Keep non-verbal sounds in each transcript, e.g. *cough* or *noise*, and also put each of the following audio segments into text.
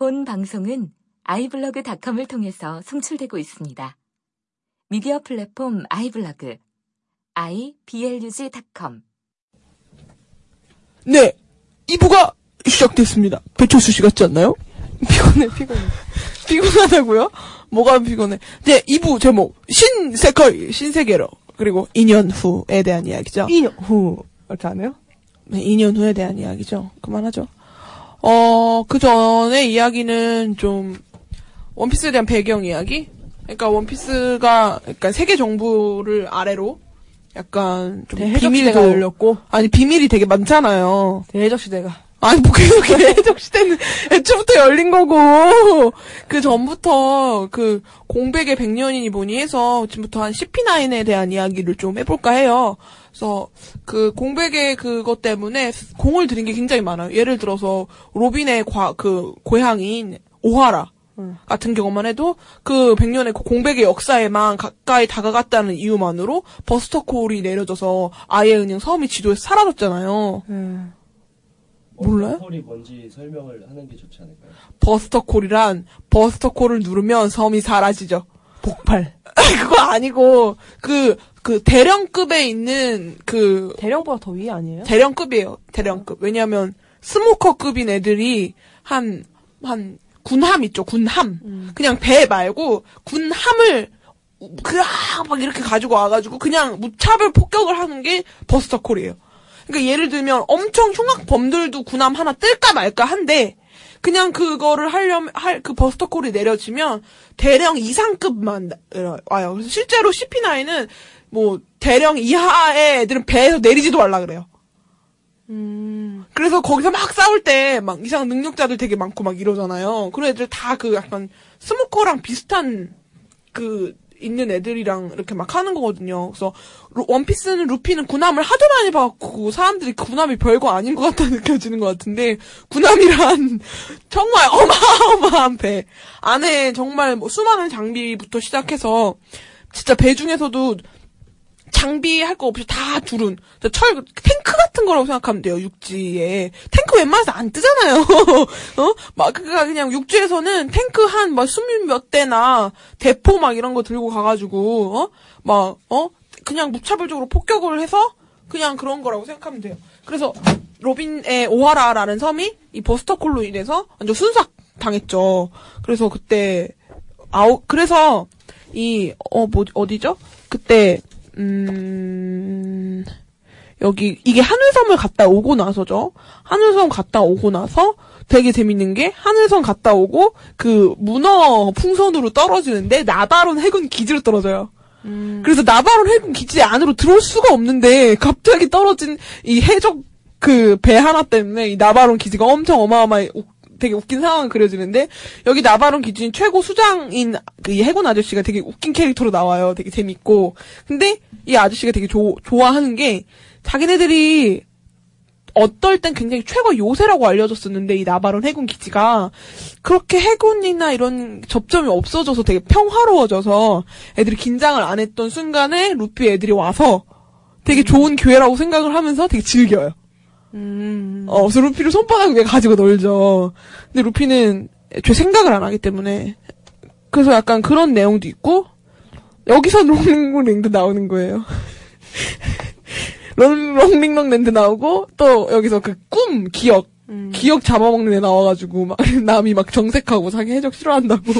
본 방송은 아이블로그닷컴을 통해서 송출되고 있습니다. 미디어 플랫폼 아이블로그 iblog.com 네, 2부가 시작됐습니다. 배철수 씨 같지 않나요? 피곤해, 피곤해. 피곤하다고요? 뭐가 피곤해? 네, 2부 제목, 신세컬, 신세계로. 그리고 2년 후에 대한 이야기죠. 2년 후 이렇게 안 해요? 네, 2년 후에 대한 이야기죠. 그만하죠. 어, 그 전에 이야기는 좀, 원피스에 대한 배경 이야기? 그러니까 원피스가, 그러니까 세계 정부를 아래로, 약간 좀 시대가 비밀도- 열렸고 아니, 비밀이 되게 많잖아요. 대해적 시대가 아니, 뭐, 계속 해적 시대는 애초부터 열린 거고, 그 전부터 그 공백의 100년이니 뭐니 해서 지금부터 한 CP9에 대한 이야기를 좀 해볼까 해요. 그래서 그 공백의 그것 때문에 공을 들인 게 굉장히 많아요. 예를 들어서 로빈의 과, 그 고향인 오하라. 음. 같은 경우만 해도 그 100년의 그 공백의 역사에만 가까이 다가갔다는 이유만으로 버스터 콜이 내려져서 아예 그냥 섬이 지도에서 사라졌잖아요. 음. 몰라요? 콜이 뭔지 설명을 하는 게 좋지 않을까요? 버스터 콜이란 버스터 콜을 누르면 섬이 사라지죠. 폭발 *laughs* 그거 아니고 그 그 대령급에 있는 그 대령보다 더 위에 아니에요? 대령급이에요. 대령급. 왜냐하면 스모커급인 애들이 한 한 군함 있죠. 군함. 음. 그냥 배 말고 군함을 그막 이렇게 가지고 와가지고 그냥 무차별 폭격을 하는 게 버스터콜이에요. 그러니까 예를 들면 엄청 흉악범들도 군함 하나 뜰까 말까 한데 그냥 그거를 하려면 할 그 버스터콜이 내려지면 대령 이상급만 와요. 그래서 실제로 CP9은 뭐 대령 이하의 애들은 배에서 내리지도 말라 그래요. 음. 그래서 거기서 막 싸울 때 막 이상한 능력자들 되게 많고 막 이러잖아요. 그런 애들 다 그 약간 스모커랑 비슷한 그 있는 애들이랑 이렇게 막 하는 거거든요. 그래서 루- 원피스는 루피는 군함을 하도 많이 봐갖고 사람들이 그 군함이 별거 아닌 것 같다 *laughs* 느껴지는 것 같은데 군함이란 *laughs* 정말 어마어마한 배 안에 정말 뭐 수많은 장비부터 시작해서 진짜 배 중에서도 장비 할 거 없이 다 두른 철 탱크 같은 거라고 생각하면 돼요 육지에. 탱크 웬만해서 안 뜨잖아요. *laughs* 어막 그니까 그냥 육지에서는 탱크 한막 스물 몇 대나 대포 막 이런 거 들고 가가지고 어막어? 그냥 무차별적으로 폭격을 해서 그냥 그런 거라고 생각하면 돼요. 그래서 로빈의 오하라라는 섬이 이 버스터콜로 인해서 완전 순삭 당했죠. 그래서 그때 아우 그래서 이 어 뭐 어디죠? 그때 음, 여기, 이게 하늘섬을 갔다 오고 나서죠. 하늘섬 갔다 오고 나서 되게 재밌는 게, 하늘섬 갔다 오고, 그, 문어 풍선으로 떨어지는데, 나바론 해군 기지로 떨어져요. 음. 그래서 나바론 해군 기지 안으로 들어올 수가 없는데, 갑자기 떨어진 이 해적 그 배 하나 때문에 이 나바론 기지가 엄청 어마어마해, 우- 되게 웃긴 상황이 그려지는데, 여기 나바론 기준 최고 수장인 그 이 해군 아저씨가 되게 웃긴 캐릭터로 나와요. 되게 재밌고. 근데 이 아저씨가 되게 조- 좋아하는 게 자기네들이 어떨 땐 굉장히 최고 요새라고 알려졌었는데 이 나바론 해군 기지가 그렇게 해군이나 이런 접점이 없어져서 되게 평화로워져서 애들이 긴장을 안 했던 순간에 루피 애들이 와서 되게 좋은 기회라고 생각을 하면서 되게 즐겨요. 음. 어, 그래서 루피를 손바닥 위에 가지고 놀죠. 근데 루피는 애초에 생각을 안 하기 때문에. 그래서 약간 그런 내용도 있고, 여기서 *laughs* 롱링롱랜드 나오는 거예요. *laughs* 롱, 롱링롱 랜드 나오고, 또 여기서 그 꿈, 기억, 음. 기억 잡아먹는 애 나와가지고, 막, *laughs* 나미 막 정색하고 자기 해적 싫어한다고.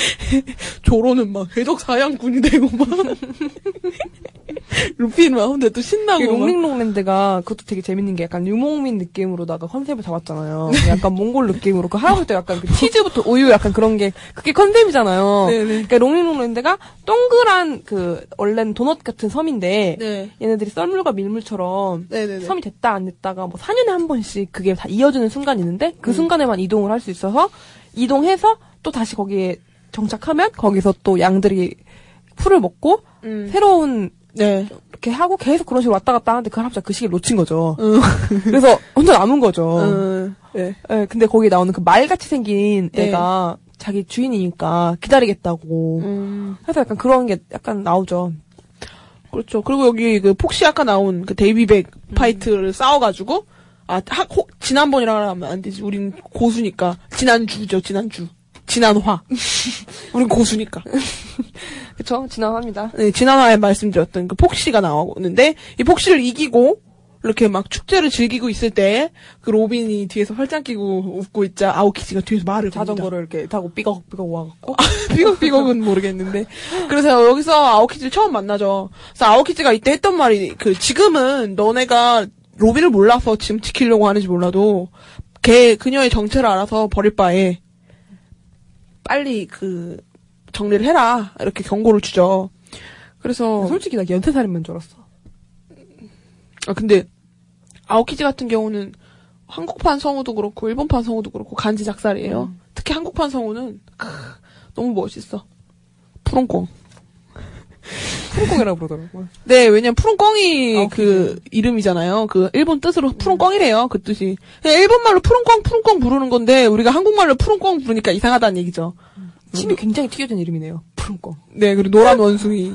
*laughs* 조로는 막 해적 사냥꾼이 되고 막. *laughs* 루피는 막 근데 또 신나고. 막. 롱링롱랜드가 그것도 되게 재밌는 게 약간 유목민 느낌으로다가 컨셉을 잡았잖아요. 약간 몽골 느낌으로 그 할아버지도 약간 그 치즈부터 우유 약간 그런 게 그게 컨셉이잖아요. 네네. 그러니까 롱링롱랜드가 동그란 그 원래는 도넛 같은 섬인데 네. 얘네들이 썰물과 밀물처럼 네네네. 섬이 됐다 안 됐다가 뭐 4년에 한 번씩 그게 다 이어지는 순간이 있는데 그 순간에만 이동을 할 수 있어서 이동해서 또 다시 거기에 정착하면 거기서 또 양들이 풀을 먹고 음. 새로운 네. 이렇게 하고 계속 그런 식으로 왔다 갔다 하는데 그 할아버지가 그 시기를 놓친 거죠. 음. *laughs* 그래서 혼자 남은 거죠. 음. 네. 예, 근데 거기 나오는 그 말같이 생긴 네. 애가 자기 주인이니까 기다리겠다고. 음. 해서 약간 그런 게 약간 나오죠. 그렇죠. 그리고 여기 그 폭시 아까 나온 그 데이비백 파이트를 싸워가지고 아, 하, 호, 지난번이라 하면 안 되지. 우린 고수니까. 지난주죠, 지난주. 지난화. *laughs* 우린 고수니까. *laughs* 그쵸? 지나갑니다. 네, 지난화에 말씀드렸던 그 폭시가 나오는데, 이 폭시를 이기고, 이렇게 막 축제를 즐기고 있을 때, 그 로빈이 뒤에서 활짝 끼고 웃고 있자, 아오키지가 뒤에서 말을. 자전거를 이렇게 타고 삐걱삐걱 와갖고. *laughs* 삐걱삐걱은 모르겠는데. 그래서 여기서 아오키지를 처음 만나죠. 그래서 아오키지가 이때 했던 말이, 그, 지금은 너네가 로비를 몰라서 지금 지키려고 하는지 몰라도, 걔, 그녀의 정체를 알아서 버릴 바에, 빨리 그, 정리를 해라. 이렇게 경고를 주죠. 그래서, 솔직히 나 연쇄살인만 줄 알았어. 아, 근데, 아오키지 같은 경우는, 한국판 성우도 그렇고, 일본판 성우도 그렇고, 간지 작살이에요. 특히 한국판 성우는, 크, 너무 멋있어. 푸른꽁. 푸른꿩이라고 그러더라고요. 네, 왜냐면 푸른꿩이 아, 그 이름이잖아요. 그 일본 뜻으로 푸른꿩이래요. 그 뜻이. 일본말로 푸른꿩 푸른꿩 부르는 건데 우리가 한국말로 푸른꿩 부르니까 이상하다는 얘기죠. 침이 굉장히 튀겨진 이름이네요. 푸른꿩. 네, 그리고 노란 원숭이.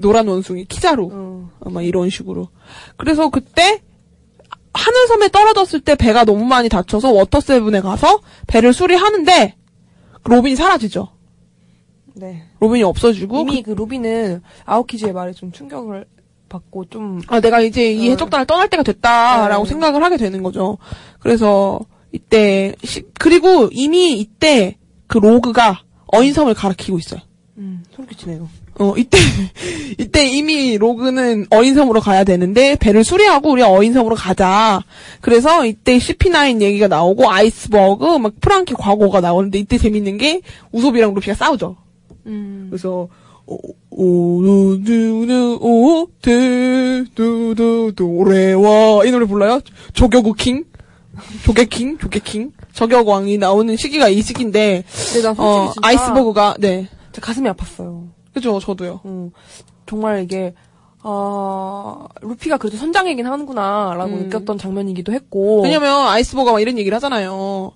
노란 원숭이 키자루. 어. 아마 이런 식으로. 그래서 그때 하늘섬에 떨어졌을 때 배가 너무 많이 다쳐서 워터세븐에 가서 배를 수리하는데 로빈이 사라지죠. 네. 로빈이 없어지고 이미 그 로비는 아오키지의 말에 좀 충격을 받고 좀 아, 내가 이제 이 어. 해적단을 떠날 때가 됐다라고 네. 생각을 하게 되는 거죠. 그래서 이때 시- 그리고 이미 이때 그 로그가 어인섬을 가리키고 있어요. 음, 소름 끼치네요. 어, 이때, *laughs* 이때 이미 로그는 어인섬으로 가야 되는데, 배를 수리하고 우리 어인섬으로 가자. 그래서 이때 CP9 얘기가 나오고, 아이스버그, 막 프랑키 과거가 나오는데, 이때 재밌는 게, 우섭이랑 루피가 싸우죠. 음. 그래서, 오, 오, 누, 누, 누, 오, 드, 두, 두, 도레와. 이 노래 몰라요? 조격우 킹? 조개킹? 조개킹? 저격왕이 나오는 시기가 이 시기인데, 근데 난 솔직히 어, 진짜 아이스버그가, 네. 진짜 가슴이 아팠어요. 그죠, 저도요. 음, 정말 이게 아 루피가 그래도 선장이긴 하는구나라고 음. 느꼈던 장면이기도 했고. 왜냐면 아이스버거가 막 이런 얘기를 하잖아요.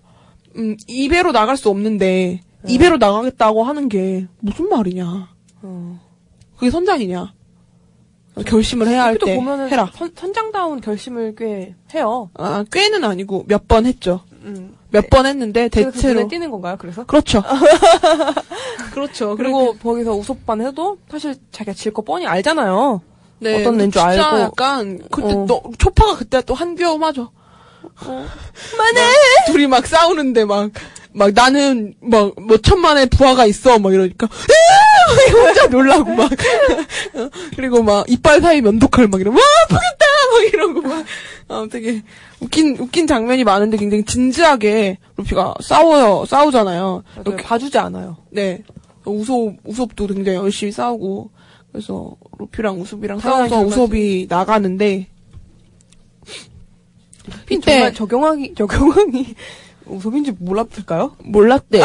음, 2배로 나갈 수 없는데 네. 2배로 나가겠다고 하는 게 무슨 말이냐. 어. 그게 선장이냐. 결심을 해야 할때 보면은 해라. 선, 선장다운 결심을 꽤 해요. 아, 꽤는 아니고 몇 번 했죠. 음. 몇번 했는데 그 대체로 띄는 건가요? 그래서? 그렇죠. *laughs* 그렇죠. 그리고 거기서 우섭반 해도 사실 자기가 질 거 뻔히 알잖아요. 네, 어떤 애인 줄 진짜 알고. 약간 그때 어. 너 초파가 그때 또 한귀여움하죠. 만해 *laughs* 둘이 막 싸우는데 막 막 나는 막뭐 천만의 부하가 있어 막 이러니까! 막 혼자 놀라고 막 *laughs* 그리고 막 이빨 사이 면도칼 막 이러고 와 아프겠다 막 이러고 막 어, 되게 웃긴 웃긴 장면이 많은데 굉장히 진지하게 루피가 싸워요 싸우잖아요. 이렇게 봐주지 않아요. 네. 우섭, 우섭도 굉장히 열심히 싸우고, 그래서, 루피랑 우섭이랑 싸워서. 우섭이 나가는데, 핀 이때- 정말 적용하기 적용하기 우섭인지 몰랐을까요? 몰랐대요.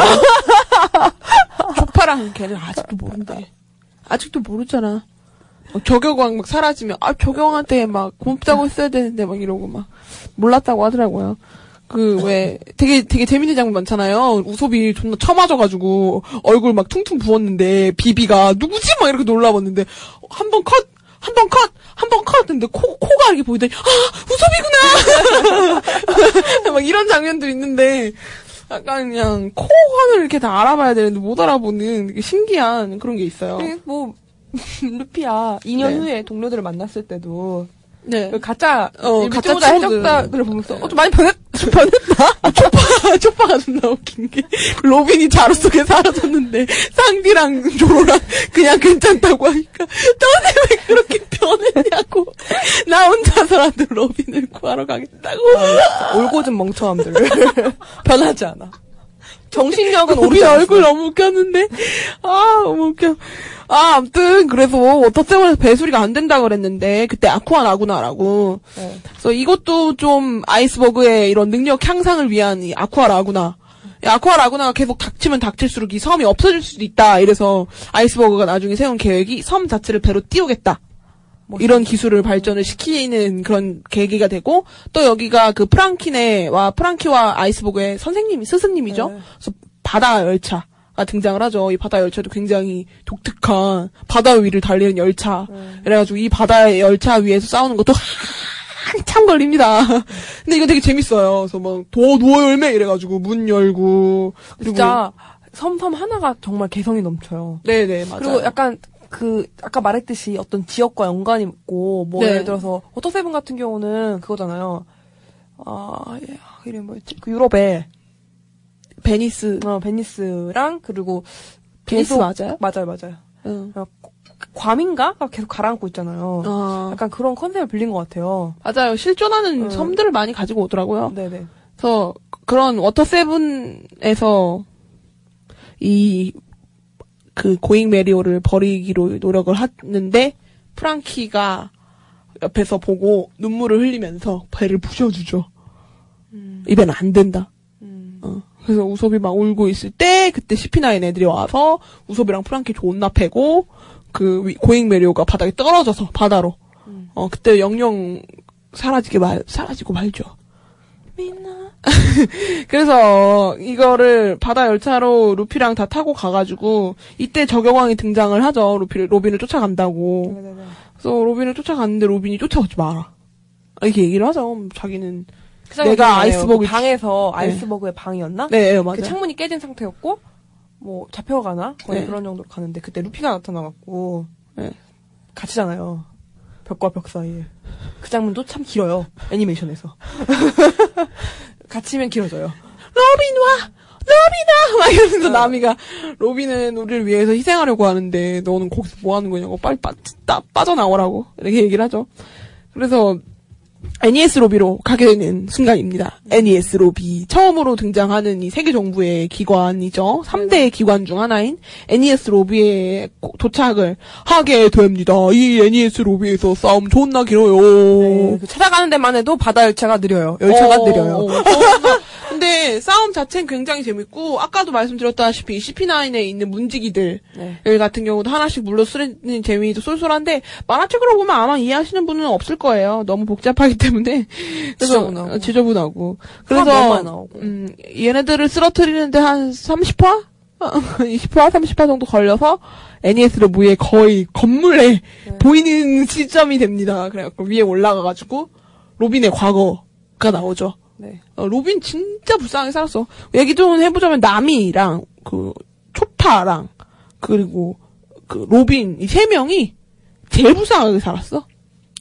조파랑 *laughs* 걔는 아직도 모른대. 아직도 모르잖아. 막 저격왕 막 사라지면, 아, 저격왕한테 막 고맙다고 했어야 되는데, 막 이러고 막, 몰랐다고 하더라고요. 그, 왜, 되게, 되게 재밌는 장면 많잖아요. 우섭이 존나 처맞아가지고, 얼굴 막 퉁퉁 부었는데, 비비가, 누구지? 막 이렇게 놀라봤는데, 한 번 컷! 한 번 컷! 한 번 컷! 했는데, 코, 코가 이렇게 보이더니, 아! 우솝이구나! *laughs* 막 이런 장면도 있는데, 약간 그냥, 코 화면을 이렇게 다 알아봐야 되는데, 못 알아보는 신기한 그런 게 있어요. 네, 뭐 *laughs* 루피야 2년 네. 후에 동료들을 만났을 때도 네. 그 가짜 어, 가짜 친구들. 해적단을 보면서 어, 좀 많이 변했 *laughs* 변했다. 초파, *laughs* 초파가 존나 웃긴 게, 로빈이 자루 속에 사라졌는데, 상디랑 조로랑 그냥 괜찮다고 하니까, 너네 왜 그렇게 변했냐고. 나 혼자서라도 로빈을 구하러 가겠다고. 올고즘 멍청함들 *laughs* 변하지 않아. 정신력은 않았어. 얼굴 너무 웃겼는데, 아, 너무 웃겨. 아, 아무튼, 그래서, 워터세븐에서 배수리가 안 된다 그랬는데, 그때 아쿠아 라구나라고. 네. 그래서 이것도 좀 아이스버그의 이런 능력 향상을 위한 이 아쿠아 라구나. 이 아쿠아 라구나가 계속 닥치면 닥칠수록 이 섬이 없어질 수도 있다. 이래서 아이스버그가 나중에 세운 계획이 섬 자체를 배로 띄우겠다. 뭐 이런 기술을 발전을 시키는 그런 계기가 되고 또 여기가 그 프랑키네와 프랑키와 아이스버그의 선생님이 스승님이죠. 네. 그래서 바다 열차 가 등장을 하죠. 이 바다 열차도 굉장히 독특한 바다 위를 달리는 열차. 네. 그래가지고 이 바다의 열차 위에서 싸우는 것도 한참 걸립니다. *laughs* 근데 이거 되게 재밌어요. 그래서 막 도어 도어 열매 이래가지고 문 열고 그리고 진짜 섬섬 하나가 정말 개성이 넘쳐요. 네네 맞아요. 그리고 약간 그 아까 말했듯이 어떤 지역과 연관이 있고 뭐 네. 예를 들어서 워터세븐 같은 경우는 그거잖아요. 아 예, 이름 뭐였지? 그 유럽에 베니스 어, 베니스랑 그리고 베니스 맞아요? 맞아요 맞아요. 응. 어, 괌인가가 계속 가라앉고 있잖아요. 아, 약간 그런 컨셉을 빌린 것 같아요. 맞아요. 실존하는 응. 섬들을 많이 가지고 오더라고요. 네네. 그래서 그런 워터 세븐에서 이 그 고잉 메리호를 버리기로 노력을 하는데 프랑키가 옆에서 보고 눈물을 흘리면서 배를 부셔주죠. 이 배는 안 된다. 음. 어. 그래서 우솝이 막 울고 있을 때 그때 CP9 애들이 와서 우솝이랑 프랑키 존나 패고 그 위- 고잉 메리호가 바닥에 떨어져서 바다로 음. 어 그때 영영 사라지게 말 사라지고 말죠. みんな. *laughs* 그래서 이거를 바다 열차로 루피랑 다 타고 가가지고 이때 저격왕이 등장을 하죠. 루피를 로빈을 쫓아간다고. 네네네. 그래서 로빈을 쫓아갔는데 로빈이 쫓아오지 마라. 이렇게 얘기를 하죠. 자기는 그 내가. 아이스버그- 그 방에서 네. 아이스버그의 방이었나? 네 네, 맞아요. 그 창문이 깨진 상태였고 뭐 잡혀가나 거의 네. 그런 정도로 가는데 그때 루피가 나타나갖고 네. 갇히잖아요 벽과 벽 사이에 그 장면도 참 길어요 애니메이션에서 *laughs* 갇히면 길어져요 로빈 와! 로빈아! 막 이러면서 어. 나미가 로빈은 우리를 위해서 희생하려고 하는데 너는 거기서 뭐 하는 거냐고 빨리 빠, 따, 빠져나오라고 이렇게 얘기를 하죠. 그래서 에니에스 로비로 가게 되는 순간입니다. 에니에스 로비 처음으로 등장하는 이 세계 정부의 기관이죠. 3대 기관 중 하나인 NES 로비에 고- 도착을 하게 됩니다. 이 NES 로비에서 싸움 존나 길어요. 네, 그 찾아가는 데만 해도 바다 열차가 느려요 열차가 어, 느려요 어, 어. 근데 싸움 자체는 굉장히 재밌고 아까도 말씀드렸다시피 CP9에 있는 문지기들 네. 여 같은 경우도 하나씩 물러 쓰는 재미도 쏠쏠한데 만화책으로 보면 아마 이해하시는 분은 없을 거예요. 너무 복잡하기 *laughs* 때문에 지저분하고. 어, 지저분하고 그래서. 음, 얘네들을 쓰러뜨리는데 한 30화? 20화, 30화 정도 걸려서 에니에스 로비에 거의 건물에 네. 보이는 시점이 됩니다. 그래갖고 위에 올라가가지고 로빈의 과거가 나오죠. 네. 어, 로빈 진짜 불쌍하게 살았어. 얘기 좀 해보자면 나미랑 그 초파랑 그리고 그 로빈 이 세 명이 제일 불쌍하게 살았어.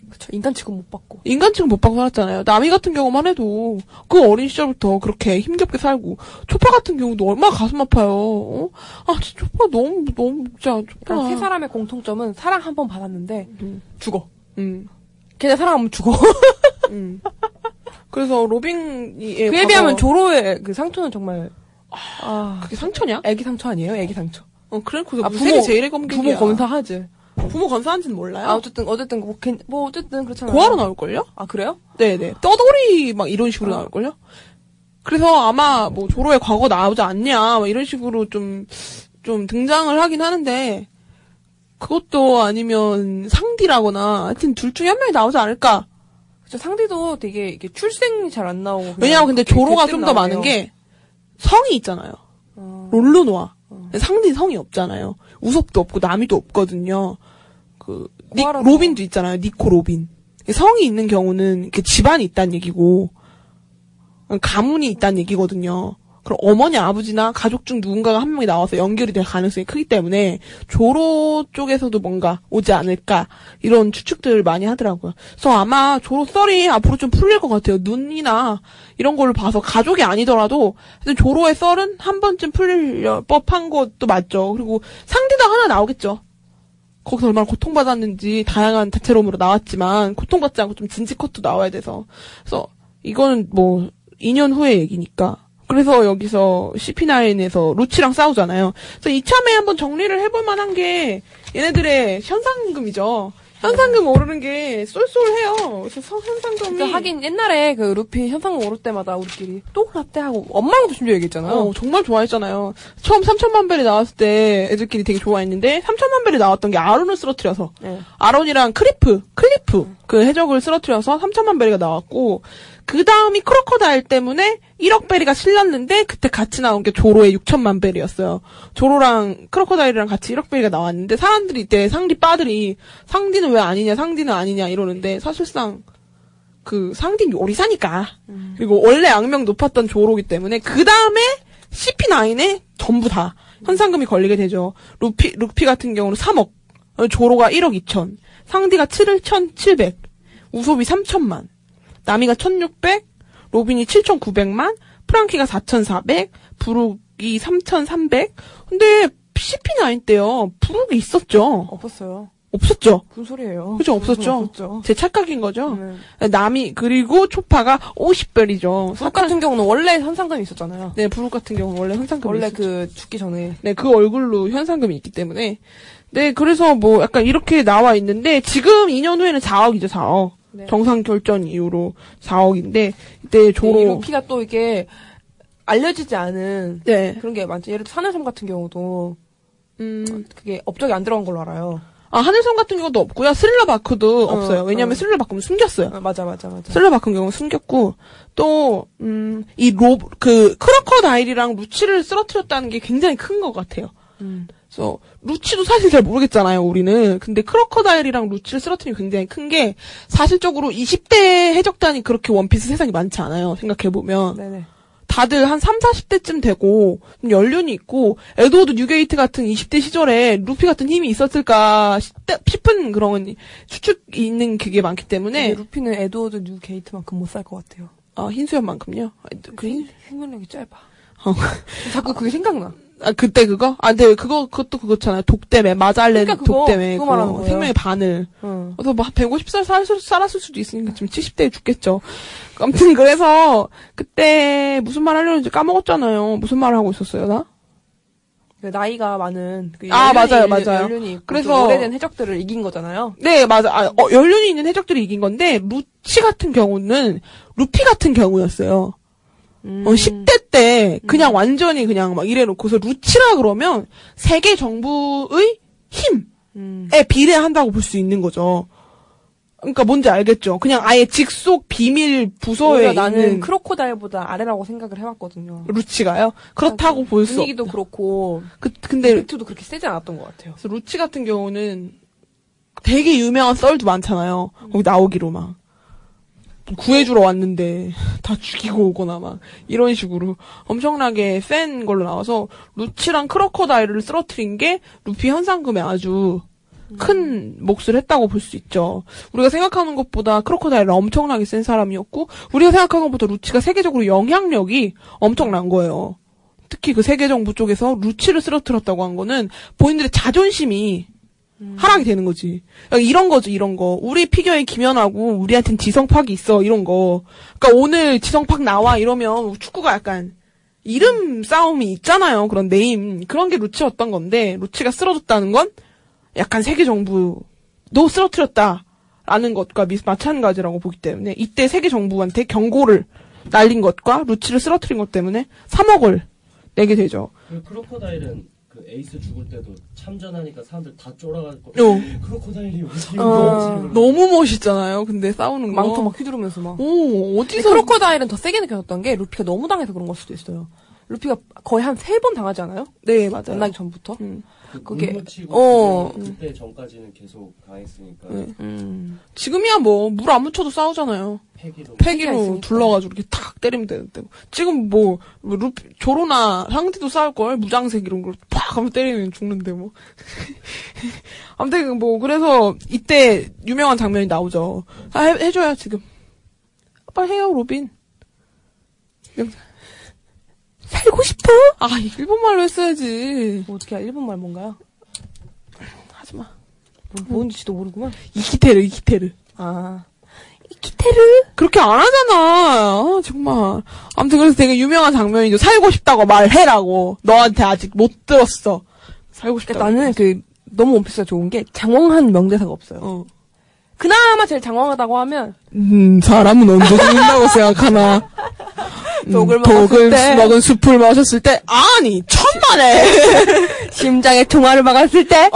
그쵸 인간 취급 못 받고 인간 취급 못 받고 살았잖아요. 나미 같은 경우만 해도 그 어린 시절부터 그렇게 힘겹게 살고 초파 같은 경우도 얼마나 가슴 아파요. 어? 아 진짜 초파 너무 너무 진짜 초파. 그러니까 세 사람의 공통점은 사랑 한 번 받았는데 음. 죽어 음. 걔네 사랑하면 죽어 *laughs* 음. 그래서 로빈이 그에 비하면 조로의 그 상처는 정말 아 그게 상처냐? 애기 상처 아니에요 애기 상처 어 그래 그게 아, 부모- 제일의 검객이야. 부모 검사하지 부모 검사한지는 몰라요. 아 어쨌든 어쨌든 뭐, 괜- 뭐 어쨌든 그렇잖아요. 고아로 나올 걸요? 아 그래요? 네 네. 떠돌이 막 이런 식으로 어. 나올 걸요? 그래서 아마 뭐 조로의 과거 나오지 않냐 막 이런 식으로 좀, 좀 등장을 하긴 하는데 그것도 아니면 상디라거나 하여튼 둘 중에 한 명이 나오지 않을까. 그쵸 상디도 되게 이게 출생이 잘 안 나오고. 왜냐면 근데 조로가 좀 더. 많은 게 성이 있잖아요. 어, 롤로노아. 상디 성이 없잖아요. 우솝도 없고 나미도 없거든요. 그 니. 로빈도 있잖아요. 니코 로빈. 성이 있는 경우는 이렇게 집안이 있다는 얘기고 가문이 있다는 얘기거든요. 그럼 어머니, 아버지나 가족 중 누군가가 한 명이 나와서 연결이 될 가능성이 크기 때문에 조로 쪽에서도 뭔가 오지 않을까 이런 추측들을 많이 하더라고요. 그래서 아마 조로 썰이 앞으로 좀 풀릴 것 같아요. 눈이나 이런 걸로 봐서 가족이 아니더라도 조로의 썰은 한 번쯤 풀릴 법한 것도 맞죠. 그리고 상대도 하나 나오겠죠. 거기서 얼마나 고통받았는지 다양한 다채로움으로 나왔지만 고통받지 않고 좀 진지 컷도 나와야 돼서 그래서 이거는 뭐 2년 후의 얘기니까 그래서 여기서 CP9에서 루치랑 싸우잖아요. 그래서 이참에 한번 정리를 해볼 만한 게 얘네들의 현상금이죠. 현상금 오르는 게 쏠쏠해요. 그래서 성- 현상금이 그러니까 하긴 옛날에 그 루피 현상금 오를 때마다 우리끼리 또 라떼 하고 엄마랑도 심지어 얘기했잖아요. 어, 정말 좋아했잖아요. 처음 3천만 베리 나왔을 때 애들끼리 되게 좋아했는데 3천만 베리 나왔던 게 아론을 쓰러뜨려서 네. 아론이랑 크리프, 클리프 그 해적을 쓰러뜨려서 3천만 베리가 나왔고 그 다음이 크로커다일 때문에 1억 베리가 걸렸는데 그때 같이 나온 게 조로의 6천만 베리였어요. 조로랑 크로커다일이랑 같이 1억 베리가 나왔는데 사람들이 이때 상디 빠들이 상디는 왜 아니냐 상디는 아니냐 이러는데 사실상 그 상딘 요리사니까. 그리고 원래 악명 높았던 조로기 때문에 그 다음에 CP9에 전부 다 현상금이 걸리게 되죠. 루피 루피 같은 경우는 3억, 어, 조로가 1억 2천, 상디가 7을 1,700, 우솝이 3천만, 나미가 1,600, 로빈이 7,900만, 프랑키가 4,400, 브룩이 3,300. 근데 CP9 때요 브룩이 있었죠. 없었어요. 없었죠. 무슨 소리예요? 그죠 없었죠. 없었죠. 제 착각인 거죠. 네. 남이 그리고 초파가 50별이죠. 부록 같은 경우는 원래 현상금이 있었잖아요. 네, 부룩 같은 경우는 원래 현상금이 원래 있었죠. 그 죽기 전에 네, 그 얼굴로 현상금이 있기 때문에 네, 그래서 뭐 약간 이렇게 나와 있는데 지금 2년 후에는 4억이죠, 4억. 네. 정상 결전 이후로 4억인데 이때 이 조로 루피가 또 이게 알려지지 않은 네. 그런 게 많죠. 예를 들어 산해섬 같은 경우도 음. 그게 업적이 안 들어간 걸로 알아요. 아, 하늘섬 같은 경우도 없고요. 스릴러 바크도 어, 없어요. 왜냐면 어. 스릴러 바크는 숨겼어요. 아, 맞아, 맞아, 맞아. 스릴러 바크 경우는 숨겼고 또 음, 이 로 그 크로커다일이랑 루치를 쓰러뜨렸다는 게 굉장히 큰 것 같아요. 음. 그래서 루치도 사실 잘 모르겠잖아요, 우리는. 근데 크로커다일이랑 루치를 쓰러뜨리면 굉장히 큰 게 사실적으로 20대 해적단이 그렇게 원피스 세상이 많지 않아요. 생각해 보면 네네. 다들 한 3, 40대쯤 되고 좀 연륜이 있고 에드워드 뉴게이트 같은 20대 시절에 루피 같은 힘이 있었을까 싶- 싶은 그런 추측이 있는 그게 많기 때문에 근데 루피는 에드워드 뉴게이트만큼 못 살 것 같아요. 아, 흰수염만큼요? 아, 그 흰, 생명력이 짧아. 어. 자꾸 그게 생각나. 아, 그때 그거? 아, 근데 그거, 그것도 그거잖아요. 독 때문에. 마젤란 그러니까 그거, 독 때문에. 그거 말하는 거예요. 생명의 바늘. 응. 그래서 뭐, 150살 살, 살았을 수도 있으니까 지금 70대에 죽겠죠. 아무튼 그래서, 그때 무슨 말 하려는지 까먹었잖아요. 무슨 말을 하고 있었어요, 나? 그 나이가 많은 그 아, 연륜이 맞아요, 맞아요. 연륜이 있고 그래서- 좀 오래된 해적들을 이긴 거잖아요. 네, 맞아. 아, 어, 연륜이 있는 해적들이 이긴 건데, 루치 같은 경우는, 루피 같은 경우였어요. 음. 어, 10대 때 그냥 완전히 그냥 막 이래놓고서 루치라 그러면 세계 정부의 힘에 음. 비례한다고 볼 수 있는 거죠. 그러니까 뭔지 알겠죠. 그냥 아예 직속 비밀 부서에 나는 있는 크로코다일보다 아래라고 생각을 해봤거든요. 루치가요. 그렇다고 볼 수. 분위기도 그렇고 그 근데 이펙트도 그렇게 세지 않았던 것 같아요. 그래서 루치 같은 경우는 되게 유명한 썰도 많잖아요. 거기 나오기로 막. 구해주러 왔는데 다 죽이고 오거나 막 이런 식으로 엄청나게 센 걸로 나와서 루치랑 크로커다일을 쓰러뜨린 게 루피 현상금에 아주 큰 몫을 했다고 볼 수 있죠. 우리가 생각하는 것보다 크로커다일은 엄청나게 센 사람이었고 우리가 생각하는 것보다 루치가 세계적으로 영향력이 엄청난 거예요. 특히 그 세계 정부 쪽에서 루치를 쓰러뜨렸다고 한 거는 본인들의 자존심이 하락이 되는 거지. 그러니까 이런 거죠, 이런 거. 우리 피겨에 김연아고 우리한텐 지성팍이 있어, 이런 거. 그러니까 오늘 지성팍 나와 이러면 축구가 약간 이름 싸움이 있잖아요. 그런 name. 그런 게 루치였던 건데 루치가 쓰러졌다는 건 약간 세계 정부도 쓰러뜨렸다라는 것과 미- 마찬가지라고 보기 때문에 이때 세계 정부한테 경고를 날린 것과 루치를 쓰러뜨린 것 때문에 3억을 내게 되죠. 그 크로커다일은 그 에이스 죽을 때도 참전하니까 사람들 다 쫄아가지고 어. 크로커다일이 어디 어. 너무 멋있잖아요. 근데 싸우는 거. 망토 막 휘두르면서 막. 오, 어디서. 크로커다일은 더 세게 느껴졌던 게 루피가 너무 당해서 그런 걸 수도 있어요. 루피가 거의 한 세 번 당하지 않아요? 네, 맞아요. 만나기 전부터? 음. 그게- 그게 어. 그때 전까지는 계속 강했으니까 네. 음. 지금이야 뭐, 물 안 묻혀도 싸우잖아요. 패기로 패기로. 둘러가지고 이렇게 탁 때리면 되는데. 지금 뭐, 뭐 루피, 조로나 상디도 싸울 걸? 무장색 이런 걸 팍 하면 때리면 죽는데 뭐. *laughs* 아무튼 뭐, 그래서 이때 유명한 장면이 나오죠. 아, 해, 해줘요, 지금. 빨리 해요, 로빈. 명- 살고 싶어? 아, 일본말로 했어야지. 뭐 어떻게 일본말 뭔가요? 하지마. 뭐, 뭔지도 모르구만. 生きてる, 生きてる. 아. 키테르? 그렇게 안 하잖아. 아, 정말. 아무튼 그래서 되게 유명한 장면이죠. 살고 싶다고 말해라고. 너한테 아직 못 들었어. 살고 싶다. 그러니까 나는 그, 너무 원피스가 좋은 게 장황한 명대사가 없어요. 어. 그나마 제일 장황하다고 하면 음, 사람은 언제 죽는다고 *laughs* 생각하나. 음, 독을 먹었을 때. 먹은 숲을 마셨을 때, 아니, 천만에! *laughs* 심장에 총알을 막았을 때 아니,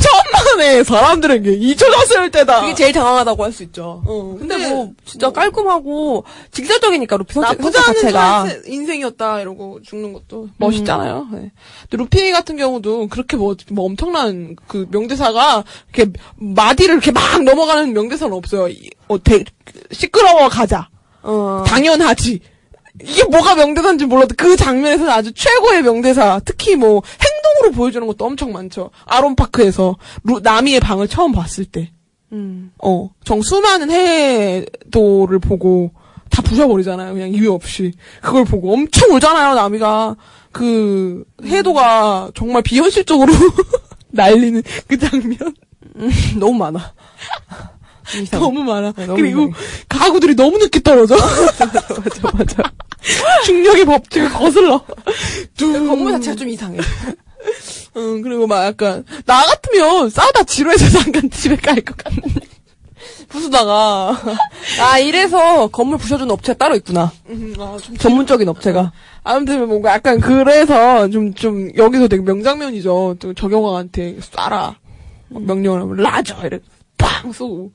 천만에! 사람들에게 잊혀졌을 때다! 그게 제일 장황하다고 할 수 있죠. 어, 근데, 뭐 진짜 깔끔하고 직설적이니까 루피 선택, 나쁘지 않은 자체가 인생이었다 이러고 죽는 것도 멋있잖아요. 네. 근데 루피 같은 경우도 그렇게 뭐, 뭐 엄청난 그 명대사가 이렇게 마디를 이렇게 막 넘어가는 명대사는 없어요. 이- 어, 대, 시끄러워 가자. 어. 당연하지. 이게 뭐가 명대사인지 몰라도 그 장면에서는 아주 최고의 명대사. 특히 뭐 행동으로 보여주는 것도 엄청 많죠. 아론 파크에서 루- 나미의 방을 처음 봤을 때. 음. 어, 정 수많은 해도를 보고 다 부셔버리잖아요. 그냥 이유 없이. 그걸 보고 엄청 울잖아요, 나미가. 그, 해도가 정말 비현실적으로 *laughs* 날리는 그 장면. 너무 많아. *laughs* 이상. 너무 많아. 네, 너무 그리고 이상해. 가구들이 너무 늦게 떨어져. 맞아, 맞아. 중력의 법칙을 거슬러. 둥. 건물 자체가 좀 이상해. 응, 그리고 막 약간, 나 같으면 싸우다 지루해서 잠깐 집에 갈 것 같아. 부수다가. 아, 이래서 건물 부셔주는 업체가 따로 있구나. 음, 아, 좀 전문적인 업체가. 아무튼 뭔가 약간 그래서 좀, 좀, 여기서 되게 명장면이죠. 또 저경화한테 쏴라. 막 명령을 하면, 라저! 이래. 빵! 쏘고.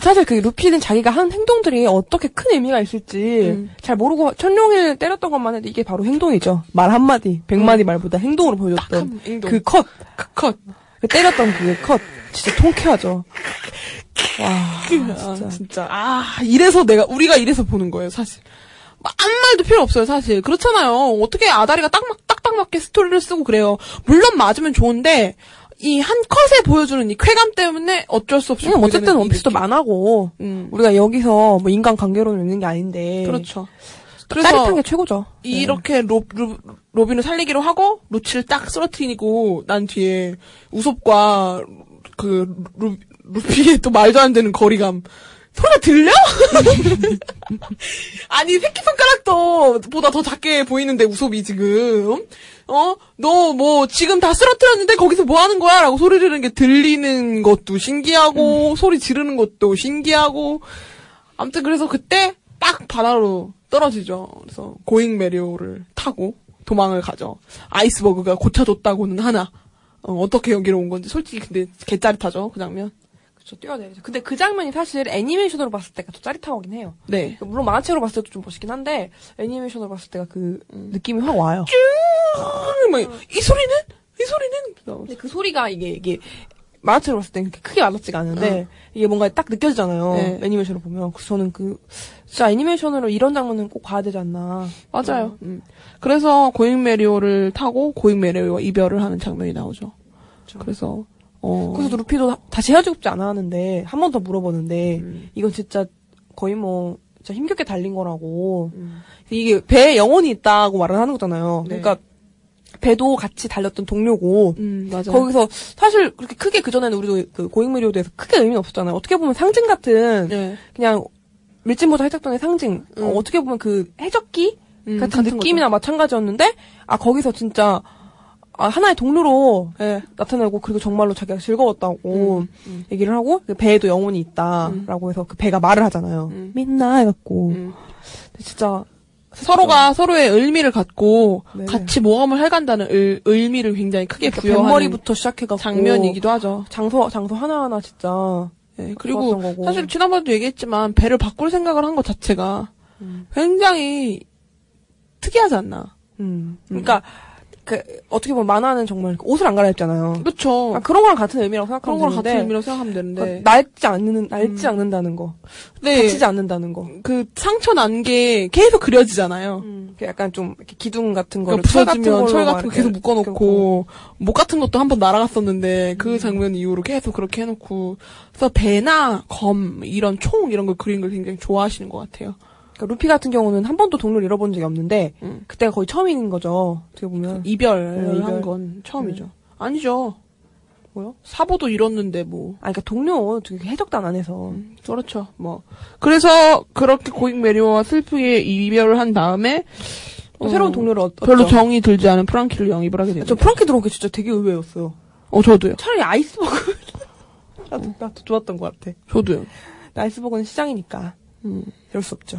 사실 그 루피는 자기가 한 행동들이 어떻게 큰 의미가 있을지 음. 잘 모르고 천룡이를 때렸던 것만 해도 이게 바로 행동이죠. 말 한마디, 백마디 말보다 행동으로 보여줬던 한 행동. 그 컷. 그 컷. 그 때렸던 그 컷. 진짜 통쾌하죠. 와, 아, 진짜. 진짜. 아, 이래서 내가, 우리가 이래서 보는 거예요, 사실. 막 아무 말도 필요 없어요, 사실. 그렇잖아요. 어떻게 아다리가 딱, 막, 딱딱 맞게 스토리를 쓰고 그래요. 물론 맞으면 좋은데, 이 한 컷에 보여주는 이 쾌감 때문에 어쩔 수 없이. 그냥 보게 어쨌든 원피스도 만하고 음. 우리가 여기서 뭐 인간 관계론을 읽는 게 아닌데 그렇죠. 짜릿한 게 최고죠. 이렇게 로, 로, 로빈을 살리기로 하고 루치를 딱 쓰러뜨리고 난 뒤에 우섭과 그 루, 루피의 또 말도 안 되는 거리감 소리가 들려? *laughs* 아니 새끼손가락도 보다 더 작게 보이는데 우섭이 지금 어? 너 뭐 지금 다 쓰러뜨렸는데 거기서 뭐 하는 거야? 라고 소리 지르는 게 들리는 것도 신기하고 소리 지르는 것도 신기하고 아무튼 그래서 그때 딱 바다로 떨어지죠. 그래서 고잉 메리오를 타고 도망을 가죠. 아이스버그가 고쳐줬다고는 하나. 어, 떻게 여기로 온 건지 솔직히 근데 개짜릿하죠 그 장면. 그렇죠. 뛰어내리죠. 근데 그 장면이 사실 애니메이션으로 봤을 때가 더 짜릿하긴 해요. 네. 물론 만화책으로 봤을 때도 좀 멋있긴 한데 애니메이션으로 봤을 때가 그 느낌이 확 와요. 막, 이 소리는? 이 소리는? 근데 그 소리가 이게 이게 만화책으로 봤을 땐 크게 와닿지가 않은데 이게 뭔가 딱 느껴지잖아요. 네. 애니메이션으로 보면. 그래서 저는 그 진짜 애니메이션으로 이런 장면은 꼭 봐야 되지 않나. 맞아요. 음. 그래서 고잉 메리오를 타고 고잉 메리오와 이별을 하는 장면이 나오죠. 그래서 어. 그래서 루피도 다시 헤어지고 싶지 않아 하는데 한 번 더 물어보는데 음. 이건 진짜 거의 뭐 진짜 힘겹게 달린 거라고 이게 배에 영혼이 있다고 말을 하는 거잖아요. 네. 그러니까 배도 같이 달렸던 동료고 음. 거기서 사실 그렇게 크게 그 전에는 우리도 그 고잉미리오에 대해서 크게 의미는 없었잖아요. 어떻게 보면 상징 같은 네. 그냥 밀짚모자 해적단의 상징 음. 어, 떻게 보면 그 해적기 음, 같은, 같은 느낌이나 마찬가지였는데 아 거기서 진짜 아, 하나의 동료로 네. 나타나고 그리고 정말로 자기가 즐거웠다고 음, 음. 얘기를 하고 그 배에도 영혼이 있다라고 해서 그 배가 말을 하잖아요. 음. 믿나 해갖고 음. 진짜 서로가 서로의 의미를 갖고 네. 같이 모험을 해간다는 의, 의미를 굉장히 크게 그러니까 부여하는 뱃머리부터 시작해갖고 장면이기도 하죠. 장소 장소 하나하나 진짜 네, 그리고. 사실 지난번에도 얘기했지만 배를 바꿀 생각을 한 것 자체가 음. 굉장히 특이하지 않나. 음. 그러니까 그 어떻게 보면 만화는 정말 옷을 안 갈아입잖아요. 그렇죠. 아, 그런 거랑 같은 의미라고 그런 생각하면 거랑 되는데 같은 의미라고 생각하면 되는데. 그러니까 낡지 않는 낡지 음. 않는다는 거, 네. 다치지 않는다는 거. 그 상처 난 게 계속 그려지잖아요. 음. 그 약간 좀 기둥 같은 거를 그러니까 철 부서지면 철 같은 거막 계속 묶어놓고 목 같은 것도 한 번 날아갔었는데 음. 그 장면 이후로 계속 그렇게 해놓고 그래서 배나 검 이런 총 이런 걸 그리는 걸 굉장히 좋아하시는 것 같아요. 그러니까 루피 같은 경우는 한 번도 동료를 잃어본 적이 없는데 음. 그때가 거의 처음인 거죠. 어떻게 보면 이별을 네, 이별. 한건 처음이죠. 아니죠. 뭐요? 사보도 잃었는데 뭐 아, 그러니까 동료 되게 해적단 안에서 그렇죠. 뭐 그래서 그렇게 고잉 메리오와 슬프게 이별을 한 다음에 또 어, 새로운 동료를 얻, 별로. 정이 들지 않은 프랑키를 영입을 하게 됩니다. 저 프랑키 들어온 게 진짜 되게 의외였어요. 어 저도요. 차라리 아이스버그 *laughs* 나도, 나도 좋았던 것 같아. 저도요. 아이스버그는 시장이니까 음. 이럴 수 없죠.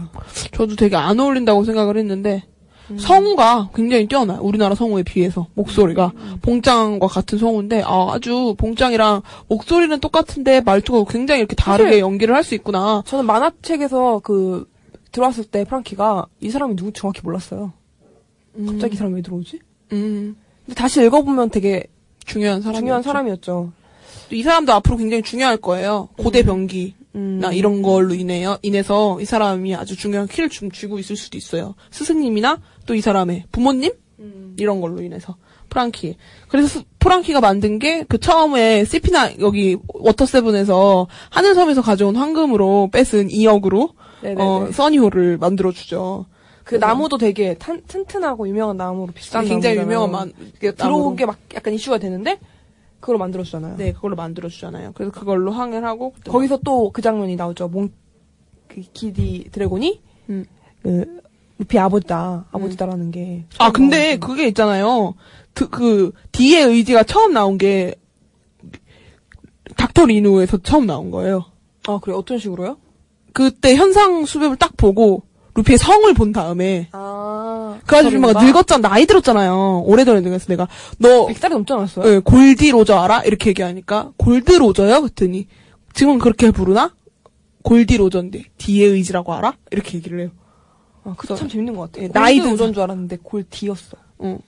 저도 되게 안 어울린다고 생각을 했는데 음. 성우가 굉장히 뛰어나요. 우리나라 성우에 비해서 목소리가 음. 봉짱과 같은 성우인데 아, 아주 봉짱이랑 목소리는 똑같은데 말투가 굉장히 이렇게 다르게 연기를 할 수 있구나. 저는 만화책에서 그 들어왔을 때 프랑키가 이 사람이 누구 정확히 몰랐어요. 갑자기 이 사람이 왜 들어오지? 음, 근데 다시 읽어보면 되게 중요한 사람 중요한 사람이었죠. 이 사람도 앞으로 굉장히 중요할 거예요. 고대 병기 음. 나 이런 걸로 인해요 인해서 이 사람이 아주 중요한 키를 좀 쥐고 있을 수도 있어요. 스승님이나 또 이 사람의 부모님 음. 이런 걸로 인해서 프랑키. 그래서 스- 프랑키가 만든 게 그 처음에 CP나 여기 워터세븐에서 하늘섬에서 가져온 황금으로 뺏은 2억으로 네네네. 어, 써니호를 만들어 주죠. 그 나무도 되게 탄, 튼튼하고 유명한 나무로 비싼 굉장히 나무잖아요. 유명한 만, 들어온. 게 막 약간 이슈가 되는데 그걸 만들어주잖아요. 네, 그걸로 만들어 주잖아요. 그래서 그걸로 항해를 하고 거기서 또 그 장면이 나오죠. 몽, 그 기디 드래곤이 음. 그 루피 아버지다, 아버지다라는 게. 아, 처음 근데. 그게 있잖아요. 그, 그, D의 의지가 처음 나온 게, 닥터 리누에서 처음 나온 거예요. 아 그래 어떤 식으로요? 그때 현상 수ገብ을 딱 보고, 루피의 성을 본 다음에, 아, 그 아줌마가 늙었잖아, 나이 들었잖아요. 오래전에 늙었어. 내가, 너, 100살이 넘지 않았어요? 예, 골디 로저 알아? 이렇게 얘기하니까, 골드 로저요? 그랬더니, 지금 그렇게 부르나? 골디 로저인데, D의 의지라고 알아? 이렇게 얘기를 해요. 아, 그거 참 재밌는 것 같아. 예, 나이 오전 줄 알았는데 골 D였어. 응.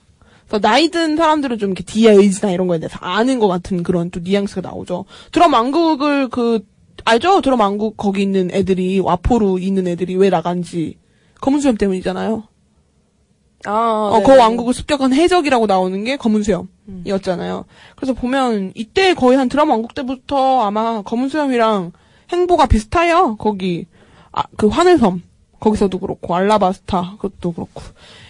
그래서 나이 든 사람들은 좀 이렇게 D의 의지나 이런 거에 대해서 아는 것 같은 그런 또 뉘앙스가 나오죠. 드럼 왕국을 그, 알죠? 드럼 왕국 거기 있는 애들이, 와포로 있는 애들이 왜 나간지. 검은 수염 때문이잖아요. 아, 어, 그 왕국을 습격한 해적이라고 나오는 게 검은 수염이었잖아요. 그래서 보면 이때 거의 한 드럼 왕국 때부터 아마 검은 수염이랑 행보가 비슷해요. 거기 아, 그 하늘섬 거기서도 그렇고 알라바스타 그것도 그렇고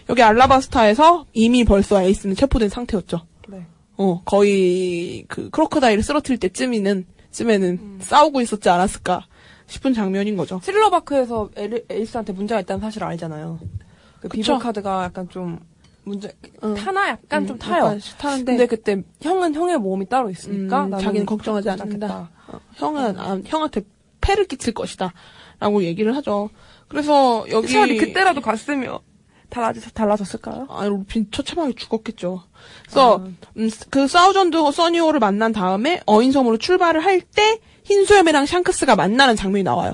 여기 알라바스타에서 이미 벌써 에이스는 체포된 상태였죠. 네. 어 거의 그 크로커다일을 쓰러뜨릴 때쯤이는 쯤에는 싸우고 있었지 않았을까 싶은 장면인 거죠. 스릴러바크에서 엘- 에이스한테 문제가 있다는 사실을 알잖아요. 그. 비블 카드가 약간 좀 문제 응. 타나 약간 좀 음, 타요. 약간 타는데 근데 그때 형은 형의 모험이 따로 있으니까 음, 자기는 걱정하지. 않겠다. 어, 형은 아, 형한테 패를 끼칠 것이다. 라고 얘기를 하죠. 그래서 여기 차라리 그때라도 갔으면 달라졌, 달라졌을까요? 아, 루핀 처참하게 죽었겠죠. 그래서 음, 그 사우전드 써니오를 만난 다음에 어인섬으로 출발을 할 때 흰수염이랑 샹크스가 만나는 장면이 나와요.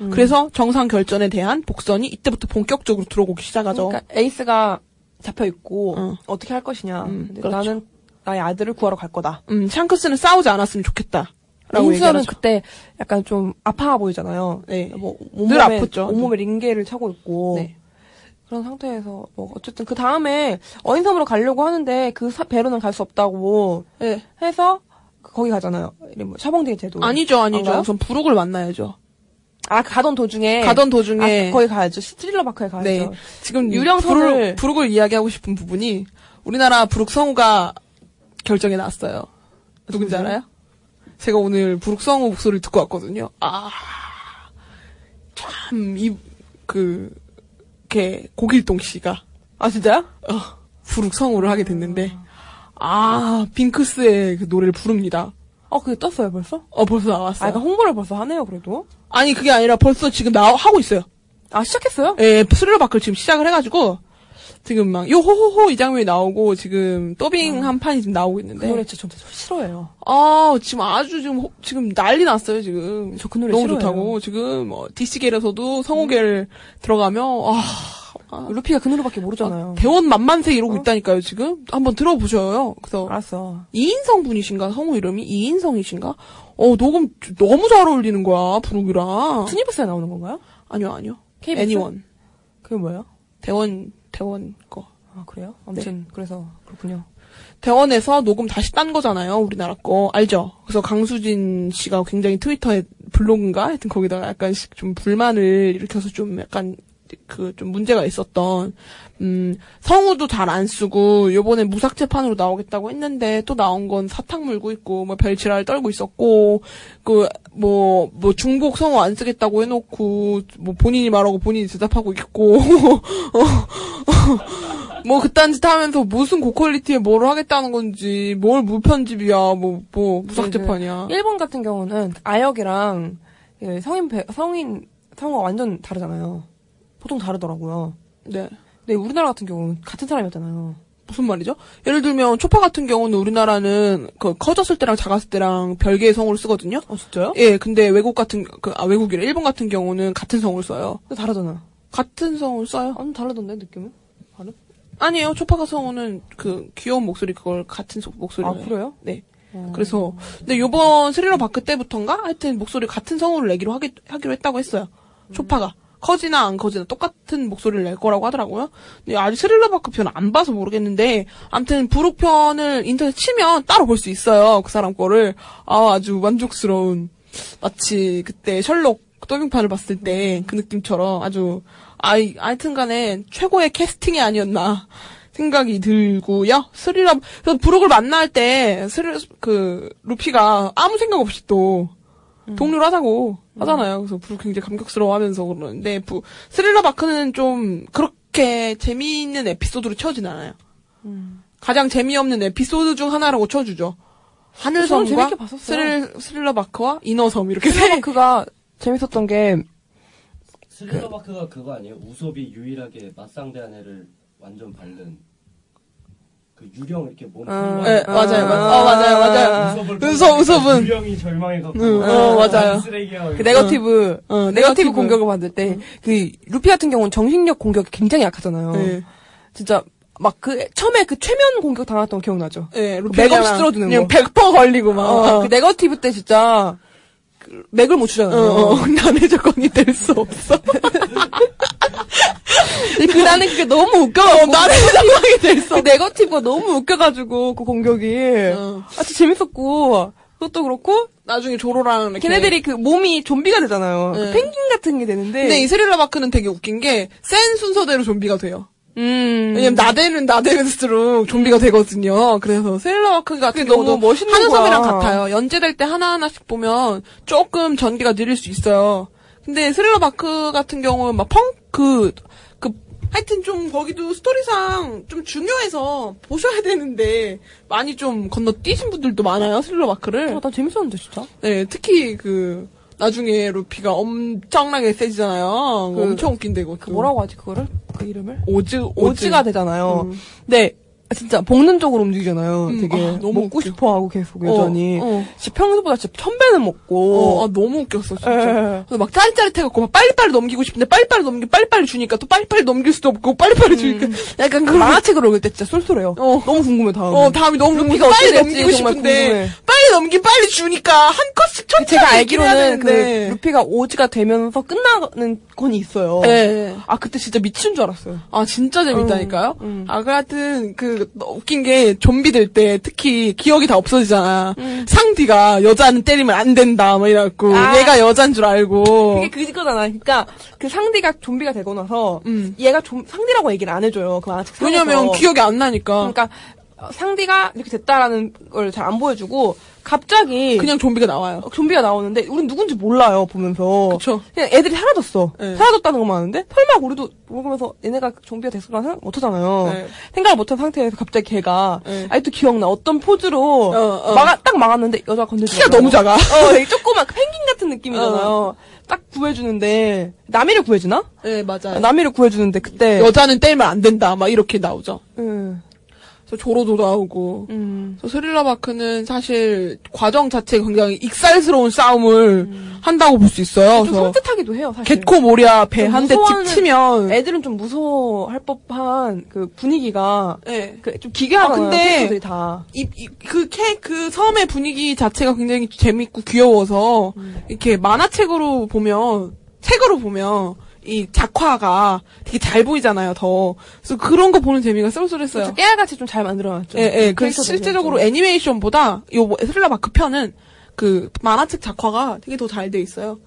음. 그래서 정상 결전에 대한 복선이 이때부터 본격적으로 들어오기 시작하죠. 그러니까 에이스가 잡혀 있고 어. 어떻게 할 것이냐. 음, 그렇죠. 나는 나의 아들을 구하러 갈 거다. 음, 샹크스는 싸우지 않았으면 좋겠다. 얘기하죠. 그때 약간 좀 아파 보이잖아요. 네. 뭐 늘 아팠죠. 온몸에 링게를 차고 있고 네. 그런 상태에서 뭐 어쨌든 그 다음에 어인섬으로 가려고 하는데 그 사- 배로는 갈 수 없다고 네. 해서 거기 가잖아요. 뭐 샤봉디의 제도. 아니죠, 아니죠. 안가요? 우선 부록을 만나야죠. 아 가던 도중에 가던 도중에 아, 거기 가야죠. 스트릴러 바크에 가야죠. 네. 지금 유령선을- 부룩, 부룩을 이야기하고 싶은 부분이 우리나라 부룩 성우가 결정이 났어요. 누군지 누구세요? 알아요? 제가 오늘 부룩 성우 목소리를 듣고 왔거든요. 아, 참, 이, 그, 걔, 고길동 씨가, 아 진짜요? 어, 부룩 성우를 하게 됐는데, 아, 빙크스의 그 노래를 부릅니다. 어 그게 떴어요 벌써? 어, 벌써 아 나왔어요. 그러니까 홍보를 벌써 하네요 그래도. 아니, 그게 아니라 벌써 지금 나, 하고 있어요. 아 시작했어요? 예, 스릴러 바크를 지금 시작을 해가지고, 지금 막, 요, 호호호 이 장면이 나오고, 지금 더빙 한 판이 지금 나오고 그 있는데, 노래 진짜 저 싫어해요. 아, 지금 아주 지금, 호- 지금 난리 났어요, 지금. 저 그 노래 너무 싫어해요. 좋다고. 지금, 뭐, DC계에서도 성우계를 들어가면, 아, 아, 루피가 그 노래밖에 모르잖아요. 대원 만만세 이러고 어? 있다니까요, 지금. 한번 들어보셔요. 그래서, 알았어. 이인성 분이신가? 성우 이름이 이인성이신가? 어, 녹음 너무 잘 어울리는 거야, 브룩이랑. 투니버스에 나오는 건가요? 아니요, 아니요. KBS? 애니원. 그게 뭐예요? 대원, 대원 거. 아 그래요? 아무튼 그래서 그렇군요. 대원에서 녹음 다시 딴 거잖아요, 우리나라 거. 알죠? 그래서 강수진 씨가 굉장히 트위터에 블로그인가? 하여튼 거기다가 약간씩 좀 불만을 일으켜서 좀 약간 그 좀 문제가 있었던, 음, 성우도 잘 안 쓰고, 요번에 무삭제판으로 나오겠다고 했는데, 또 나온 건 사탕 물고 있고, 뭐 별지랄 떨고 있었고, 그, 뭐, 뭐 중복 성우 안 쓰겠다고 해놓고, 뭐 본인이 말하고 본인이 대답하고 있고, *laughs* 뭐 그딴 짓 하면서 무슨 고퀄리티에 뭘 하겠다는 건지 뭘 무편집이야 뭐뭐 무삭제판이야 일본 같은 경우는 아역이랑 그 성인 배, 성인 성우가 완전 다르잖아요. 보통 다르더라고요. 네 근데 우리나라 같은 경우는 같은 사람이었잖아요. 무슨 말이죠 예를 들면 초파 같은 경우는 우리나라는 그 커졌을 때랑 작았을 때랑 별개의 성우를 쓰거든요 어 진짜요? 예 근데 외국 같은 그 아 외국이래 일본 같은 경우는 같은 성우를 써요 근데 다르잖아. 같은 성우를 써요 완전 다르던데 느낌은? 다른? 아니에요 초파가 성우는 그 귀여운 목소리 그걸 같은 소- 목소리로 아. 그래요? 네 그래서 근데 요번 스릴러 바크 때부터인가 하여튼 목소리 같은 성우를 내기로 하기, 하기로 했다고 했어요. 초파가 커지나 안 커지나 똑같은 목소리를 낼 거라고 하더라고요. 근데 아직 스릴러 바크 편 안 봐서 모르겠는데 아무튼 부록 편을 인터넷 치면 따로 볼 수 있어요. 그 사람 거를 아 아주 만족스러운 마치 그때 셜록 더빙판을 봤을 때 그 느낌처럼 아주 아이 하여튼 간에 최고의 캐스팅이 아니었나 생각이 들고요. 스릴러 그래서 브룩을 만날 때 스릴 그 루피가 아무 생각 없이 또 동료를 하자고 하잖아요. 그래서 브룩 굉장히 감격스러워하면서 그러는데 부, 스릴러 바크는 좀 그렇게 재미있는 에피소드로 쳐지진 않아요. 가장 재미없는 에피소드 중 하나라고 쳐주죠. 하늘섬과. 스릴, 스릴러 바크와 인어섬 이렇게 세 스릴러 바크가 *laughs* 재밌었던 게 스릴러 바크가 그거 아니에요? 우솝이 유일하게 맞상대한 애를 완전 밟는 그 유령 이렇게 몸. 아, 네, 아, 맞아요. 맞- 아, 어, 맞아요. 맞아요. 보니까 우솝은. 유령이 절망해갖고. 응, 아, 어, 맞아요. 쓰레기야. 그 네거티브 어, 네거티브 네거티브. 공격을 받을 때그 루피 같은 경우는 정신력 공격이 굉장히 약하잖아요. 네. 진짜 막 그 처음에 그 최면 공격 당했던 거 기억나죠? 네, 맥없이 쓰러지는 그냥 거. 100% 걸리고 막. 어, 그 네거티브 때 진짜 그 맥을 못 어, 추잖아요. 어, *laughs* 난의 조건이 될 수 없어. *laughs* 근데 그 나는 그게 너무 어, 웃겨가지고 난의 상황이 될수그 네거티브가 너무 웃겨가지고 그 공격이 어. 아 진짜 재밌었고 그것도 그렇고 나중에 조로랑 이렇게. 걔네들이 그 몸이 좀비가 되잖아요. 그 네. 펭귄 같은 게 되는데 근데 이 스릴러 바크는 되게 웃긴 게 센 순서대로 좀비가 돼요. 음 왜냐면 나대는 나대는수록 좀비가 되거든요. 그래서 스릴러 바크 같은 그게 너무 멋있는 거야. 같아요. 연재될 때 하나하나씩 보면 조금 전개가 느릴 수 있어요. 근데 스릴러 바크 같은 경우는 막 펑크 그 하여튼 좀 거기도 스토리상 좀 중요해서 보셔야 되는데 많이 좀 건너뛰신 분들도 많아요 스릴러 바크를. 어, 나 재밌었는데 진짜. 네, 특히 그 나중에 루피가 엄청나게 세지잖아요. 그- 엄청 웃긴데 그것도. 그 뭐라고 하지 그거를 그 이름을 오즈 오지가 되잖아요. 음. 근데 진짜 복는 쪽으로 움직이잖아요. 음, 되게 아, 너무 먹고 웃겨. 싶어하고 계속 어, 여전히. 어. 진짜 평소보다 진짜 천 배는 먹고. 어, 아, 너무 웃겼어, 진짜. 예. 그래서 막 짜릿짜릿해갖고 막 빨리빨리 넘기고 싶은데 빨리빨리 넘기 빨리빨리 주니까 또 빨리빨리 넘길 수도 없고 빨리빨리 주니까 약간 그런 만화책을 읽을 때 진짜 쏠쏠해요. 어. 너무 궁금해 다음. 어, 다음이 너무 루피가 빨리 넘기고 싶은데 궁금해. 빨리 넘기 빨리 주니까 한 컷씩 천천히 제가 알기로는 그. 루피가 오지가 되면서 끝나는 건이 있어요. 예. 아 그때 진짜 미친 줄 알았어요. 아 진짜 재밌다니까요. 음, 음. 아그 하여튼 그 웃긴 게 좀비 될 때 특히 기억이 다 없어지잖아. 상디가 여자는 때리면 안 된다 막 이래갖고 아. 얘가 여잔 줄 알고. 그게 그거잖아. 그러니까 그 상디가 좀비가 되고 나서 음. 얘가 좀 상디라고 얘기를 안 해줘요. 그 만화책. 왜냐면 기억이 안 나니까. 그러니까 어, 상디가 이렇게 됐다라는 걸 잘 안 보여주고 갑자기 그냥 좀비가 나와요. 어, 좀비가 나오는데 우린 누군지 몰라요 보면서 그쵸. 그냥 애들이 사라졌어 네. 사라졌다는 것만 아는데 설마 우리도 모르면서 얘네가 좀비가 됐을까 생각 못하잖아요 네. 생각을 못한 상태에서 갑자기 걔가 네. 아직도 기억나 어떤 포즈로 어, 어. 막아, 딱 막았는데 여자가 건들지 키가. 너무 작아. 어 되게 조그만 펭귄 같은 느낌이잖아요 딱 구해주는데 나미를 구해주나? 네 맞아요. 나미를 구해주는데 그때 여자는 때리면 안 된다 막 이렇게 나오죠. 음, 그래서 조로도 나오고. 음. 그래서 스릴러 마크는 사실 과정 자체가 굉장히 익살스러운 싸움을 한다고 볼 수 있어요. 좀 섬뜩하기도 해요 사실 개코 모리아 배좀한대집 치면 애들은 좀 무서워할 법한 그 분위기가 네. 그 좀 기괴하잖아요. 아, 근데 다. 이, 이, 그, 캐, 그 섬의 분위기 자체가 굉장히 재밌고 귀여워서, 이렇게 만화책으로 보면, 책으로 보면, 이 작화가 되게 잘 보이잖아요, 더. 그래서 그런 거 보는 재미가 쏠쏠했어요. 깨알같이 좀 잘 만들어놨죠. 예, 예. 그 캐릭터들이 실제적으로 좀. 애니메이션보다, 요 스릴러 마크 편은, 그, 만화책 작화가 되게 더 잘 돼 있어요.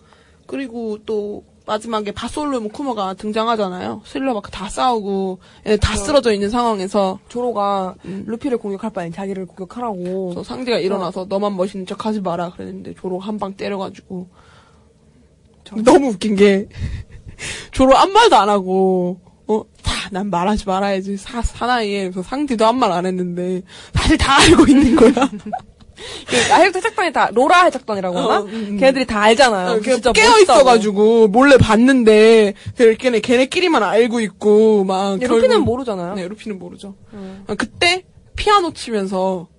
그리고 또, 마지막에 바솔로 모쿠모가 등장하잖아요. 스릴러 마크 다 싸우고, 얘네 다 쓰러져 있는 상황에서, 조로가 루피를 공격할 바엔 자기를 공격하라고. 그래서 상대가 일어나서 너만 멋있는 척 하지 마라 그랬는데 조로 한방 때려가지고 너무 웃긴 게 조로 아무 말도 안 하고 어 다 난 말하지 말아야지 사, 사나이에 그래서 상디도 한 말 안 했는데 다들 다 알고 있는 거야 그 해적 해적단이 다 로라 해적단이라고 하나? 어, 음, 음. 걔네들이 다 알잖아요. 이렇게 진짜 깨어 멋있다고. 있어가지고 몰래 봤는데 걔네 걔네끼리만 알고 있고 막 루피는 결국- 모르잖아요. 네 루피는 모르죠 아, 그때 피아노 치면서 음.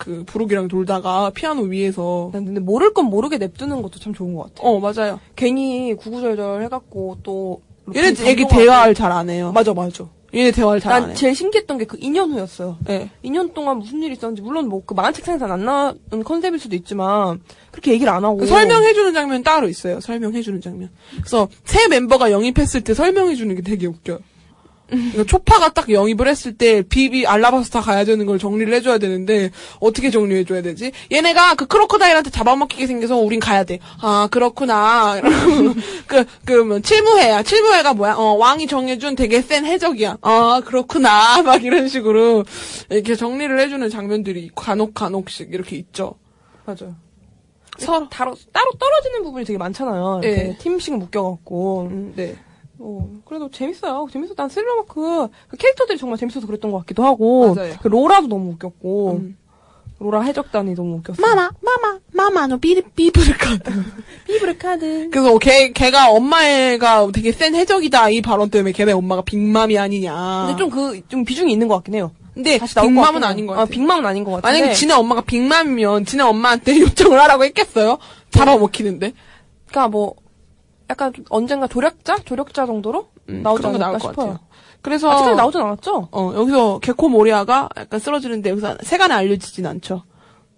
그 부록이랑 돌다가 피아노 위에서 난 근데 모를 건 모르게 냅두는 것도 참 좋은 것 같아. 어 맞아요 괜히 구구절절 해갖고 또. 얘네 감동하고. 대화를 잘 안 해요. 맞아, 맞아. 얘네 대화를 잘안난 해. 제일 신기했던 게 그 2년 후였어요. 예. 2년 동안 무슨 일이 있었는지 물론 뭐 그 만화책 생산 안 나온 컨셉일 수도 있지만 그렇게 얘기를 안 하고 그 설명해주는 장면 따로 있어요. 설명해주는 장면. 그래서 새 멤버가 영입했을 때 설명해주는 게 되게 웃겨요. 그러니까 초파가 딱 영입을 했을 때 비비 알라바스타 가야 되는 걸 정리를 해줘야 되는데 어떻게 정리해줘야 되지? 얘네가 그 크로커다일한테 잡아먹히게 생겨서 우린 가야 돼. 아 그렇구나. *laughs* 이러고 그그 칠무해야. 칠무해가 뭐야? 어 왕이 정해준 되게 센 해적이야. 아 그렇구나. *laughs* 막 이런 식으로 이렇게 정리를 해주는 장면들이 간혹 간혹씩 이렇게 있죠. 맞아요. 서로 따로 따로 떨어지는 부분이 되게 많잖아요. 예. 팀씩 묶여갖고. 음, 네. 어, 그래도 재밌어요. 재밌어. 난 스릴러바크 그 캐릭터들이 정말 재밌어서 그랬던 것 같기도 하고. 맞아요. 그 로라도 너무 웃겼고. 음. 로라 해적단이 너무 웃겼어. 마마, 마마, 마마, 너 삐, 비브르카드. 피브르 카드. 그래서 걔, 걔가 엄마애가 되게 센 해적이다, 이 발언 때문에 걔네 엄마가 빅맘이 아니냐. 근데 좀 그, 좀 비중이 있는 것 같긴 해요. 근데 것 빅맘은 아닌 것 해요. 같아. 아, 빅맘은 아닌 것 같은데. 만약에 지네 엄마가 빅맘이면 지네 엄마한테 *laughs* 요청을 하라고 했겠어요? 잡아먹히는데. 그니까 뭐, 약간 좀 언젠가 조력자? 조력자 정도로? 음, 나오지 않을까 나올 것 싶어요. 같아요. 그래서. 아직까지 나오진 않았죠? 어, 여기서 개코 모리아가 약간 쓰러지는데 여기서 세간에 알려지진 않죠.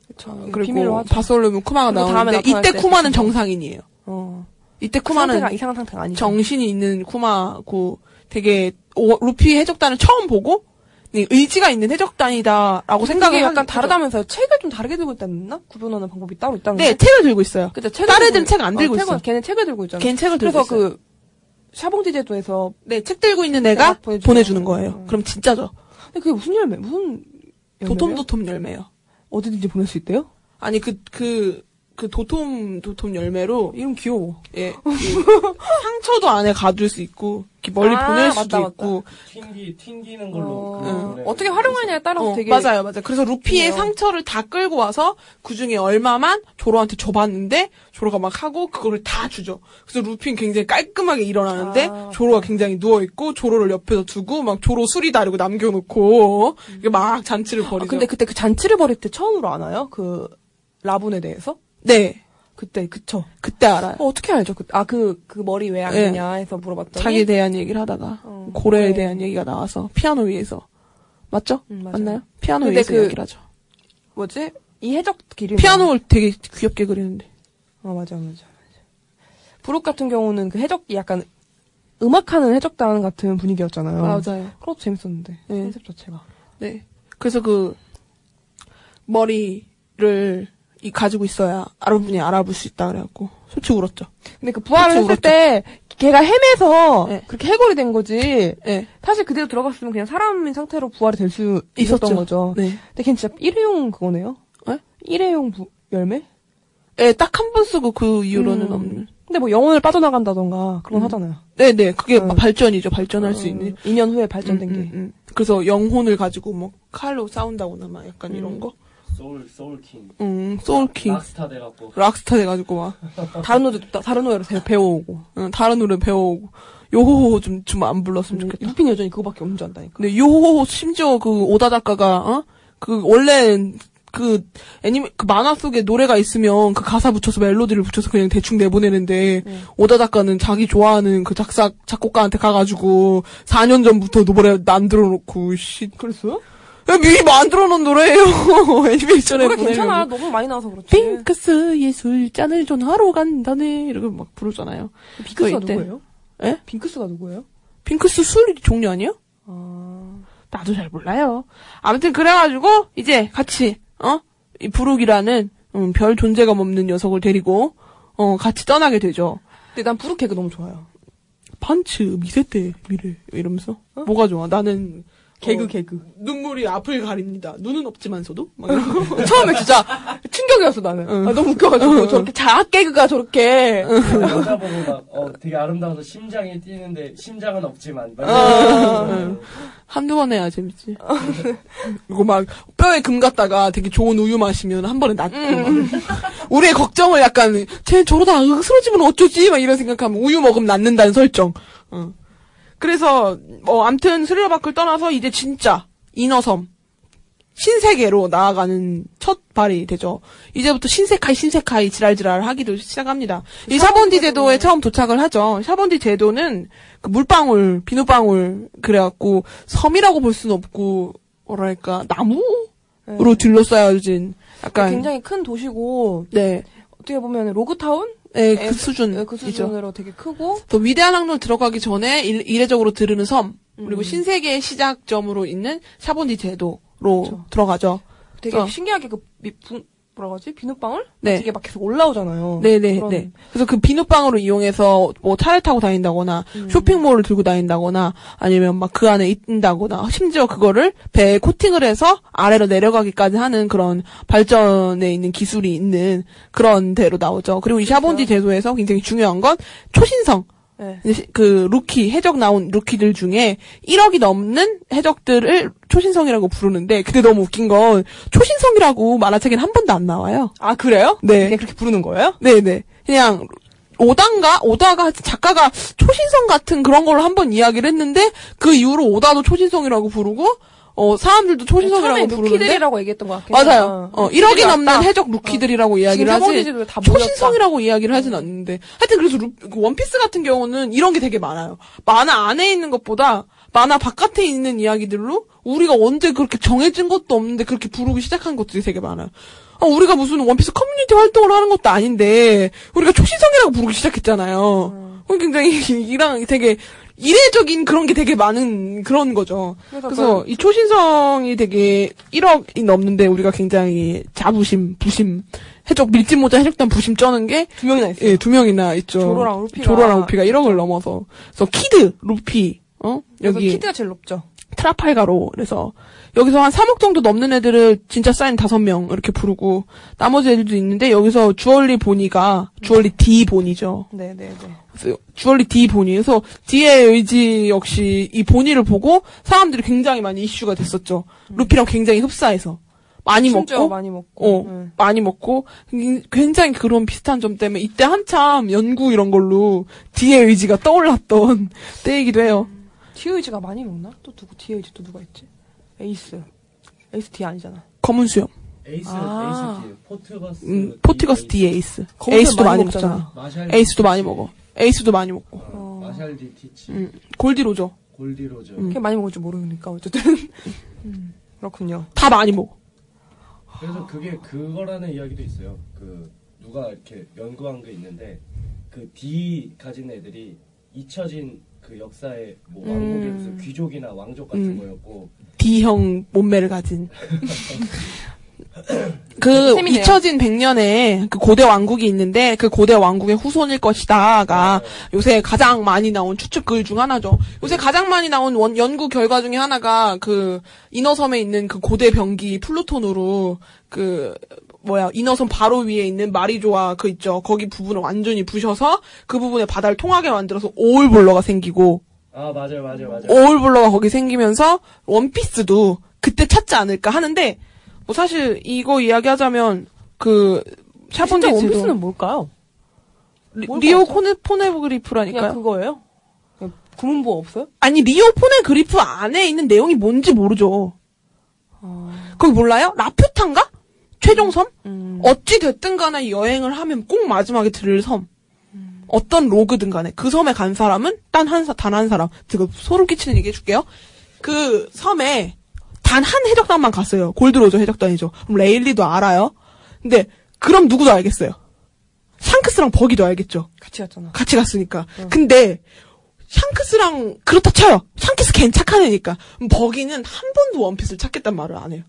그쵸. 그리고. 바솔루무 쿠마가 나오는데 이때 때 쿠마는. 정상인이에요. 어. 이때 쿠마는 쿠마는 이상한 상태가 아니죠. 정신이 있는 쿠마고 되게 오- 루피 해적단을 처음 보고 네, 의지가 있는 해적단이다라고 생각이 약간. 다르다면서요. 책을 좀 다르게 들고 있다나? 구분하는 방법이 따로 있다는 네, 거. 책을 들고 있어요. 책을 다른 애들은 책안 있- 들고 어, 있어. 책은- 걔는 책을 들고 있잖아. 걔는 책을 들고 그래서 있어요. 그 샤봉지 제도에서 네, 책 들고 있는 애가 보내주는 보내주는 거예요. 거예요. 그럼 진짜죠. 근데 그게 무슨 열매? 무슨 열매예요? 도톰도톰 열매요. 어디든지 보낼 수 있대요? 아니 그 그 그 도톰 도톰 열매로 이름 귀여워. 예 *laughs* 그 상처도 안에 가둘 수 있고 이렇게 멀리 아, 보낼 맞다, 수도 맞다. 있고 튕기 튕기는 걸로 어, 그 노래 어떻게 활용하냐에 따라서 어, 되게 맞아요, 맞아요. 그래서 루피의 좋네요. 상처를 다 끌고 와서 그 중에 얼마만 조로한테 줘봤는데 조로가 막 하고 그거를 다 주죠. 그래서 루피는 굉장히 깔끔하게 일어나는데 아, 조로가 굉장히 누워 있고 조로를 옆에서 두고 막 조로 술이 다르고 남겨놓고 이게 막 잔치를 아, 벌이죠. 근데 그때 그 잔치를 벌일 때 처음으로 아나요? 그 라분에 대해서? 네, 그때 그쵸. 그때 알아요. 어, 어떻게 알죠? 그, 아, 그, 그 머리 왜안 예. 되냐 해서 물어봤더니. 자기에 대한 얘기를 하다가 어, 고래에 고래. 대한 얘기가 나와서 피아노 위에서 맞죠? 음, 맞아요. 맞나요? 피아노 위에서 그- 얘기를 하죠. 뭐지? 이 해적 길이. 피아노를 되게 귀엽게 그리는데. 어, 맞아, 맞아, 맞아. 브룩 같은 경우는 그 해적이 약간 음악하는 해적단 같은 분위기였잖아요. 맞아요. 그것도 재밌었는데. 네. 컨셉 자체가. 네. 그래서 그 머리를 이 가지고 있어야 여러분이 알아볼 수 있다 그래갖고 솔직히 울었죠. 근데 그 부활을 했을 때 걔가 헤매서 네. 그렇게 해골이 된 거지. 네. 사실 그대로 들어갔으면 그냥 사람인 상태로 부활이 될 수 있었던 있었죠. 거죠. 네. 근데 걔는 진짜 일회용 그거네요. 네? 일회용 부- 열매? 네, 딱한 번 쓰고 그 이후로는 음. 없는. 근데 뭐 영혼을 빠져나간다던가 그런 거 음. 하잖아요. 네네, 그게 음. 막 발전이죠. 발전할 수 있는. 2년 후에 발전된 음, 게. 음, 음. 그래서 영혼을 가지고 뭐 칼로 싸운다거나 막 약간 음. 이런 거. 소울 소울킹 음, 소울킹. 락스타 돼갖고 락스타 돼가지고 막 다른 노래 다른 노래로 배- 배워오고. 응, 다른 노래 배워오고 요호호 좀 좀 안 불렀으면 좋겠다. 루핀 여전히 그거밖에 없는 줄 안다니까. 근데 요호호 심지어 그 오다 작가가 어? 그 원래 그 애니메 그 만화 속에 노래가 있으면 그 가사 붙여서 멜로디를 붙여서 그냥 대충 내보내는데 음. 오다 작가는 자기 좋아하는 그 작사 작곡가한테 가가지고 4년 전부터 노래 만들어 놓고 씨 그랬어요? 야, 미리 만들어 놓은 노래예요 *laughs* 애니메이션에 노래 괜찮아. 너무 많이 나와서 그렇지. 핑크스의 술잔을 전하러 간다네 이러고 막 부르잖아요 핑크스가 이때. 누구예요? 에? 핑크스가 누구예요? 핑크스 술 종류 아니에요? 아. 나도 잘 몰라요. 아무튼 그래가지고 이제 같이 어 이 부룩이라는 음, 별 존재감 없는 녀석을 데리고 어 같이 떠나게 되죠. 근데 난 부르 개그 너무 좋아요. 판츠 미세대 미래 이러면서 뭐가 좋아? 나는 개그 어, 개그. 눈물이 앞을 가립니다. 눈은 없지만서도. *laughs* 처음에 진짜 충격이었어 나는. 응. 아, 너무 웃겨가지고 저렇게 자학 개그가 저렇게. 여자 보고 막 어, 되게 아름다워서 심장이 뛰는데 심장은 없지만 막 아. 응. 한두 번 해야 재밌지. 그리고 막 뼈에 금 갔다가 되게 좋은 우유 마시면 한 번에 낫고 막. 우리의 걱정을 약간 쟤 저러다 으스러지면 어쩌지 막 이런 생각하면 우유 먹으면 낫는다는 설정. 어. 그래서 뭐 암튼 스릴러바크를 떠나서 이제 진짜 인어섬 신세계로 나아가는 첫 발이 되죠. 이제부터 신세카이 신세카이 지랄지랄 하기도 시작합니다. 이 샤본디 제도에 처음 도착을 하죠. 샤본디 제도는 그 물방울, 비누방울 그래갖고 섬이라고 볼 수는 없고 뭐랄까 나무로 네. 둘러싸여진 약간 굉장히 큰 도시고 네, 어떻게 보면 로그타운 네, 에, 그 수준 네, 그 수준으로 되게 크고 또 위대한 항로 들어가기 전에 일, 이례적으로 들르는 섬 그리고 음. 신세계의 시작점으로 있는 샤본디 제도로 그쵸. 들어가죠. 되게 어. 신기하게 그 미, 부, 뭐라고 하지 비눗방울? 네. 되게 막 계속 올라오잖아요. 네네 그런- 네. 그래서 그 비눗방울을 이용해서 뭐 차를 타고 다닌다거나 음. 쇼핑몰을 들고 다닌다거나 아니면 막 그 안에 있다거나 심지어 그거를 배에 코팅을 해서 아래로 내려가기까지 하는 그런 발전에 있는 기술이 있는 그런 데로 나오죠. 그리고 이 샤본디 그렇죠. 제도에서 굉장히 중요한 건 초신성 네. 그 루키 해적 나온 루키들 중에 1억이 넘는 해적들을 초신성이라고 부르는데 근데 너무 웃긴 건 초신성이라고 만화책에는 한 번도 안 나와요. 아 그래요? 네. 그냥 그렇게 부르는 거예요? 네네. 그냥 오다인가 오다가 작가가 초신성 같은 그런 걸로 한 번 이야기를 했는데 그 이후로 오다도 초신성이라고 부르고 어 사람들도 초신성이라고 처음에 부르는데 루키들이라고 얘기했던 것 같긴 맞아요. 어, 1억이 넘는 왔다. 해적 루키들이라고 이야기를 지금 하지. 초신성이라고 이야기를 하진 않는데. 하여튼 그래서 루- 그 원피스 같은 경우는 이런 게 되게 많아요. 만화 안에 있는 것보다 만화 바깥에 있는 이야기들로 우리가 언제 그렇게 정해진 것도 없는데 그렇게 부르기 시작한 것들이 되게 많아요. 아, 우리가 무슨 원피스 커뮤니티 활동을 하는 것도 아닌데 우리가 초신성이라고 부르기 시작했잖아요. 그건 굉장히 *laughs* 이랑 되게 이례적인 그런 게 되게 많은 그런 거죠. 그래서 그래서 이 초신성이 되게 1억이 넘는데 우리가 굉장히 자부심, 부심, 해적 밀짚 모자 해적단 부심 쩌는 게 두 명이나 있어요. 예, 두 명이나 있죠. 조로랑 루피가- 조로랑 루피가 1억을 넘어서. 그래서 키드, 루피, 어? 여기 키드가 제일 높죠. 트라팔가로. 그래서 여기서 한 3억 정도 넘는 애들을 진짜 쌓인 5명 이렇게 부르고 나머지 애들도 있는데 여기서 주얼리 보니가 주얼리 D 보니죠. 네 네네. 그래서 주얼리 D 보니. 그래서 D의 의지 역시 이 보니를 보고 사람들이 굉장히 많이 이슈가 됐었죠. 루피랑 굉장히 흡사해서. 많이 먹고 많이 먹고. 어, 네. 많이 먹고, 굉장히 그런 비슷한 점 때문에 이때 한참 연구 이런 걸로 D의 의지가 떠올랐던 *laughs* 때이기도 해요. D의 의지가 많이 먹나? 또 누구 D의 의지 또 누가 있지? 에이스. 에이스 D 아니잖아. 검은 수염. 에이스, 아. 에이스, 포트거스. 음, 포티거스 D 에이스. 에이스도 많이 많이 먹잖아. 에이스도 디 많이. 먹어. 에이스도 많이 먹고. 어, 마샬 D 티치. 음, 골디로죠. 골디로저. 음. 그게 많이 먹을 줄 모르니까 어쨌든. *laughs* 음, 그렇군요. 다 많이 먹어. 그래서 그게 그거라는 이야기도 있어요. 그 누가 이렇게 연구한 게 있는데 그 D 가진 애들이 잊혀진 그 역사의 뭐 왕국의 음. 무슨 귀족이나 왕족 같은 음. 거였고 D형 몸매를 가진. *laughs* 그 재밌네요. 잊혀진 백년에 그 고대 왕국이 있는데 그 고대 왕국의 후손일 것이다가 요새 가장 많이 나온 추측 글 중 하나죠. 요새 가장 많이 나온 원, 연구 결과 중에 하나가 그 인어섬에 있는 그 고대 병기 플루톤으로 그 뭐야 인어섬 바로 위에 있는 마리조아 그 있죠. 거기 부분을 완전히 부셔서 그 부분에 바다를 통하게 만들어서 오울블러가 생기고 아 맞아요 맞아요 맞아요. 오울블러가 거기 생기면서 원피스도 그때 찾지 않을까 하는데 뭐 사실 이거 이야기하자면 그 샤본디 원피스는 뭘까요? 리, 뭘 리오? 코네 포네그리프라니까요. 그거예요? 구문보 없어요? 아니 리오 포네그리프 안에 있는 내용이 뭔지 모르죠. 거기 몰라요? 라퓨탄가? 최종 섬? 음. 어찌 됐든 간에 여행을 하면 꼭 마지막에 들을 섬. 어떤 로그든 간에 그 섬에 간 사람은 단 한 단 한 사람. 지금 소름 끼치는 얘기 해줄게요. 그 섬에 단 한 해적단만 갔어요. 골드로저 해적단이죠. 그럼 레일리도 알아요. 근데 그럼 누구도 알겠어요. 샹크스랑 버기도 알겠죠. 같이 갔잖아. 같이 갔으니까. 근데 샹크스랑 그렇다 쳐요. 샹크스 괜찮은 애니까. 버기는 한 번도 원피스를 찾겠단 말을 안 해요.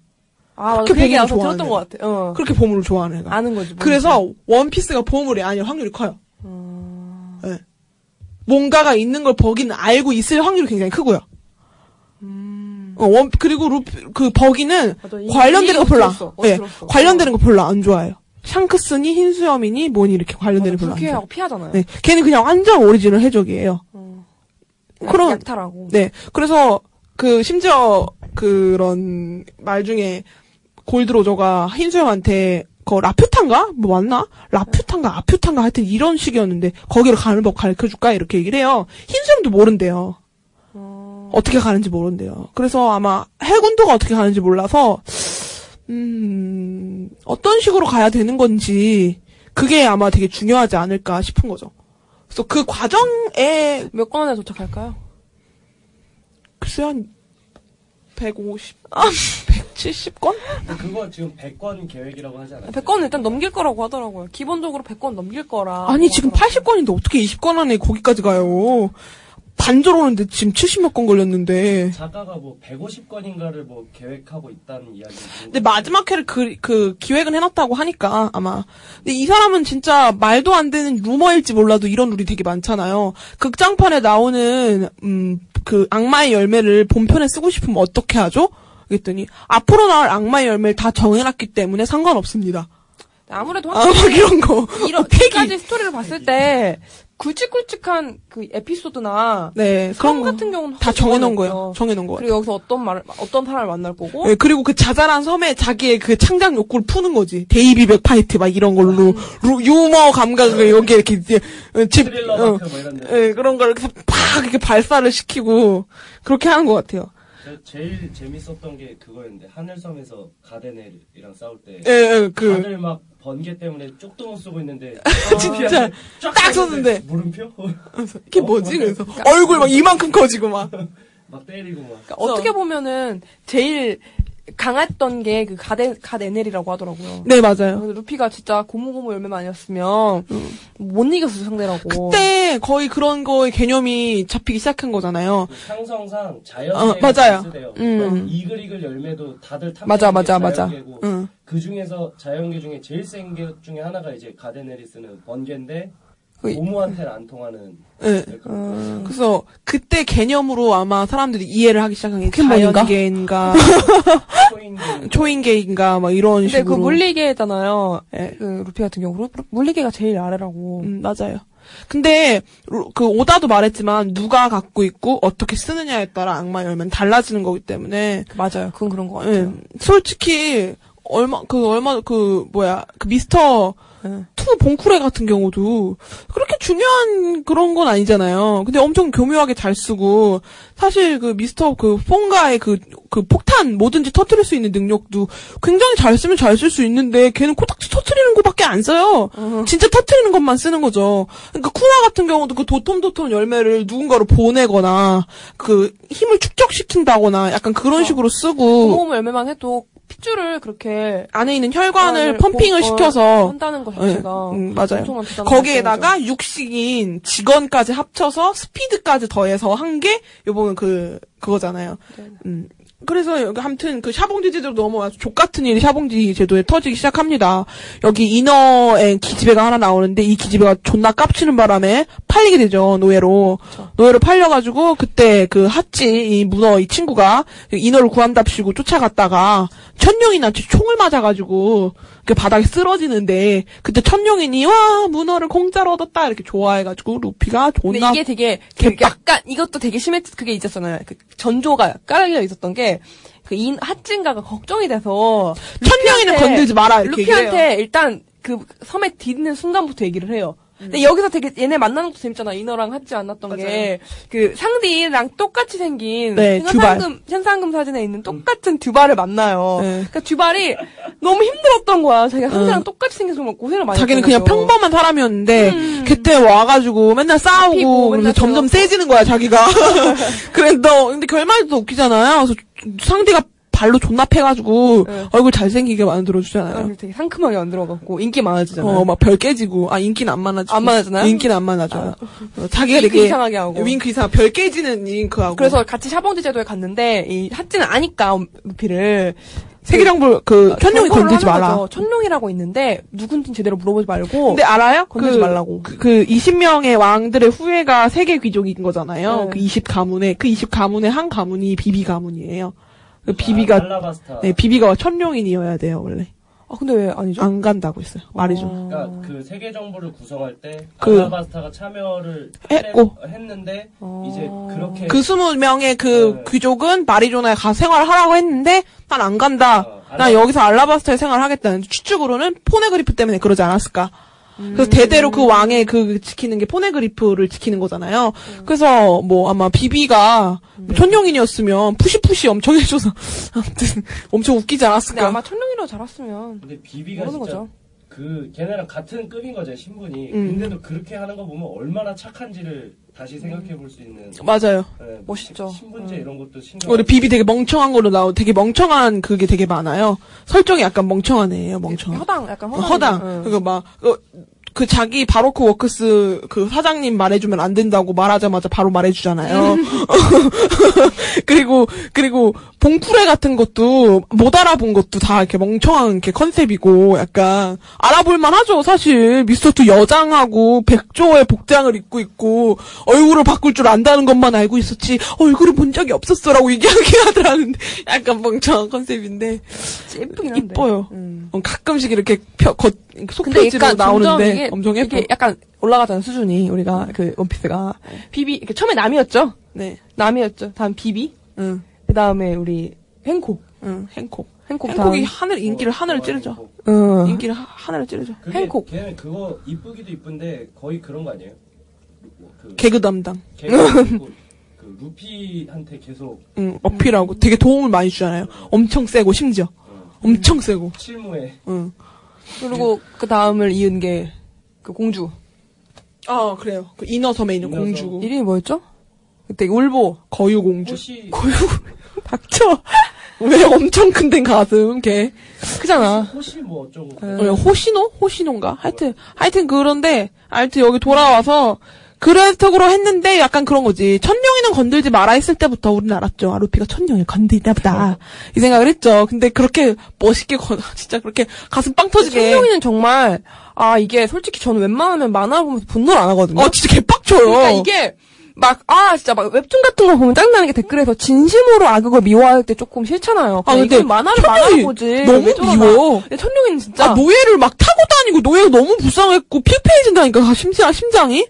아, 맞아. 그렇게 그 얘기 보면 나서 들었던. 것 같아. 어. 그렇게 보물을 좋아하는 애가. 아는 거지. 뭔지. 그래서 원피스가 보물이 아닐 확률이 커요. 음. 예. 뭔가가 있는 걸 버기는 알고 있을 확률이 굉장히 크고요. 어, 원, 그리고 루, 그 버기는 음. 맞아, 이- 관련되는 거이 별로, 안- 들었어, 예. 관련되는 거 별로 안 좋아해요. 샹크스니 흰수염이니 뭐니 이렇게 관련되는 거 별로 안 좋아해요. 피하잖아요. 네, 걔는 그냥 완전 오리지널 해적이에요. 어. 그런- 약, 약탈하고. 네, 그래서 그 심지어 그런 말 중에 골드로저가 흰수염한테 그 라퓨탄가 뭐 맞나 라퓨탄가 아퓨탄가 하여튼 이런 식이었는데 거기로 가는 법 가르쳐 줄까 이렇게 얘기를 해요. 흰수염도 모른대요. 어. 어떻게 가는지 모른대요. 그래서 아마 해군도가 어떻게 가는지 몰라서 음, 어떤 식으로 가야 되는 건지, 그게 아마 되게 중요하지 않을까 싶은 거죠. 그래서 그 과정에, 몇건 안에 도착할까요? 글쎄 한, 150, 아, 170건? 근데 그거 지금 100건 계획이라고 하지 않았어요? 100건은 일단 넘길 거라고 하더라고요. 기본적으로 100건 넘길 거라. 아니, 지금 80건인데 어떻게 20건 안에 거기까지 가요? 반절 오는데 지금 70몇 건 걸렸는데. 작가가 뭐 150건인가를 뭐 계획하고 있다는 이야기. 근데 마지막 회를 그, 그 기획은 해놨다고 하니까 아마. 근데 이 사람은 진짜 말도 안 되는 루머일지 몰라도 이런 룰이 되게 많잖아요. 극장판에 나오는 음 그 악마의 열매를 본편에 쓰고 싶으면 어떻게 하죠? 그랬더니 앞으로 나올 악마의 열매를 다 정해놨기 때문에 상관없습니다. 아무래도 아, 막 이런 거. 이런 폐기. 까지 스토리를 봤을 때 굵직굵직한 그 에피소드나 네, 그런 그런 거 같은 경우는 다 확 정해놓은. 거예요. 정해놓은 거예요. 그리고 여기서 어떤 말 어떤 사람을 만날 거고 네, 그리고 그 자잘한 섬에 자기의 그 창작 욕구를 푸는 거지. 데이비 백 파이트 막 이런 걸로 루- 유머 감각을 여기에 이렇게 이제 어, 집 스릴러 어, 뭐. 예, 그런 걸 이렇게 팍 이렇게 발사를 시키고 그렇게 하는 것 같아요. 저 제일 재밌었던 게 그거였는데 하늘섬에서 갓 에넬이랑 싸울 때 예, 예, 그 다들 막 번개 때문에 쪽도 못 쓰고 있는데 *laughs* 진짜 딱 섰는데. 물음표 이게 뭐지? 그래서 얼굴 막 이만큼 커지고 막. *laughs* 막 때리고 막 그러니까 어떻게 보면은 제일 강했던 게 그 가데 가데넬이라고 하더라고요. 네, 맞아요. 루피가 진짜 고무고무 열매만 아니었으면 못 이겼어 상대라고. 그때 거의 그런 거의 개념이 잡히기 시작한 거잖아요. 그 상성상 자연계 어, 맞아요. 음. 이글이글 열매도 다들 탐내는 맞아, 게 맞아, 맞아. 응. 그 중에서 자연계 중에 제일 센 게 중에 하나가 이제 가데네리스는 번개인데 그- 고무한테는 안 통하는 예. 그런 그래서 그때 개념으로 아마 사람들이 이해를 하기 시작한 게 포켓몬인가? 자연계인가 *laughs* 초인계 초인계인가 막 이런 근데 식으로. 그 물리계잖아요. 예. 그 루피 같은 경우 물리계가 제일 아래라고. 음, 맞아요. 근데 로- 그 오다도 말했지만 누가 갖고 있고 어떻게 쓰느냐에 따라 악마 열매는 달라지는 거기 때문에 맞아요. 그건 그런 것 예, 같아요. 솔직히 얼마 그 얼마 그 뭐야 그 미스터 예. 투 봉쿠레 같은 경우도 그렇게 중요한 그런 건 아니잖아요. 근데 엄청 교묘하게 잘 쓰고 사실 그 미스터 그 퐁가의 그 그 폭탄 뭐든지 터트릴 수 있는 능력도 굉장히 잘 쓰면 잘 쓸 수 있는데 걔는 코딱지 터트리는 거밖에 안 써요. 진짜 터트리는 것만 쓰는 거죠. 그러니까 쿠마 같은 경우도 그 도톨도톨 열매를 누군가로 보내거나 그 힘을 축적시킨다거나 약간 그런 식으로 쓰고 고무고무 열매만 해도 핏줄을 그렇게 안에 있는 혈관을 펌핑을 보- 어, 시켜서 한다는 것 예, 자체가 음, 맞아요. 거기에다가 육식인 직원까지 합쳐서 스피드까지 더해서 한 게 요번은 그 그거잖아요. 네. 음. 그래서 여기 아무튼 그 샤봉지 제도로 넘어와서 족 같은 일이 샤봉지 제도에 터지기 시작합니다. 여기 이너에 기지배가 하나 나오는데 이 기지배가 존나 깝치는 바람에 팔리게 되죠 노예로 노예로 팔려가지고 그때 그 핫지 이 문어 이 친구가 이너를 구한답시고 쫓아갔다가 천룡인한테 총을 맞아가지고 그 바닥에 쓰러지는데 그때 천룡인이 와 문어를 공짜로 얻었다 이렇게 좋아해가지고 루피가 존나 이게 되게 그 약간 이것도 되게 심했 그게 있었잖아요. 그 전조가 깔려 있었던 게 그인 핫진가가 걱정이 돼서 천룡이는 건들지 마라 이렇게. 루피한테 일단 그 섬에 디는 순간부터 얘기를 해요. 음. 근데 여기서 되게 얘네 만나는 것도 재밌잖아. 이너랑 하지 않았던 게 그 상디랑 똑같이 생긴 네, 현상금 현상금 사진에 있는 똑같은 듀발을 만나요. 네. 그러니까 듀발이 너무 힘들었던 거야. 자기가 상디랑 똑같이 생겨서 정말 고생을 많이 자기는 그냥 거죠. 평범한 사람이었는데 음. 그때 와가지고 맨날 싸우고 맨날 점점. 세지는 거야 자기가. *laughs* 그래 너 근데 결말도 웃기잖아요. 그래서 상대가 발로 존나 패가지고 네. 얼굴 잘생기게 만들어 아, 주잖아요. 되게 상큼하게 만들어갖고 인기 많아지잖아요. 어 막 별 깨지고 아 인기는 안 많아지고 안 많아지나요? 인기는 안 많아져요. 어, 자기가 윙크 되게 이상하게 하고. 윙크 이상 별 깨지는 윙크하고 그래서 같이 샤봉지 제도에 갔는데 이 핫지는 아니까 루피를 세계정보 그 천룡이 경고를 건들지 마라. 거죠. 천룡이라고 있는데 누군지 제대로 물어보지 말고 근데 알아요? 건들지 말라고. 그, 그 20명의 왕들의 후예가 세계 귀족인 거잖아요. 네. 그 20 가문에 그 20 가문의 한 가문이 비비 가문이에요. 그 비비가 알라바스타 네, 비비가 천룡인이어야 돼요, 원래. 아 근데 왜 아니죠? 안 간다고 했어요. 말이 좀. 그러니까 그 세계 정부를 구성할 때 그- 알라바스타가 참여를 했고. 해- 했는데 어. 이제 그렇게 그 20명의 그 네. 귀족은 마리조아에 가 생활을 하라고 했는데 난 안 간다. 어, 난 알라- 여기서 알라바스타에 생활하겠다는 추측으로는 포네그리프 때문에 그러지 않았을까. 그래서 대대로 그 왕의 그 지키는 게 포네그리프를 지키는 거잖아요. 그래서 뭐 아마 비비가 뭐 천룡인이었으면 푸시푸시 엄청 해줘서 *laughs* 아무튼 엄청 웃기지 근데 않았을까. 아마 천룡인이라고 자랐으면 근데 비비가 모르는 진짜 거죠. 그 걔네랑 같은 급인 거죠 신분이. 음. 근데도 그렇게 하는 거 보면 얼마나 착한지를 다시 생각해 볼 수 있는. 맞아요. 예, 멋있죠. 신분제 음. 이런 것도 신경. 우리 비비 되게 멍청한 거로 나오 되게 멍청한 그게 되게 많아요. 설정이 약간 멍청한 애예요, 멍청. 허당 약간 허당. 허당. 응. 그거 막, 어, 그 자기 바로크 워크스 그 사장님 말해주면 안 된다고 말하자마자 바로 말해주잖아요. *laughs* 그리고, 그리고 봉프레 같은 것도 못 알아본 것도 다 이렇게 멍청한 이렇게 컨셉이고 약간 알아볼만 하죠, 사실. 미스터트 여장하고 백조의 복장을 입고 있고 얼굴을 바꿀 줄 안다는 것만 알고 있었지 얼굴을 본 적이 없었어라고 얘기하더라는데 약간 멍청한 컨셉인데 예쁘긴 한데. 이뻐요. 음. 어, 가끔씩 이렇게 펴, 겉, 점점 나오는데 이게, 엄청 예뻐. 이게 약간 올라가잖아 수준이 우리가 그 원피스가 비비 이렇게 처음에 남이었죠. 네. 남이었죠. 다음 비비. 응, 그 다음에 우리 행콕. 응, 행콕. 행콕 행콕이 다음. 하늘, 인기를 하늘을 뭐, 찌르죠. 뭐, 응. 인기를 하, 하늘을 찌르죠. 그게 행콕. 걔는 그거 이쁘기도 이쁜데 거의 그런 거 아니에요? 루- 그 개그 담당. 걔가 있고 그 루피한테 계속 응, 어필하고 되게 도움을 많이 주잖아요. 엄청 세고, 심지어. 어, 엄청 세고. 실무에 응. 그리고 그 다음을 이은 게 그 공주. 아, 그래요. 그 인어섬에 있는 인어섬. 공주. 이름이 뭐였죠? 그때 울보. 거유공주. 호시 닥쳐. 왜 엄청 큰 데 가슴, 걔. 크잖아. 호시 뭐 어쩌고 네. 어, 호시노? 호시노인가? 하여튼, 하여튼 그런데, 하여튼 여기 돌아와서, 그래스톡으로 했는데 약간 그런 거지. 천룡이는 건들지 마라 했을 때부터 우리는 알았죠. 아, 루피가 천룡을 건드리나 보다. 이 생각을 했죠. 근데 그렇게 멋있게 건, *laughs* 진짜 그렇게 가슴 빵 터지게. 천룡이는 정말 아 이게 솔직히 저는 웬만하면 만화 보면서 분노를 안 하거든요. 어, 진짜 개빡쳐요. 그러니까 이게 막 아 진짜 막 웹툰 같은 거 보면 짜증나는 게 댓글에서 진심으로 악역을 미워할 때 조금 싫잖아요. 아, 근데 만화를 만화로 보지. 너무. 미워. 근데 천룡인은 진짜 아, 노예를 막 타고 다니고 노예가 너무 불쌍했고 피폐해진다니까 심장 심장이.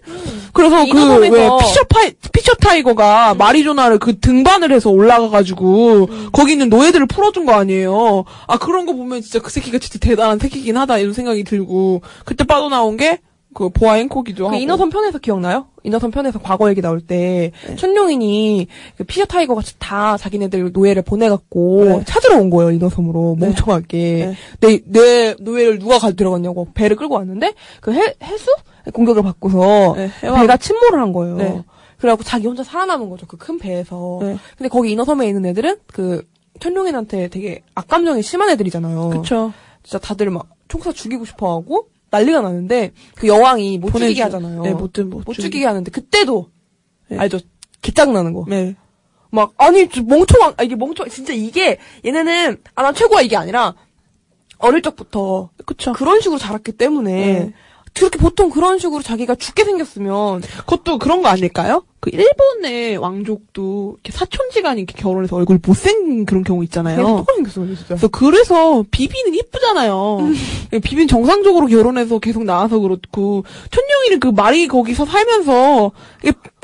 그래서 그 왜 피셔 파이 피셔 타이거가 마리조아를 그 등반을 해서 올라가가지고 거기 있는 노예들을 풀어준 거 아니에요. 아 그런 거 보면 진짜 그 새끼가 진짜 대단한 새끼긴 하다 이런 생각이 들고 그때 빠져나온 게 그 보아 행콕이죠. 그 하고. 인어섬 편에서 기억나요? 인어섬 편에서 과거 얘기 나올 때 네. 천룡인이 그 피셔 타이거가 다 자기네들 노예를 보내갖고 네. 찾으러 온 거예요 인어섬으로 네. 멍청하게 내, 내 노예를 누가 가지고 들어갔냐고 배를 끌고 왔는데 그 해, 해수 공격을 받고서 네. 배가 침몰을 한 거예요. 네. 그래갖고 자기 혼자 살아남은 거죠 그 큰 배에서. 네. 근데 거기 인어섬에 있는 애들은 그 천룡인한테 되게 악감정이 심한 애들이잖아요. 그쵸. 진짜 다들 막 총사 죽이고 싶어하고 난리가 나는데 그 여왕이 못 죽이게 보내줘. 하잖아요. 네, 못, 못, 못 죽이게. 죽이게 하는데 그때도 네. 알죠? 개짱 나는 거. 네. 막 아니 저 멍청한 아 이게 멍청 진짜 이게 얘네는 아 난 최고야 이게 아니라 어릴 적부터 그쵸. 그런 식으로 자랐기 때문에 네. 그렇게 보통 그런 식으로 자기가 죽게 생겼으면 그것도 그런 거 아닐까요? 그 일본의 왕족도 이렇게 사촌지간이 이렇게 결혼해서 얼굴 못생긴 그런 경우 있잖아요. 똑같이 생겼어 진짜. 그래서 그래서 비비는 이쁘잖아요. 비비는 정상적으로 결혼해서 계속 나와서 그렇고 천룡이는 그 말이 거기서 살면서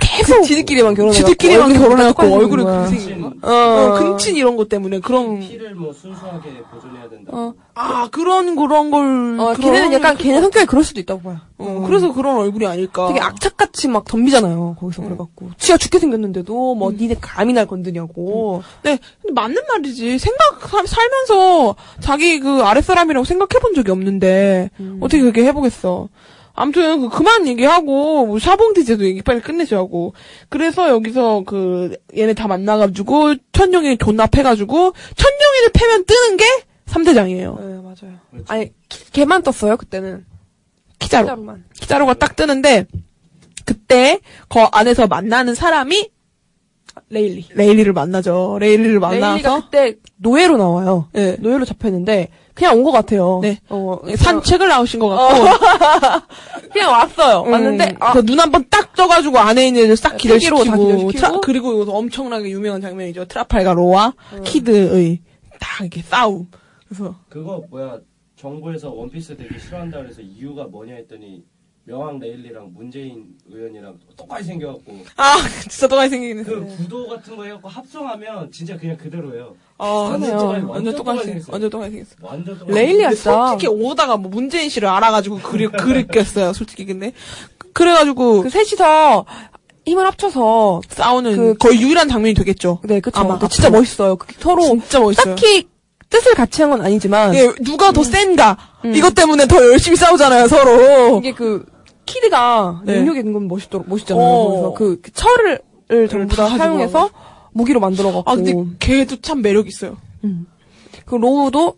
계속 지들끼리만 결혼해. 지들끼리만 결혼해갖고 얼굴을. 그 거. 어. 어, 근친 이런 것 때문에 그런 피를 뭐 순수하게 보존해야 된다. 어. 아 그런 그런 걸 어, 그런 걔네는 약간 걸- 걔네 성격이 그럴 수도 있다고 봐요. 어, 그래서 그런 얼굴이 아닐까. 되게 악착같이 막 덤비잖아요. 거기서 그래갖고. 지가 죽게 생겼는데도 뭐 니네 감히 날 건드냐고. 네, 근데 맞는 말이지. 생각 살- 살면서 자기 그 아랫 사람이라고 생각해 본 적이 없는데 어떻게 그렇게 해보겠어. 아무튼 그 그만 얘기하고 뭐 샤본디 제도 얘기 빨리 끝내자고. 그래서 여기서 그 얘네 다 만나가지고 천룡인 존나 패가지고 천룡인을 패면 뜨는 게 3대장이에요. 네, 맞아요. 그렇죠. 아니, 키- 걔만 떴어요, 그때는. 키자로. 키자로만. 키자로가 딱 뜨는데 그때 그 안에서 만나는 사람이 레일리. 레일리를 만나죠. 레일리를 만나서 레일리가 그때 노예로 나와요. 예. 노예로 잡혔는데, 그냥 온 것 같아요. 네. 어, 산책을 나오신 것 같고 *laughs* 그냥 왔어요. 음, 왔는데, 아, 그눈 한 번 딱 떠가지고 안에 있는 애들 싹다 기절시키고, 기절시키고. 트라- 그리고 여기서 엄청나게 유명한 장면이죠. 트라팔가 로와 키드의 딱 이렇게 싸움. 그래서 그거 뭐야 정부에서 원피스 되게 싫어한다 그래서 이유가 뭐냐 했더니 명왕 레일리랑 문재인 의원이랑 똑같이 생겨갖고 아, *laughs* 진짜 똑같이 생기긴 그 했어. 구도 같은 거 해갖고 합성하면 진짜 그냥 그대로예요. 아, 그러네요. 똑같이- 완전 똑같이 생겼어요. 생겼어. 완전 똑같이 생겼어. 완전 똑같이 진짜. 솔직히 오다가 뭐 문재인 씨를 알아가지고 그리, *laughs* 그립겠어요, 솔직히. 근데. 그래가지고 그 셋이서 힘을 합쳐서 싸우는 그- 거의 유일한 장면이 되겠죠. 네 그쵸. 아마 근데 진짜 앞으로. 멋있어요. 그 서로 진짜 멋있어요. 딱히 뜻을 같이 한 건 아니지만 예, 누가 더 센가. 음. 이것 때문에 더 열심히 싸우잖아요, 서로. 이게 그 키드가 네. 능력 있는 건 멋있더 멋있잖아요. 어. 그래서 그, 그 철을 전부 다다 사용해서 무기로 만들어갖고. 아, 근데 걔도 참 매력 있어요. 음. 그 로우도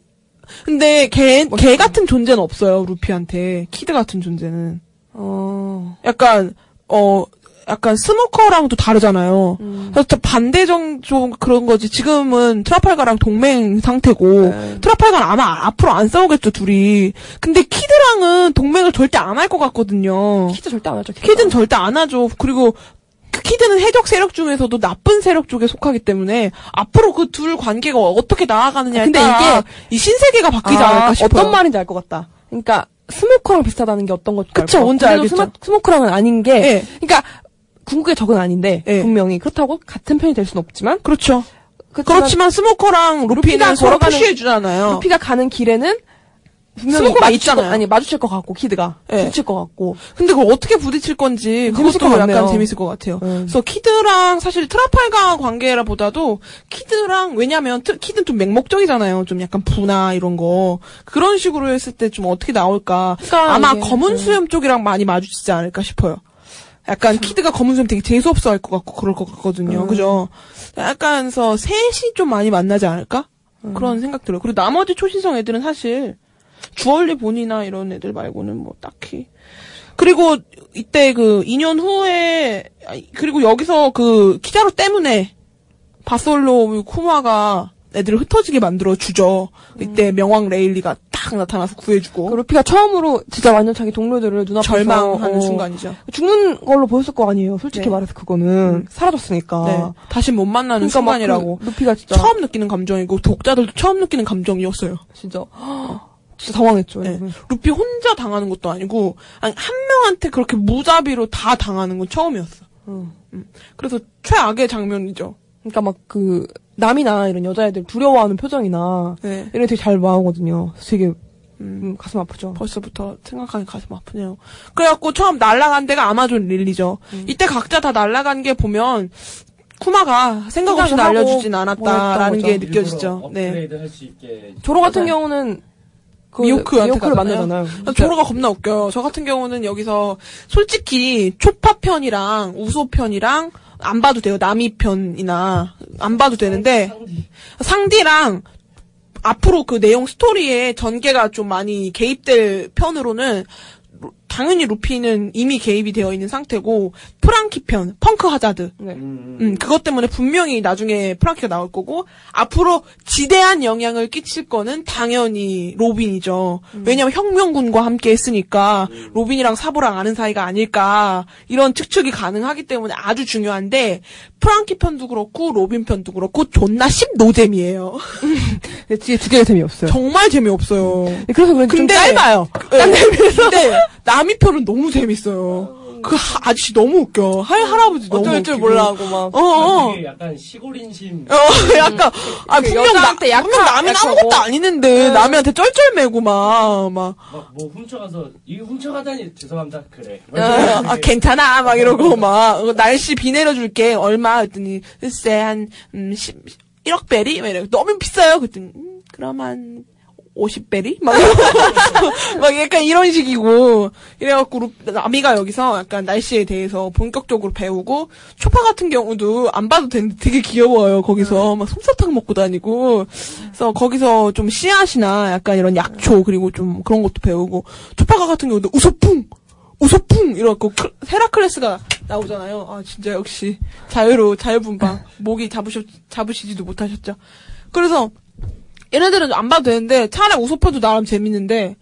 근데 걔, 걔 멋있어요. 같은 존재는 없어요, 루피한테. 키드 같은 존재는. 어. 약간, 어, 약간 스모커랑도 다르잖아요. 음. 그래서 좀 반대정 좀 그런 거지. 지금은 트라팔가랑 동맹 상태고 네. 트라팔가는 아마 앞으로 안 싸우겠죠 둘이. 근데 키드랑은 동맹을 절대 안 할 것 같거든요. 키드 절대 안 하죠. 키드가. 키드는 절대 안 하죠. 그리고 그 키드는 해적 세력 중에서도 나쁜 세력 쪽에 속하기 때문에 앞으로 그 둘 관계가 어떻게 나아가느냐에 근데 따라 이게- 이 신세계가 바뀌지 아, 않을까 싶어요. 어떤 말인지 알 것 같다. 그러니까 스모커랑 비슷하다는 게 어떤 것도 그쵸. 뭔지 알겠죠. 스모, 스모커랑은 아닌 게 예. 그러니까 궁극의 적은 아닌데 예. 분명히 그렇다고 같은 편이 될 수는 없지만 그렇죠. 그렇지만 그렇지만 스모커랑 루피는 서로 push해 주잖아요. 루피가 가는 길에는 분명히 마주칠 있잖아요. 것, 아니 마주칠 것 같고 키드가 예. 부딪힐 것 같고 근데 그걸 어떻게 부딪힐 건지 그것도 것 약간 같네요. 재밌을 것 같아요. 음. 그래서 키드랑 사실 트라팔가 관계라보다도 키드랑 왜냐면 트- 키드는 좀 맹목적이잖아요. 좀 약간 부나 이런 거 그런 식으로 했을 때 좀 어떻게 나올까. 그러니까 아마 이게, 검은 음. 수염 쪽이랑 많이 마주치지 않을까 싶어요. 약간 키드가 검은 수염 되게 재수 없어 할 것 같고 그럴 것 같거든요. 음. 그죠? 약간 서 셋이 좀 많이 만나지 않을까? 음. 그런 생각 들어요. 그리고 나머지 초신성 애들은 사실 주얼리 보니나 이런 애들 말고는 뭐 딱히. 그리고 이때 그 2년 후에 그리고 여기서 그 키자로 때문에 바솔로 쿠마가 애들을 흩어지게 만들어 주죠. 이때 명왕 레일리가 딱 나타나서 구해주고 그 루피가 처음으로 진짜 완전 자기 동료들을 눈앞에서 절망하는 어, 순간이죠. 죽는 걸로 보였을 거 아니에요. 솔직히 네. 말해서 그거는 음. 사라졌으니까. 네. 다시 못 만나는 그러니까 막 순간이라고. 그 루피가 진짜 처음 느끼는 감정이고 독자들도 처음 느끼는 감정이었어요. 진짜 진짜 당황했죠. 네. 여러분. 루피 혼자 당하는 것도 아니고 아니, 한 명한테 그렇게 무자비로 다 당하는 건 처음이었어. 음. 그래서 최악의 장면이죠. 그러니까 막 그 남이나 이런 여자애들 두려워하는 표정이나 네. 이런 게 되게 잘 나오거든요. 되게 음, 음, 가슴 아프죠. 벌써부터 생각하니 가슴 아프네요. 그래갖고 처음 날아간 데가 아마존 릴리죠. 음. 이때 각자 다 날아간 게 보면 쿠마가 생각 없이 날려주진 않았다라는 게. 느껴지죠. 네. 조로 같은. 경우는 그 미호크한테 미호크를 가잖아요. 만나잖아요. 조로가 겁나 웃겨요. 저 같은 경우는 여기서 솔직히 초파 편이랑 우솝 편이랑 안 봐도 돼요. 나미 편이나 안 봐도 되는데 상디. 상디랑 앞으로 그 내용 스토리에 전개가 좀 많이 개입될 편으로는 루- 당연히 루피는 이미 개입이 되어 있는 상태고 프랑키 편 펑크 하자드 네. 음, 음, 그것 때문에 분명히 나중에 프랑키가 나올 거고, 앞으로 지대한 영향을 끼칠 거는 당연히 로빈이죠. 왜냐면 혁명군과 함께 했으니까, 로빈이랑 사보랑 아는 사이가 아닐까, 이런 추측이 가능하기 때문에 아주 중요한데, 프랑키 편도 그렇고, 로빈 편도 그렇고, 존나 씹 노잼이에요. *laughs* 뒤에 두 개가 재미없어요. 정말 재미없어요. 네, 그래서 그런지 좀 근데- 짧아요. 근데, *laughs* 나미 편은 너무 재밌어요. 그 하- 아저씨 너무 웃겨. 할 할아버지 너무 어쩔 줄. 몰라하고 막. 어, 어. 그게 약간 시골 인심. 어, *laughs* 약간, 아, 그 분명, 나, 여자한테 약간- 분명 남이 약간 아무것도 어. 아니는데, 남이한테 쩔쩔매고 막, 막, 막 뭐 훔쳐가서 이거 훔쳐가다니 죄송합니다. 그래. 어, 아, 괜찮아, 막 이러고, 막, 어, 날씨 비 내려줄게, 얼마? 그랬더니, 글쎄, 한, 음, 10, 1억 베리? 막 이러고, 너무 비싸요? 그랬더니, 음, 그럼 한, 50베리? 막, *laughs* 막 약간 이런 식이고, 이래갖고, 루- 나미가 여기서 약간 날씨에 대해서 본격적으로 배우고, 초파 같은 경우도 안 봐도 되는데 되게 귀여워요, 거기서. 막 솜사탕 먹고 다니고. 그래서 거기서 좀 씨앗이나 약간 이런 약초, 그리고 좀 그런 것도 배우고, 초파가 같은 경우도 우소풍! 우소풍! 이래갖고, 크- 헤라클레스가 나오잖아요. 아, 진짜 역시, 자유로, 자유분방. 목이 잡으셨, 잡으시지도 못하셨죠. 그래서, 얘네들은 안 봐도 되는데 차라리 우소편도 나름 재밌는데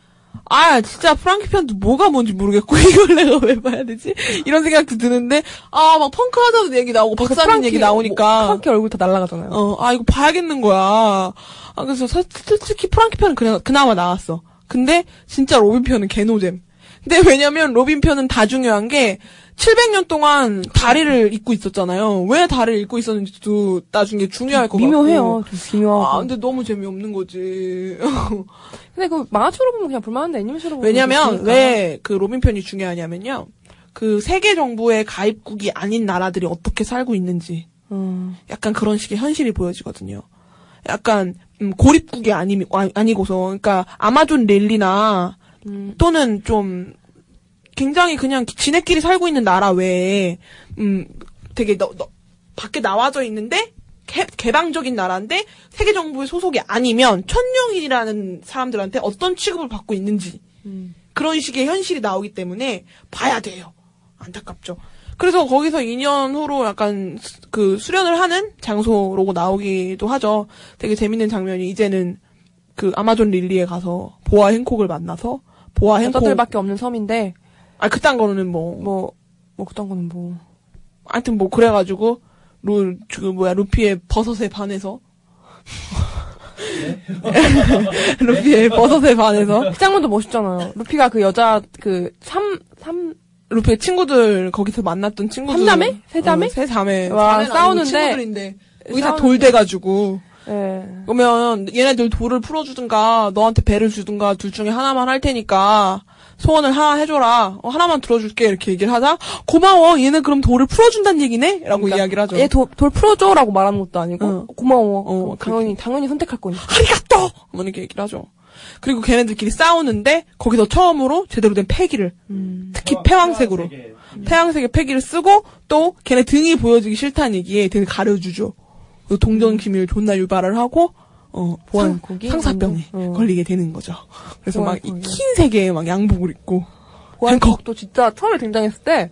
아 진짜 프랑키 편도 뭐가 뭔지 모르겠고 *laughs* 이걸 내가 왜 봐야 되지? 이런 생각도 드는데 아 막 펑크 하자드 얘기 나오고 박사님 프랑키- 얘기 나오니까. 프랑키 얼굴 다 날아가잖아요. 어아 이거 봐야겠는 거야. 아 그래서 사- 솔직히 프랑키 편은 그나, 그나마 나왔어. 근데 진짜 로빈 편은 개노잼. 근데 왜냐면 로빈 편은 다 중요한 게 700년 동안 다리를 잇고 있었잖아요. 왜 다리를 잇고 있었는지도 나중에 중요할 것 미묘해요. 같고. 좀 미묘하고. 아, 근데 너무 재미없는 거지. *laughs* 근데 그 만화책으로 보면 그냥 볼만한데 애니메이션으로 보면 왜냐면. 왜 그 로빈 편이 중요하냐면요. 그 세계 정부의 가입국이 아닌 나라들이 어떻게 살고 있는지 음. 약간 그런 식의 현실이 보여지거든요. 약간 음, 고립국이 아니 아니고서 그러니까 아마존 릴리나 음. 또는 좀 굉장히 그냥 지네끼리 살고 있는 나라 외에 음 되게 너, 너- 밖에 나와져 있는데 개, 개방적인 나라인데 세계 정부의 소속이 아니면 천룡이라는 사람들한테 어떤 취급을 받고 있는지 음. 그런 식의 현실이 나오기 때문에 봐야 돼요. 안타깝죠. 그래서 거기서 2년 후로 약간 수- 그 수련을 하는 장소로 나오기도 하죠. 되게 재밌는 장면이 이제는 그 아마존 릴리에 가서 보아 행콕을 만나서 보아 행콕 여자들밖에 없는 섬인데 아 그딴 거는 뭐, 뭐, 뭐 그딴 거는 뭐. 하여튼 뭐 그래가지고 루, 그 뭐야 루피의 버섯에 반해서 *laughs* 루피의 버섯에 반해서 그 장면도 멋있잖아요. 루피가 그 여자 그 삼, 삼, 루피의 친구들 거기서 만났던 친구들 삼자매? 세 자매? 어, 세 자매 와, 자매는 아니고 싸우는데- 친구들인데 여기 다돌 돼가지고 예. 그러면 얘네들 돌을 풀어주든가 너한테 배를 주든가 둘 중에 하나만 할 테니까 소원을 하나 해줘라 어, 하나만 들어줄게 이렇게 얘기를 하자 고마워 얘는 그럼 돌을 풀어준다는 얘기네 라고 그러니까 이야기를 하죠 얘 도, 돌 풀어줘 라고 말하는 것도 아니고 응. 고마워. 어, 당연히 당연히 선택할 거니까. 아리가또! 뭐 이렇게 얘기를 하죠. 그리고 걔네들끼리 싸우는데 거기서 처음으로 제대로 된 패기를 음. 특히 패왕색으로 세계. 태양색의 패기를 쓰고 또 걔네 등이 보여지기 싫다는 얘기에 등을 가려주죠. 그 동정 기밀 존나 유발을 하고 어 보안 상- 고기? 상사병에 어. 걸리게 되는 거죠. 그래서 막이 고기. 흰 색의 막 양복을 입고 고한국도 진짜 처음에 등장했을 때,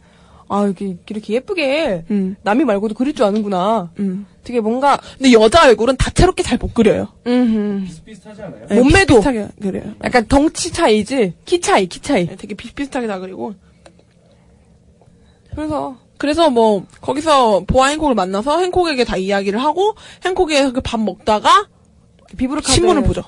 아, 이렇게, 이렇게 예쁘게, 음, 남이 말고도 그릴 줄 아는구나. 음. 되게 뭔가, 근데 여자 얼굴은 다채롭게 잘 못 그려요. 음, 비슷비슷하지 않아요? 네, 몸매도. 비슷하게 그려요. 약간 덩치 차이지? 키 차이, 키 차이. 네, 되게 비슷비슷하게 다 그리고 그래서, 그래서 뭐 거기서 보아 행콕을 만나서 행콕에게 다 이야기를 하고 행콕에 그밥 먹다가 비브로 카드. 신문을 보죠.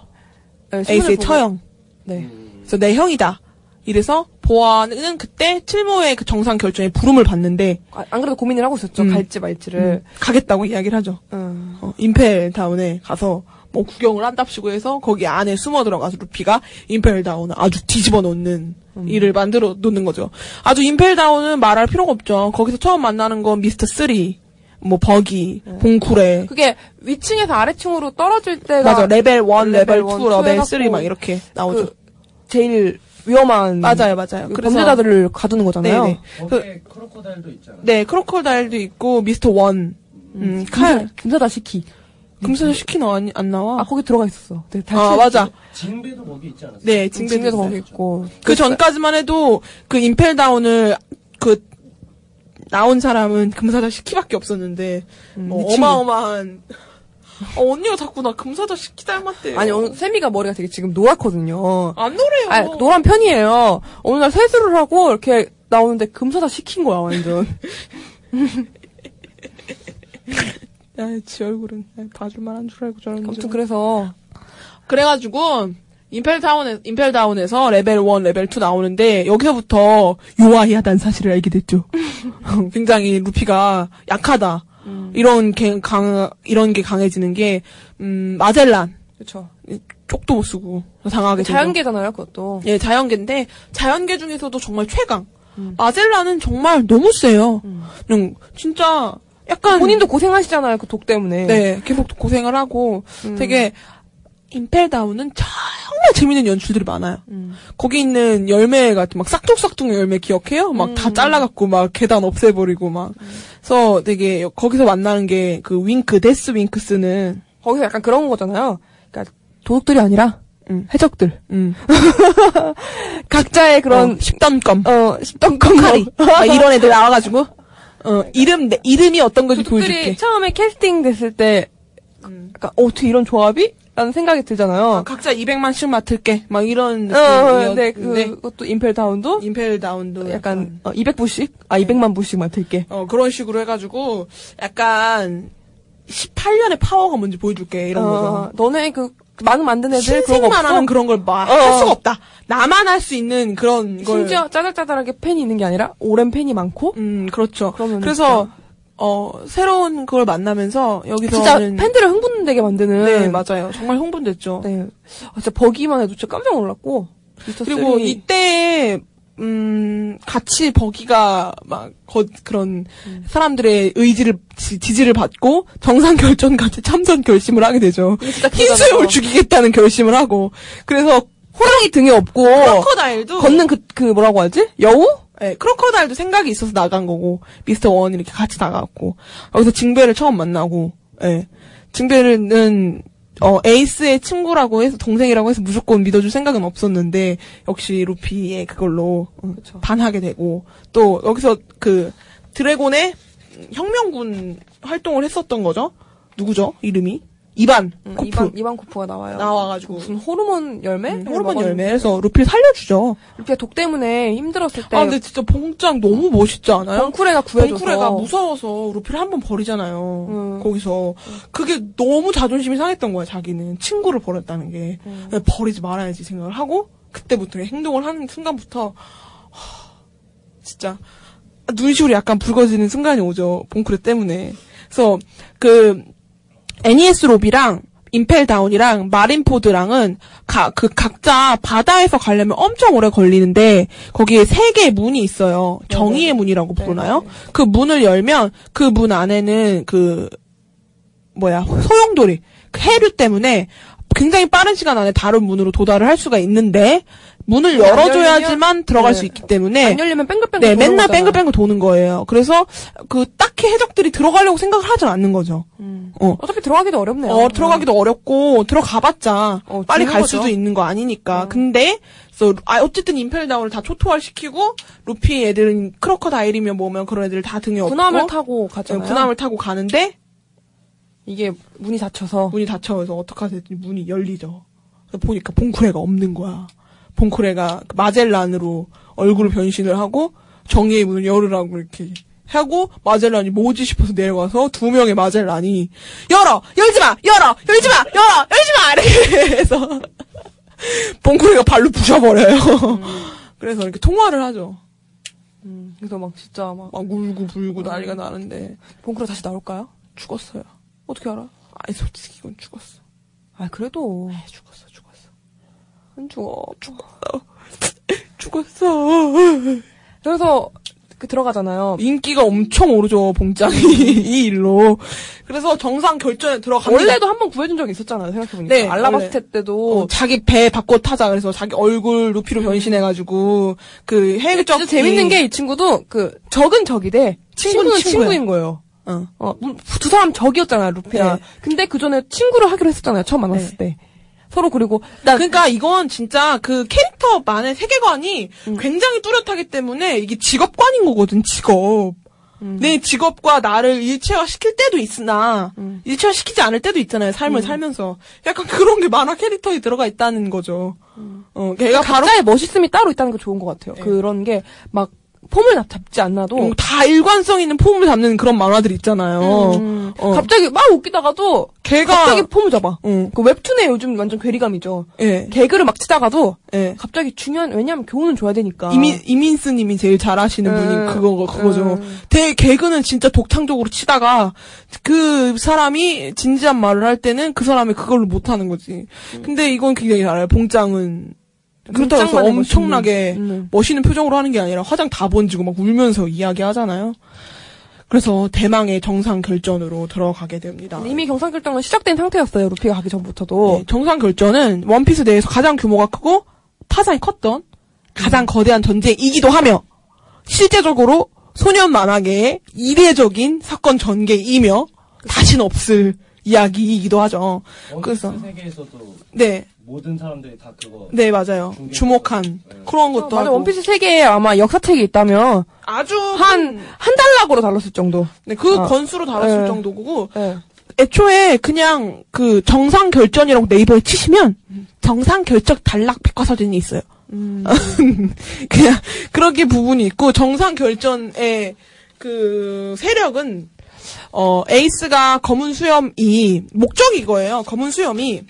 네, 에이스의 보고. 처형. 네. 음. 그래서 내 형이다. 이래서 보아는 그때 칠모의 그 정상 결정에 부름을 받는데 아, 안 그래도 고민을 하고 있었죠. 음. 갈지 말지를. 가겠다고 이야기를 하죠. 음. 어, 임펠 다운에 가서 뭐 구경을 한답시고 해서 거기 안에 숨어 들어가서 루피가 임펠다운을 아주 뒤집어 놓는 음. 일을 만들어 놓는 거죠. 아주 임펠다운은 말할 필요가 없죠. 거기서 처음 만나는 건 미스터 쓰리, 뭐 버기, 네. 봉쿠레, 그게 위층에서 아래층으로 떨어질 때가 맞아 레벨 1, 레벨 2, 레벨 one, 레벨 two3 해갖고 막 이렇게 나오죠. 그 제일 위험한 맞아요, 맞아요. 그 범죄자들을 가두는 거잖아요. 네네. 거기에 크로코다일도 있잖아요. 네, 크로코다일도 있고 미스터 원, 음, 칼, 금사자 시키. 금사자 시키나 안, 안 나와. 아 거기 들어가 있었어. 네, 다 아, 맞아. 징배도 거기 있지 않았어요? 네, 징배도 징배도 거기. 있고. 그 전까지만 해도 그 임펠다운을 그 나온 사람은 금사자 시키밖에 없었는데 음, 어, 미친 어마어마한 어, 언니가 자꾸 나 금사자 시키 닮았대요. 아니 오늘 세미가 머리가 되게 지금 노랗거든요. 안 노래요. 아 노란 편이에요. 어느 날 세수를 하고 이렇게 나오는데 금사다 시킨 거야 완전. *laughs* 아, 지 얼굴은 봐줄만한 줄 알고 저런 아무튼 줄. 그래서 그래가지고 임펠다운에 임펠다운에서 레벨 1, 레벨 2 나오는데 여기서부터 弱い하다는 사실을 알게 됐죠. *laughs* 굉장히 루피가 약하다. 이런 게 강, 이런 게 강해지는 게, 음, 마젤란. 그렇죠. 쪽도 못 쓰고 당하게. 자연계잖아요 그것도. 예, 자연계인데 자연계 중에서도 정말 최강. 음. 마젤란은 정말 너무 세요. 그냥 진짜 약간 본인도 고생하시잖아요 그 독 때문에. 네 계속 고생을 하고 음. 되게 임펠다운은 정말 재밌는 연출들이 많아요. 음. 거기 있는 열매 같은 막 싹둑싹둑 열매 기억해요? 막다 음. 잘라갖고 막 계단 없애버리고 막. 그래서 되게 거기서 만나는 게 그 윙크 데스 윙크스는 거기서 약간 그런 거잖아요. 그러니까 도둑들이 아니라 음. 해적들. 음. *laughs* 각자의 그런 어, 식던껌 어, 카리 *laughs* 막 이런 애들 나와가지고 어 이름 내- 이름이 어떤 건지 보여줄게. 처음에 캐스팅 됐을 때 음. 약간 어, 어떻게 이런 조합이? 라는 생각이 들잖아요. 어, 각자 200만씩 맡을게. 막 이런 어, 네, 느낌이었는데 그것도 임펠 다운도 임펠 다운도 약간 어, 200부씩? 아, 200만 부씩 맡을게. 어 그런 식으로 해가지고 약간 18년의 파워가 뭔지 보여줄게 이런 어, 거죠. 너네 그 많은 만든 애들 그런 거. 하는 그런 걸막 어. 할 수가 없다. 나만 할 수 있는 그런 걸. 심지어 짜잘짜잘하게 팬이 있는 게 아니라 오랜 팬이 많고 음, 그렇죠. 그러면 그래서 어 새로운 걸 만나면서 진짜 여기서는 팬들을 흥분되게 만드는 네 맞아요. 정말 흥분됐죠. 네. 아, 진짜 버기만 해도 진짜 깜짝 놀랐고 그리고 이때 음 같이 버기가 막 거- 그런 음. 사람들의 의지를 지, 지를 받고 정상 결전 같이 참전 결심을 하게 되죠. 진짜 흰수염을. 죽이겠다는 결심을 하고 그래서 호랑이 등에 업고 크로커다일도 걷는 그, 그 뭐라고 하지? 여우? 예, 크로커다일도 생각이 있어서 나간 거고 미스터 원 이렇게 같이 나갔고 여기서 징베를 처음 만나고 예. 징베는 어 에이스의 친구라고 해서 동생이라고 해서 무조건 믿어줄 생각은 없었는데 역시 루피의 그걸로 어, 그쵸. 반하게 되고 또 여기서 그 드래곤의 혁명군 활동을 했었던 거죠 누구죠 이름이 이반 응, 코프 이반 이반 코프가 나와요. 나와가지고 무슨 호르몬 열매? 음, 호르몬 열매에서 루피를 살려주죠 루피가 독 때문에 힘들었을 때 아 근데 진짜 봉짱 너무 멋있지 않아요? 벙쿠레가 구해줘서 벙쿠레가 무서워서 루피를 한 번 버리잖아요. 음. 거기서 그게 너무 자존심이 상했던 거야. 자기는 친구를 버렸다는 게 음. 버리지 말아야지 생각을 하고 그때부터 행동을 하는 순간부터 하, 진짜 눈시울이 약간 붉어지는 순간이 오죠. 봉쿠레 때문에. 그래서 그 NES 로비랑 임펠 다운이랑 마린포드랑은 가, 그 각자 바다에서 가려면 엄청 오래 걸리는데 거기에 세 개의 문이 있어요. 정의의 문이라고 부르나요? 그 문을 열면 그 문 안에는 그 뭐야 소용돌이 그 해류 때문에 굉장히 빠른 시간 안에 다른 문으로 도달을 할 수가 있는데 문을 열어줘야지만 들어갈 네. 수 있기 때문에 안 열리면 뺑글뺑글 네, 맨날 거잖아요. 뺑글뺑글 도는 거예요. 그래서 그 딱히 해적들이 들어가려고 생각을 하지 않는 거죠. 음. 어. 어차피 들어가기도 어렵네요. 어, 들어가기도 어렵고 들어가봤자 어, 빨리 갈 거죠. 수도 있는 거 아니니까. 음. 근데 그래서 아 어쨌든 임펠다운을 다 초토화시키고 루피 애들은 크로커다일이면 뭐면 그런 애들 다 등에 업고 군함을 타고 네, 가잖아요. 군함을 타고 가는데 이게 문이 닫혀서 문이 닫혀서 어떡하지 했더니 문이 열리죠. 보니까 봉쿠레가 없는 거야. 봉쿠레가 그 마젤란으로 얼굴을 변신을 하고 정의의 문을 열으라고 이렇게 하고 마젤란이 뭐지 싶어서 내려가서 두 명의 마젤란이 열어 열지 마 열어 열지 마 열어 열지 마 이렇게 해서 *laughs* 봉쿠레가 발로 부셔버려요. 그래서 이렇게 통화를 하죠. 음, 그래서 막 진짜 막 막 울고 불고 난리가 나는데 봉크로 다시 나올까요? 죽었어요. 어떻게 알아? 아니 솔직히 이건 죽었어. 아 그래도 죽었어 죽었어. 안 죽어. 죽었어. *laughs* *laughs* 그래서 그 들어가잖아요. 인기가 엄청 오르죠, 봉짱이. *laughs* 이 일로. 그래서 정상 결전에 들어갑니다. 원래도 한 번 구해준 적이 있었잖아요. 생각해보니까 네, 알라바스테 때도 어, 자기 배 바꿔 타자. 그래서 자기 얼굴 루피로 변신해가지고, 그 해적. 진짜 재밌는 게 이 친구도 그 적은 적이대 친구는 친구는 친구야. 친구인 거예요. 어. 어, 두 사람 적이었잖아요, 루피랑. 네. 근데 그 전에 친구를 하기로 했었잖아요, 처음 만났을 때. 서로 그리고, 나, 그러니까 이건 진짜 그 캐릭터만의 세계관이 음. 굉장히 뚜렷하기 때문에 이게 직업관인 거거든, 직업. 음. 내 직업과 나를 일체화 시킬 때도 있으나, 음. 일체화 시키지 않을 때도 있잖아요, 삶을 살면서. 약간 그런 게 만화 캐릭터에 들어가 있다는 거죠. 어, 걔가 바로 각자의 멋있음이 따로 있다는 게 좋은 것 같아요. 네. 그런 게, 막, 폼을 잡- 잡지 않나도. 음, 다 일관성 있는 폼을 잡는 그런 만화들 있잖아요. 음, 어. 갑자기 막 웃기다가도, 걔가 갑자기 폼을 잡아. 응. 그 웹툰에 요즘 완전 괴리감이죠. 예. 개그를 막 치다가도, 예. 갑자기 중요한, 왜냐면 교훈은 줘야 되니까. 이민 이민스님이 제일 잘하시는 음, 분이 그거 그거죠. 음. 대 개그는 진짜 독창적으로 치다가 그 사람이 진지한 말을 할 때는 그 사람이 그걸로 못 하는 거지. 근데 이건 굉장히 잘해요. 봉짱은 그렇다고 해서 엄청나게 멋있는, 음. 멋있는 표정으로 하는 게 아니라 화장 다 번지고 막 울면서 이야기하잖아요. 그래서 대망의 정상 결전으로 들어가게 됩니다. 이미 경상결정은 시작된 상태였어요, 루피가 가기 전부터도. 네, 정상 결전은 원피스 내에서 가장 규모가 크고 파장이 컸던 가장 거대한 전쟁이기도 하며 실제적으로 소년 만화계의 이례적인 사건 전개이며 다시는 없을 이야기이기도 하죠. 그래서 세계에서도 네, 모든 사람들이 다 그거 네 맞아요. 주목한 네. 그런 어, 것도 맞아, 하고 원피스 세계에 아마 역사책이 있다면, 아주 한, 한 달락으로 달랐을 정도. 네, 그 아. 건수로 달았을 네. 정도고 예. 애초에 그냥 그 정상 결전이라고 네이버에 치시면 정상 결정 단락 백과사전이 있어요. 음. *laughs* 그냥 그렇게 부분이 있고 정상 결전의 그 세력은 어 에이스가 검은 수염이 목적이 이거예요. 검은 수염이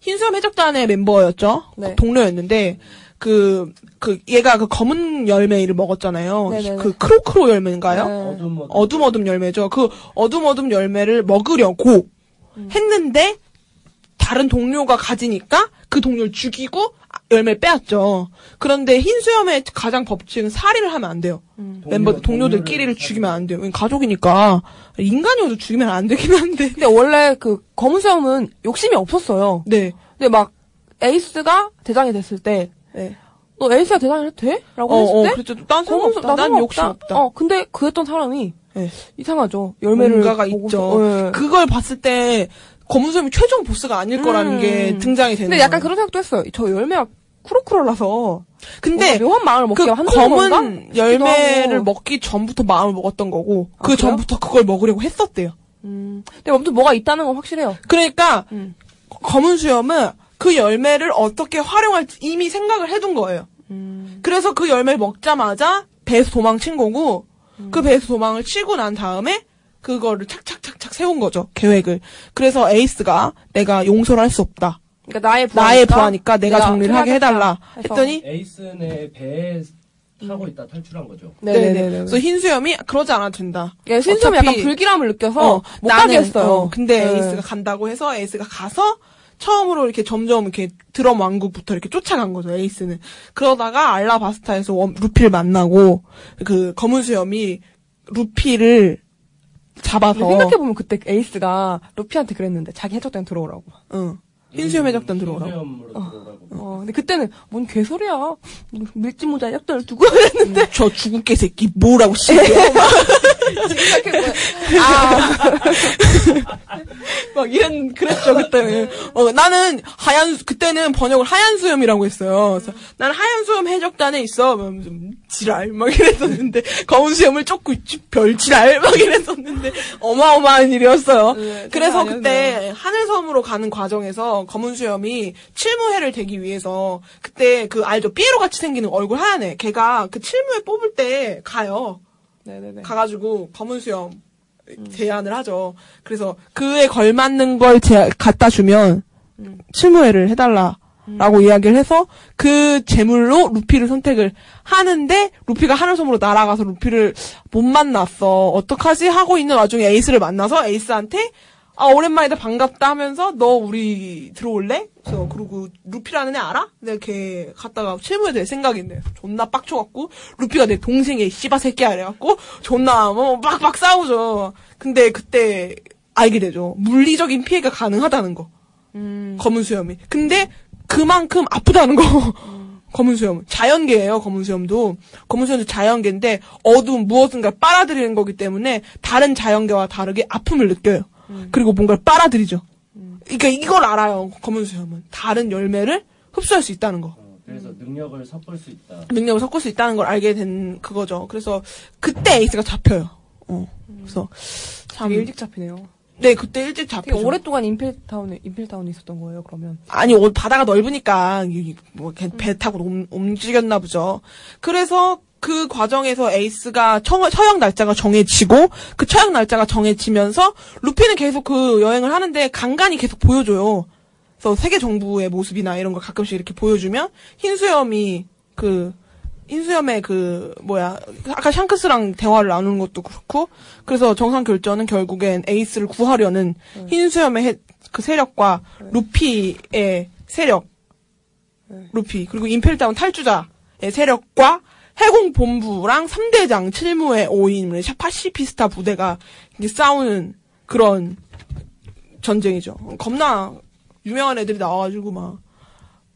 흰수염 해적단의 멤버였죠. 네. 동료였는데 그, 그, 얘가 그 검은 열매를 먹었잖아요. 네네네. 그 크로크로 열매인가요? 네. 어둠 어둠. 어둠 어둠 열매죠. 그 어둠 어둠 열매를 먹으려고 음. 했는데 다른 동료가 가지니까 그 동료를 죽이고 열매 빼앗죠. 그런데 흰수염의 가장 법칙은 살인을 하면 안 돼요. 음. 멤버 동료들끼리를 죽이면 안 돼요. 왜냐면 가족이니까 인간이어도 죽이면 안 되긴 한데. 근데 원래 그 검은수염은 욕심이 없었어요. 네. 근데 막 에이스가 대장이 됐을 때, 네. 너 에이스가 대장이 해도 돼? 라고 어, 했을 어, 때, 그랬죠. 딴 검은수- 상관 없다. 난 욕심 없다. 어, 근데 그 했던 사람이 네. 이상하죠. 열매를 뭔가가 보고서- 있죠. 예. 그걸 봤을 때 검은수염이 최종 보스가 아닐 거라는 음. 게 등장이 되는 근데 약간 거예요. 그런 생각도 했어요. 저 열매가 쿠로쿠로라서 근데 묘한 마음을 먹게 그 검은 건가? 열매를. 먹기 전부터 마음을 먹었던 거고 아, 그 그래요? 전부터 그걸 먹으려고 했었대요. 음. 근데 아무튼 뭐가 있다는 건 확실해요. 그러니까 음. 검은 수염은 그 열매를 어떻게 활용할지 이미 생각을 해둔 거예요. 음. 그래서 그 열매를 먹자마자 배에서 도망친 거고 음. 그 배에서 도망을 치고 난 다음에 그거를 착착착착 세운 거죠 계획을. 그래서 에이스가 내가 용서를 할 수 없다. 그러니까 나의 부하니까, 나의 부하니까 내가 정리를 하게 해달라 해서. 했더니 에이스네 배에 타고 있다 탈출한 거죠. 네네. 네네네. 그래서 흰수염이 그러지 않아도 된다. 예, 흰수염이 약간 불길함을 느껴서 어, 못 나는, 가게 했어요. 어, 근데 네. 에이스가 간다고 해서 에이스가 가서 처음으로 이렇게 점점 이렇게 드럼 왕국부터 이렇게 쫓아간 거죠, 에이스는. 그러다가 알라바스타에서 원- 루피를 만나고 그 검은 수염이 루피를 잡아서 생각해보면 그때 에이스가 루피한테 그랬는데 자기 해적단 들어오라고. 응. 흰수염 해적단 들어오라고. 흰수염으로 들어오라고. 어, 근데 그때는 뭔 개소리야. 밀짚 모자 해적단을 두고 *laughs* 그랬는데. 저 죽은 개새끼 뭐라고 씨발 생각해보면 아, 막 이런 그랬죠 그때는. 어 나는 하얀 수- 그때는 번역을 하얀 수염이라고 했어요. 그래서 나는 하얀 수염 해적단에 있어. 막좀 지랄 막 이랬었는데 검은 수염을 쫓고 있지 별 지랄 막 이랬었는데 어마어마한 일이었어요. 네, 그래서 그때 하늘섬으로 가는 과정에서 검은 수염이 칠무회를 대기 위해서 그때 그 알죠? 삐에로 같이 생기는 얼굴 하얀 애. 걔가 그 칠무회 뽑을 때 가요 네네네. 가가지고 검은 수염 제안을 하죠. 그래서 그에 걸맞는 걸 제, 갖다 주면 칠무회를 해달라 라고 이야기를 해서 그 재물로 루피를 선택을 하는데 루피가 하늘섬으로 날아가서 루피를 못 만났어. 어떡하지 하고 있는 와중에 에이스를 만나서 에이스한테 아 오랜만이다 반갑다 하면서 너 우리 들어올래? 그래서 그리고 루피라는 애 알아? 내가 걔 갔다가 채무에 될 생각인데 존나 빡쳐갖고 루피가 내 동생의 씨바 새끼야 이래갖고 존나 뭐 빡빡 싸우죠. 근데 그때 알게 되죠. 물리적인 피해가 가능하다는 거. 음. 검은 수염이. 근데 그만큼 아프다는 거. 검은 수염. 자연계예요, 검은 수염도. 검은 수염도 자연계인데 어두운 무엇인가 빨아들이는 거기 때문에 다른 자연계와 다르게 아픔을 느껴요. 그리고 뭔가를 빨아들이죠. 그러니까 이걸 알아요, 검은 수염은. 다른 열매를 흡수할 수 있다는 거. 어, 그래서 능력을 섞을 수 있다. 능력을 섞을 수 있다는 걸 알게 된 그거죠. 그래서 그때 에이스가 잡혀요. 어. 그래서 참 일찍 잡히네요. 네, 그때 일찍 잡혀요. 오랫동안 인필타운에, 인필타운에 있었던 거예요, 그러면. 아니 어, 바다가 넓으니까 이- 뭐 그냥 배 타고 움, 움직였나 보죠. 그래서 그 과정에서 에이스가 청, 처형 날짜가 정해지고 그 처형 날짜가 정해지면서 루피는 계속 그 여행을 하는데 간간히 계속 보여줘요. 그래서 세계 정부의 모습이나 이런 걸 가끔씩 이렇게 보여주면 흰수염이 그 흰수염의 그 뭐야 아까 샹크스랑 대화를 나누는 것도 그렇고 그래서 정상 결전은 결국엔 에이스를 구하려는 흰수염의 해- 그 세력과 루피의 세력 루피 그리고 임펠다운 탈주자의 세력과 해군 본부랑 3대장 칠무해 5인 파시피스타 부대가 이제 싸우는 그런 전쟁이죠. 겁나 유명한 애들이 나와가지고 막,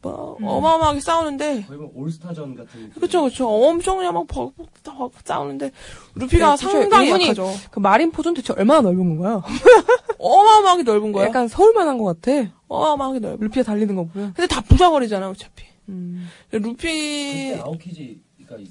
막 어마어마하게 싸우는데 거의 뭐 올스타전 같은 느낌. 그쵸, 그쵸. 엄청 그냥 막 버- 버- 싸우는데, 루피가 네. 상당히 약하죠. 그 마린포전 대체 얼마나 넓은 건가요? *laughs* 어마어마하게 넓은 거야. 약간 서울만 한 것 같아. 어마어마하게 넓어. 루피가 달리는 거 보면. 근데 다 부자거리잖아, 어차피. 음. 루피, 그때 아오키지 가 있,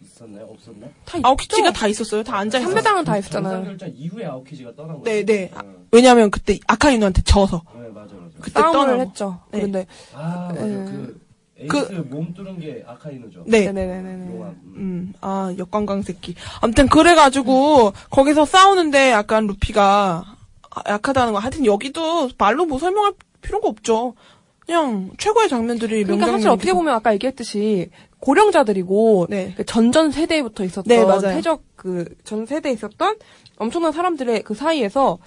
있었나요? 없었나? 다 아웃키치가 다 있었어요. 다 앉아 있었어. 삼대장은 다 정상 있었잖아요. 결전 이후에 아오키지가 떠난 거죠. 네, 네. 아, 어. 왜냐면 그때 아카이누한테 져서. 네, 맞아, 맞아. 그때 싸움을 떠나고. 했죠. 네. 그런데 아, 맞아. 그, 에이스 그- 몸 뚫은 게 아카이누죠. 네. 네네네네. 용암. 음. 음, 아, 역관광 새끼. 아무튼, 그래가지고, 거기서 싸우는데 약간 루피가 아, 약하다는 거. 하여튼 여기도 말로 뭐 설명할 필요가 없죠. 그냥 최고의 장면들이 그러니까 사실 어떻게 보면 아까 얘기했듯이 고령자들이고 네. 그 전전 세대부터 있었던 네. 해적 그 전 세대에 있었던 엄청난 사람들의 그 사이에서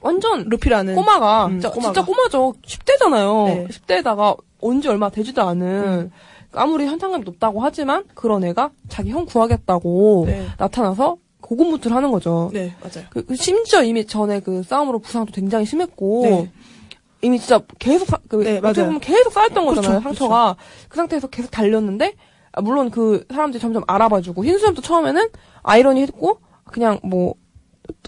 완전 루피라는 꼬마가, 음, 진짜, 꼬마가. 진짜 꼬마죠. 10대잖아요. 네. 10대에다가 온 지 얼마 되지도 않은 아무리 현상감이 높다고 하지만 그런 애가 자기 형 구하겠다고 네. 나타나서 고군분투를 하는 거죠. 네, 맞아요. 그, 그 심지어 이미 전에 그 싸움으로 부상도 굉장히 심했고 네. 이미 진짜 계속 사- 그 네, 어떻게 맞아요. 보면 계속 쌓였던 그렇죠, 거잖아요 상처가 그 상태에서 계속 달렸는데 아, 물론 그 사람들이 점점 알아봐주고 흰수염도 처음에는 아이러니했고 그냥 뭐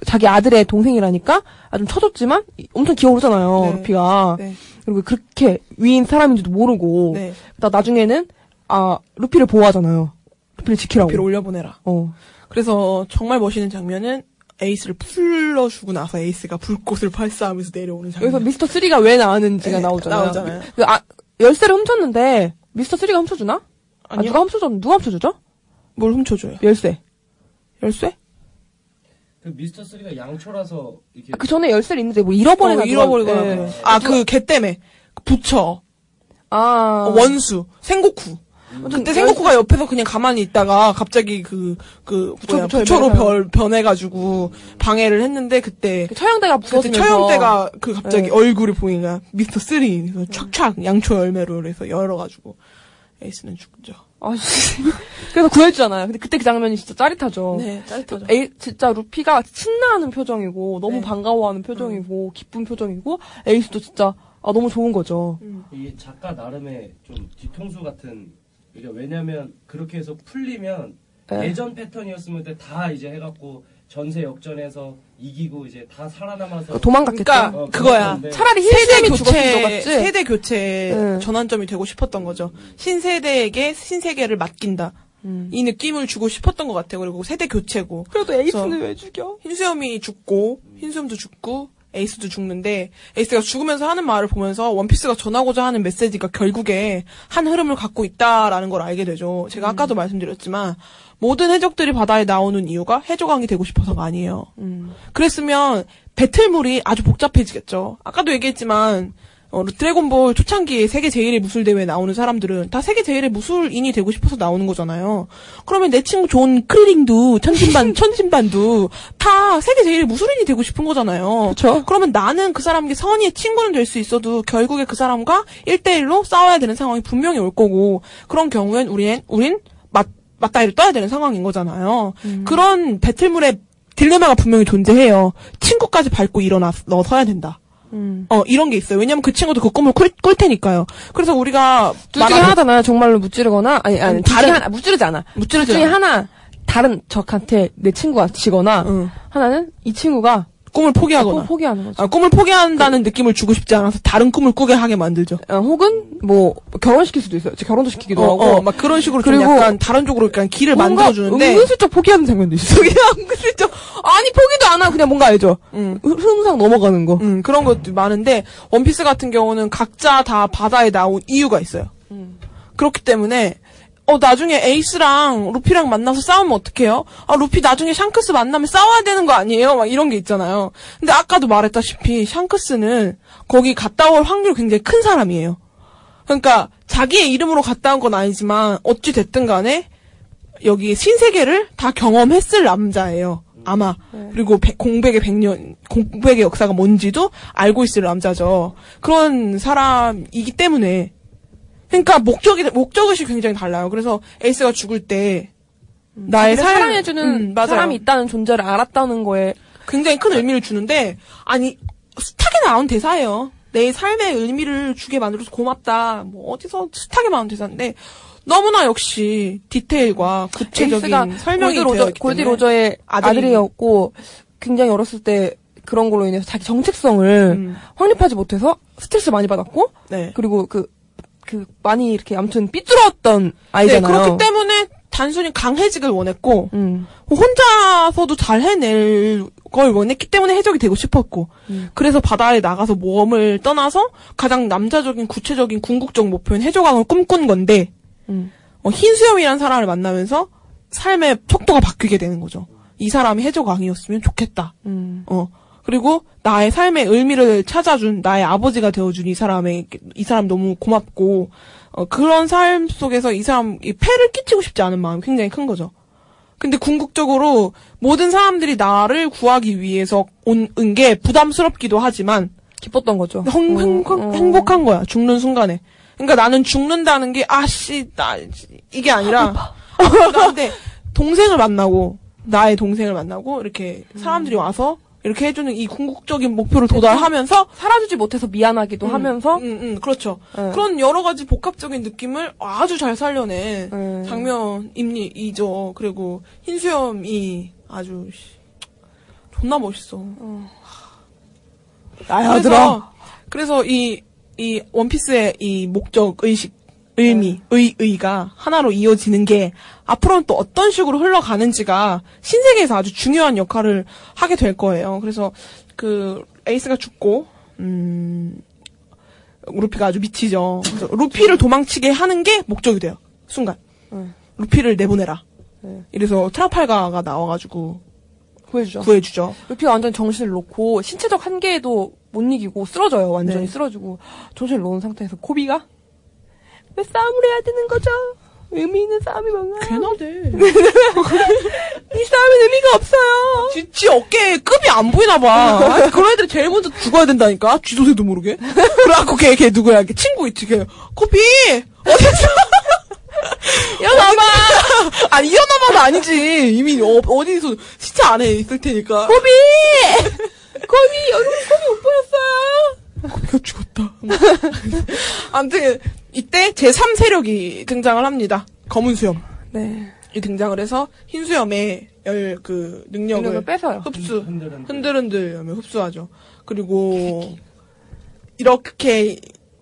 자기 아들의 동생이라니까 아, 좀 쳐줬지만 이- 엄청 기어오르잖아요 네. 루피가 네. 그리고 그렇게 위인 사람인지도 모르고 네. 나 나중에는 아 루피를 보호하잖아요 루피를 지키라고 루피를 올려보내라. 어 그래서 정말 멋있는 장면은 에이스를 풀러주고 나서 에이스가 불꽃을 발사하면서 내려오는 장면. 여기서 미스터 3가 왜 나왔는지가 네, 나오잖아요. 나오잖아요. 그 아, 열쇠를 훔쳤는데 미스터 3가 훔쳐주나? 아, 아니요. 누가 훔쳐줬 누가 훔쳐주죠? 뭘 훔쳐줘요? 열쇠. 열쇠? 그 미스터 3가 양초라서 이렇게 그 전에 열쇠를 있는데 뭐 잃어버리거나 어, 잃어버리거나. 예. 그래. 아, 그개 때문에. 부처, 아 어, 원수, 생고쿠. 그때 생고쿠가 옆에서 그냥 가만히 있다가 갑자기 그, 그, 부처, 부처로. 변, 변해가지고 방해를 했는데 그때 그 처형대가 그때 부서지면서 처형대가 그 갑자기 네. 얼굴이 거야. 미스터 쓰리. 그래서 촥촥 양초 열매로 그래서 열어가지고 에이스는 죽죠. 아, 씨. *laughs* 그래서 구해주잖아요. 근데 그때 그 장면이 진짜 짜릿하죠. 네, 짜릿하죠. 에이, 진짜 루피가 신나하는 표정이고 너무 네. 반가워하는 표정이고 기쁜 표정이고 에이스도 진짜 아 너무 좋은 거죠. 이 작가 나름의 좀 뒤통수 같은 이게 왜냐면 그렇게 해서 풀리면 네. 예전 패턴이었으면 다 이제 해갖고 전세 역전해서 이기고 이제 다 살아남아서 도망갔겠죠. 그러니까 어, 그거야. 그랬는데 차라리 세대 교체. 세대 교체 네. 전환점이 되고 싶었던 거죠. 신세대에게 신세계를 맡긴다. 음. 이 느낌을 주고 싶었던 것 같아요. 그리고 세대 교체고. 그래도 에이스는 왜 죽여? 흰수염이 죽고, 흰수염도 죽고, 에이스도 죽는데, 에이스가 죽으면서 하는 말을 보면서 원피스가 전하고자 하는 메시지가 결국에 한 흐름을 갖고 있다라는 걸 알게 되죠. 제가 아까도 말씀드렸지만, 모든 해적들이 바다에 나오는 이유가 해적왕이 되고 싶어서가 아니에요. 음. 그랬으면 배틀물이 아주 복잡해지겠죠. 아까도 얘기했지만 어, 드래곤볼 초창기에 세계 제일의 무술 대회에 나오는 사람들은 다 세계 제일의 무술인이 되고 싶어서 나오는 거잖아요. 그러면 내 친구 존 크리링도 천진반 천진반도 *laughs* 다 세계 제일의 무술인이 되고 싶은 거잖아요. 그쵸. 그러면 나는 그 사람에게 선의의 친구는 될 수 있어도 결국에 그 사람과 1대1로 싸워야 되는 상황이 분명히 올 거고 그런 경우엔 우린 우린 맞 맞다이를 떠야 되는 상황인 거잖아요. 그런 배틀물에 딜레마가 분명히 존재해요. 친구까지 밟고 일어나 너 서야 된다. 음. 어 이런 게 있어요. 왜냐면 그 친구도 그 꿈을 꿀, 꿀 테니까요. 그래서 우리가 둘 중에 하나잖아요. 정말로 무찌르거나 아니 아니 음, 다른- 하나 무찌르지 않아. 무찌르지 둘 중에. 하나 다른 적한테 내 친구가 지거나 응. 하나는 이 친구가 꿈을 포기하거나 포, 포기하는 거죠. 아, 꿈을 포기한다는 느낌을 주고 싶지 않아서 다른 꿈을 꾸게 하게 만들죠. 어, 혹은 뭐 결혼시킬 수도 있어요. 제 결혼도 시키기도 어, 하고 어, 막 그런 식으로 좀 그리고 약간 다른 쪽으로 약간 길을 뭔가 만들어 주는데 은근슬쩍 포기하는 장면도 있어. 그냥 은근슬쩍 아니 포기도 안 하고 그냥 뭔가 알죠. 음. 흐- 흐름상 넘어가는 거. 음, 그런 것도 많은데 원피스 같은 경우는 각자 다 바다에 나온 이유가 있어요. 그렇기 때문에 어 나중에 에이스랑 루피랑 만나서 싸우면 어떡해요? 아 루피 나중에 샹크스 만나면 싸워야 되는 거 아니에요? 막 이런 게 있잖아요. 근데 아까도 말했다시피 샹크스는 거기 갔다 올 확률이 굉장히 큰 사람이에요. 그러니까 자기의 이름으로 갔다 온 건 아니지만 어찌 됐든 간에 여기 신세계를 다 경험했을 남자예요. 아마 그리고 백- 공백의 백년 공백의 역사가 뭔지도 알고 있을 남자죠. 그런 사람이기 때문에 그러니까 목적이 목적의식 이 굉장히 달라요. 그래서 에이스가 죽을 때 나의 삶- 사랑해주는 음. 사람이 있다는 존재를 알았다는 거에 굉장히 큰 의미를 주는데 아니 숱하게 나온 대사예요. 내 삶의 의미를 주게 만들어서 고맙다. 뭐 어디서 숱하게 나온 대사인데 너무나 역시 디테일과 구체적인 설명이 골드, 로저, 골디 로저의 아들이- 아들이 었고 굉장히 어렸을 때 그런 걸로 인해서 자기 정체성을 음. 확립하지 못해서 스트레스 많이 받았고 네. 그리고 그, 그, 많이 이렇게 아무튼 삐뚤었던 네, 아이잖아요. 그렇기 때문에 단순히 강해직을 원했고 음. 혼자서도 잘 해낼 걸 원했기 때문에 해적이 되고 싶었고 음. 그래서 바다에 나가서 모험을 떠나서 가장 남자적인 구체적인 궁극적 목표인 해적왕을 꿈꾼 건데 음. 어, 흰수염이라는 사람을 만나면서 삶의 척도가 바뀌게 되는 거죠. 이 사람이 해적왕이었으면 좋겠다. 음. 어 그리고 나의 삶의 의미를 찾아준 나의 아버지가 되어준 이 사람의 이 사람 너무 고맙고 어, 그런 삶 속에서 이 사람 이 폐를 끼치고 싶지 않은 마음이 굉장히 큰 거죠. 근데 궁극적으로 모든 사람들이 나를 구하기 위해서 온 게 부담스럽기도 하지만 기뻤던 거죠. 행, 어, 행복, 어. 행복한 거야 죽는 순간에. 그러니까 나는 죽는다는 게 아씨 나 이게 아니라 나한테 동생을 만나고 나의 동생을 만나고 이렇게 사람들이 와서 이렇게 해주는 이 궁극적인 목표를 도달하면서 살아주지 못해서 미안하기도 음, 하면서 음, 음, 그렇죠. 네. 그런 여러 가지 복합적인 느낌을 아주 잘 살려낸 네. 장면이죠. 그리고 흰수염이 아주 씨, 존나 멋있어. 나야 그래서, 들어. 그래서 이, 이 원피스의 이 목적, 의식, 의미, 의, 의가 하나로 이어지는 게 앞으로는 또 어떤 식으로 흘러가는지가 신세계에서 아주 중요한 역할을 하게 될 거예요. 그래서 그 에이스가 죽고, 음, 루피가 아주 미치죠. 그래서 루피를 도망치게 하는 게 목적이 돼요. 순간. 응. 루피를 내보내라. 네. 이래서 트라팔가가 나와가지고 구해주죠. 구해주죠. 루피가 완전 정신을 놓고 신체적 한계에도 못 이기고 쓰러져요. 완전히 네. 쓰러지고 정신을 놓은 상태에서 코비가 왜 싸움을 해야 되는 거죠? 의미 있는 싸움이 뭔가? 개나대. *laughs* *laughs* 이 싸움은 의미가 없어요. 지, 지 어깨에 급이 안 보이나 봐. 아니, 그런 애들이 제일 먼저 죽어야 된다니까. 쥐도새도 모르게. *laughs* 그래갖고 걔, 걔 누구야? 걔 친구 있지, 걔. 코피! 어디서? 일어나봐! 아니, 일어나봐도 아니지. 이미 어, 어디서 시체 안에 있을 테니까. 코비! 코비 여러분 코비 못 보였어요. 코피가 죽었다. 아무튼, 이때 제3세력이 등장을 합니다. 검은 수염. 네. 이 등장을 해서 흰 수염의 열, 그, 능력을 능력을 뺏어요. 흡수. 흔들흔들. 흔들흔들 하면 흡수하죠. 그리고 이렇게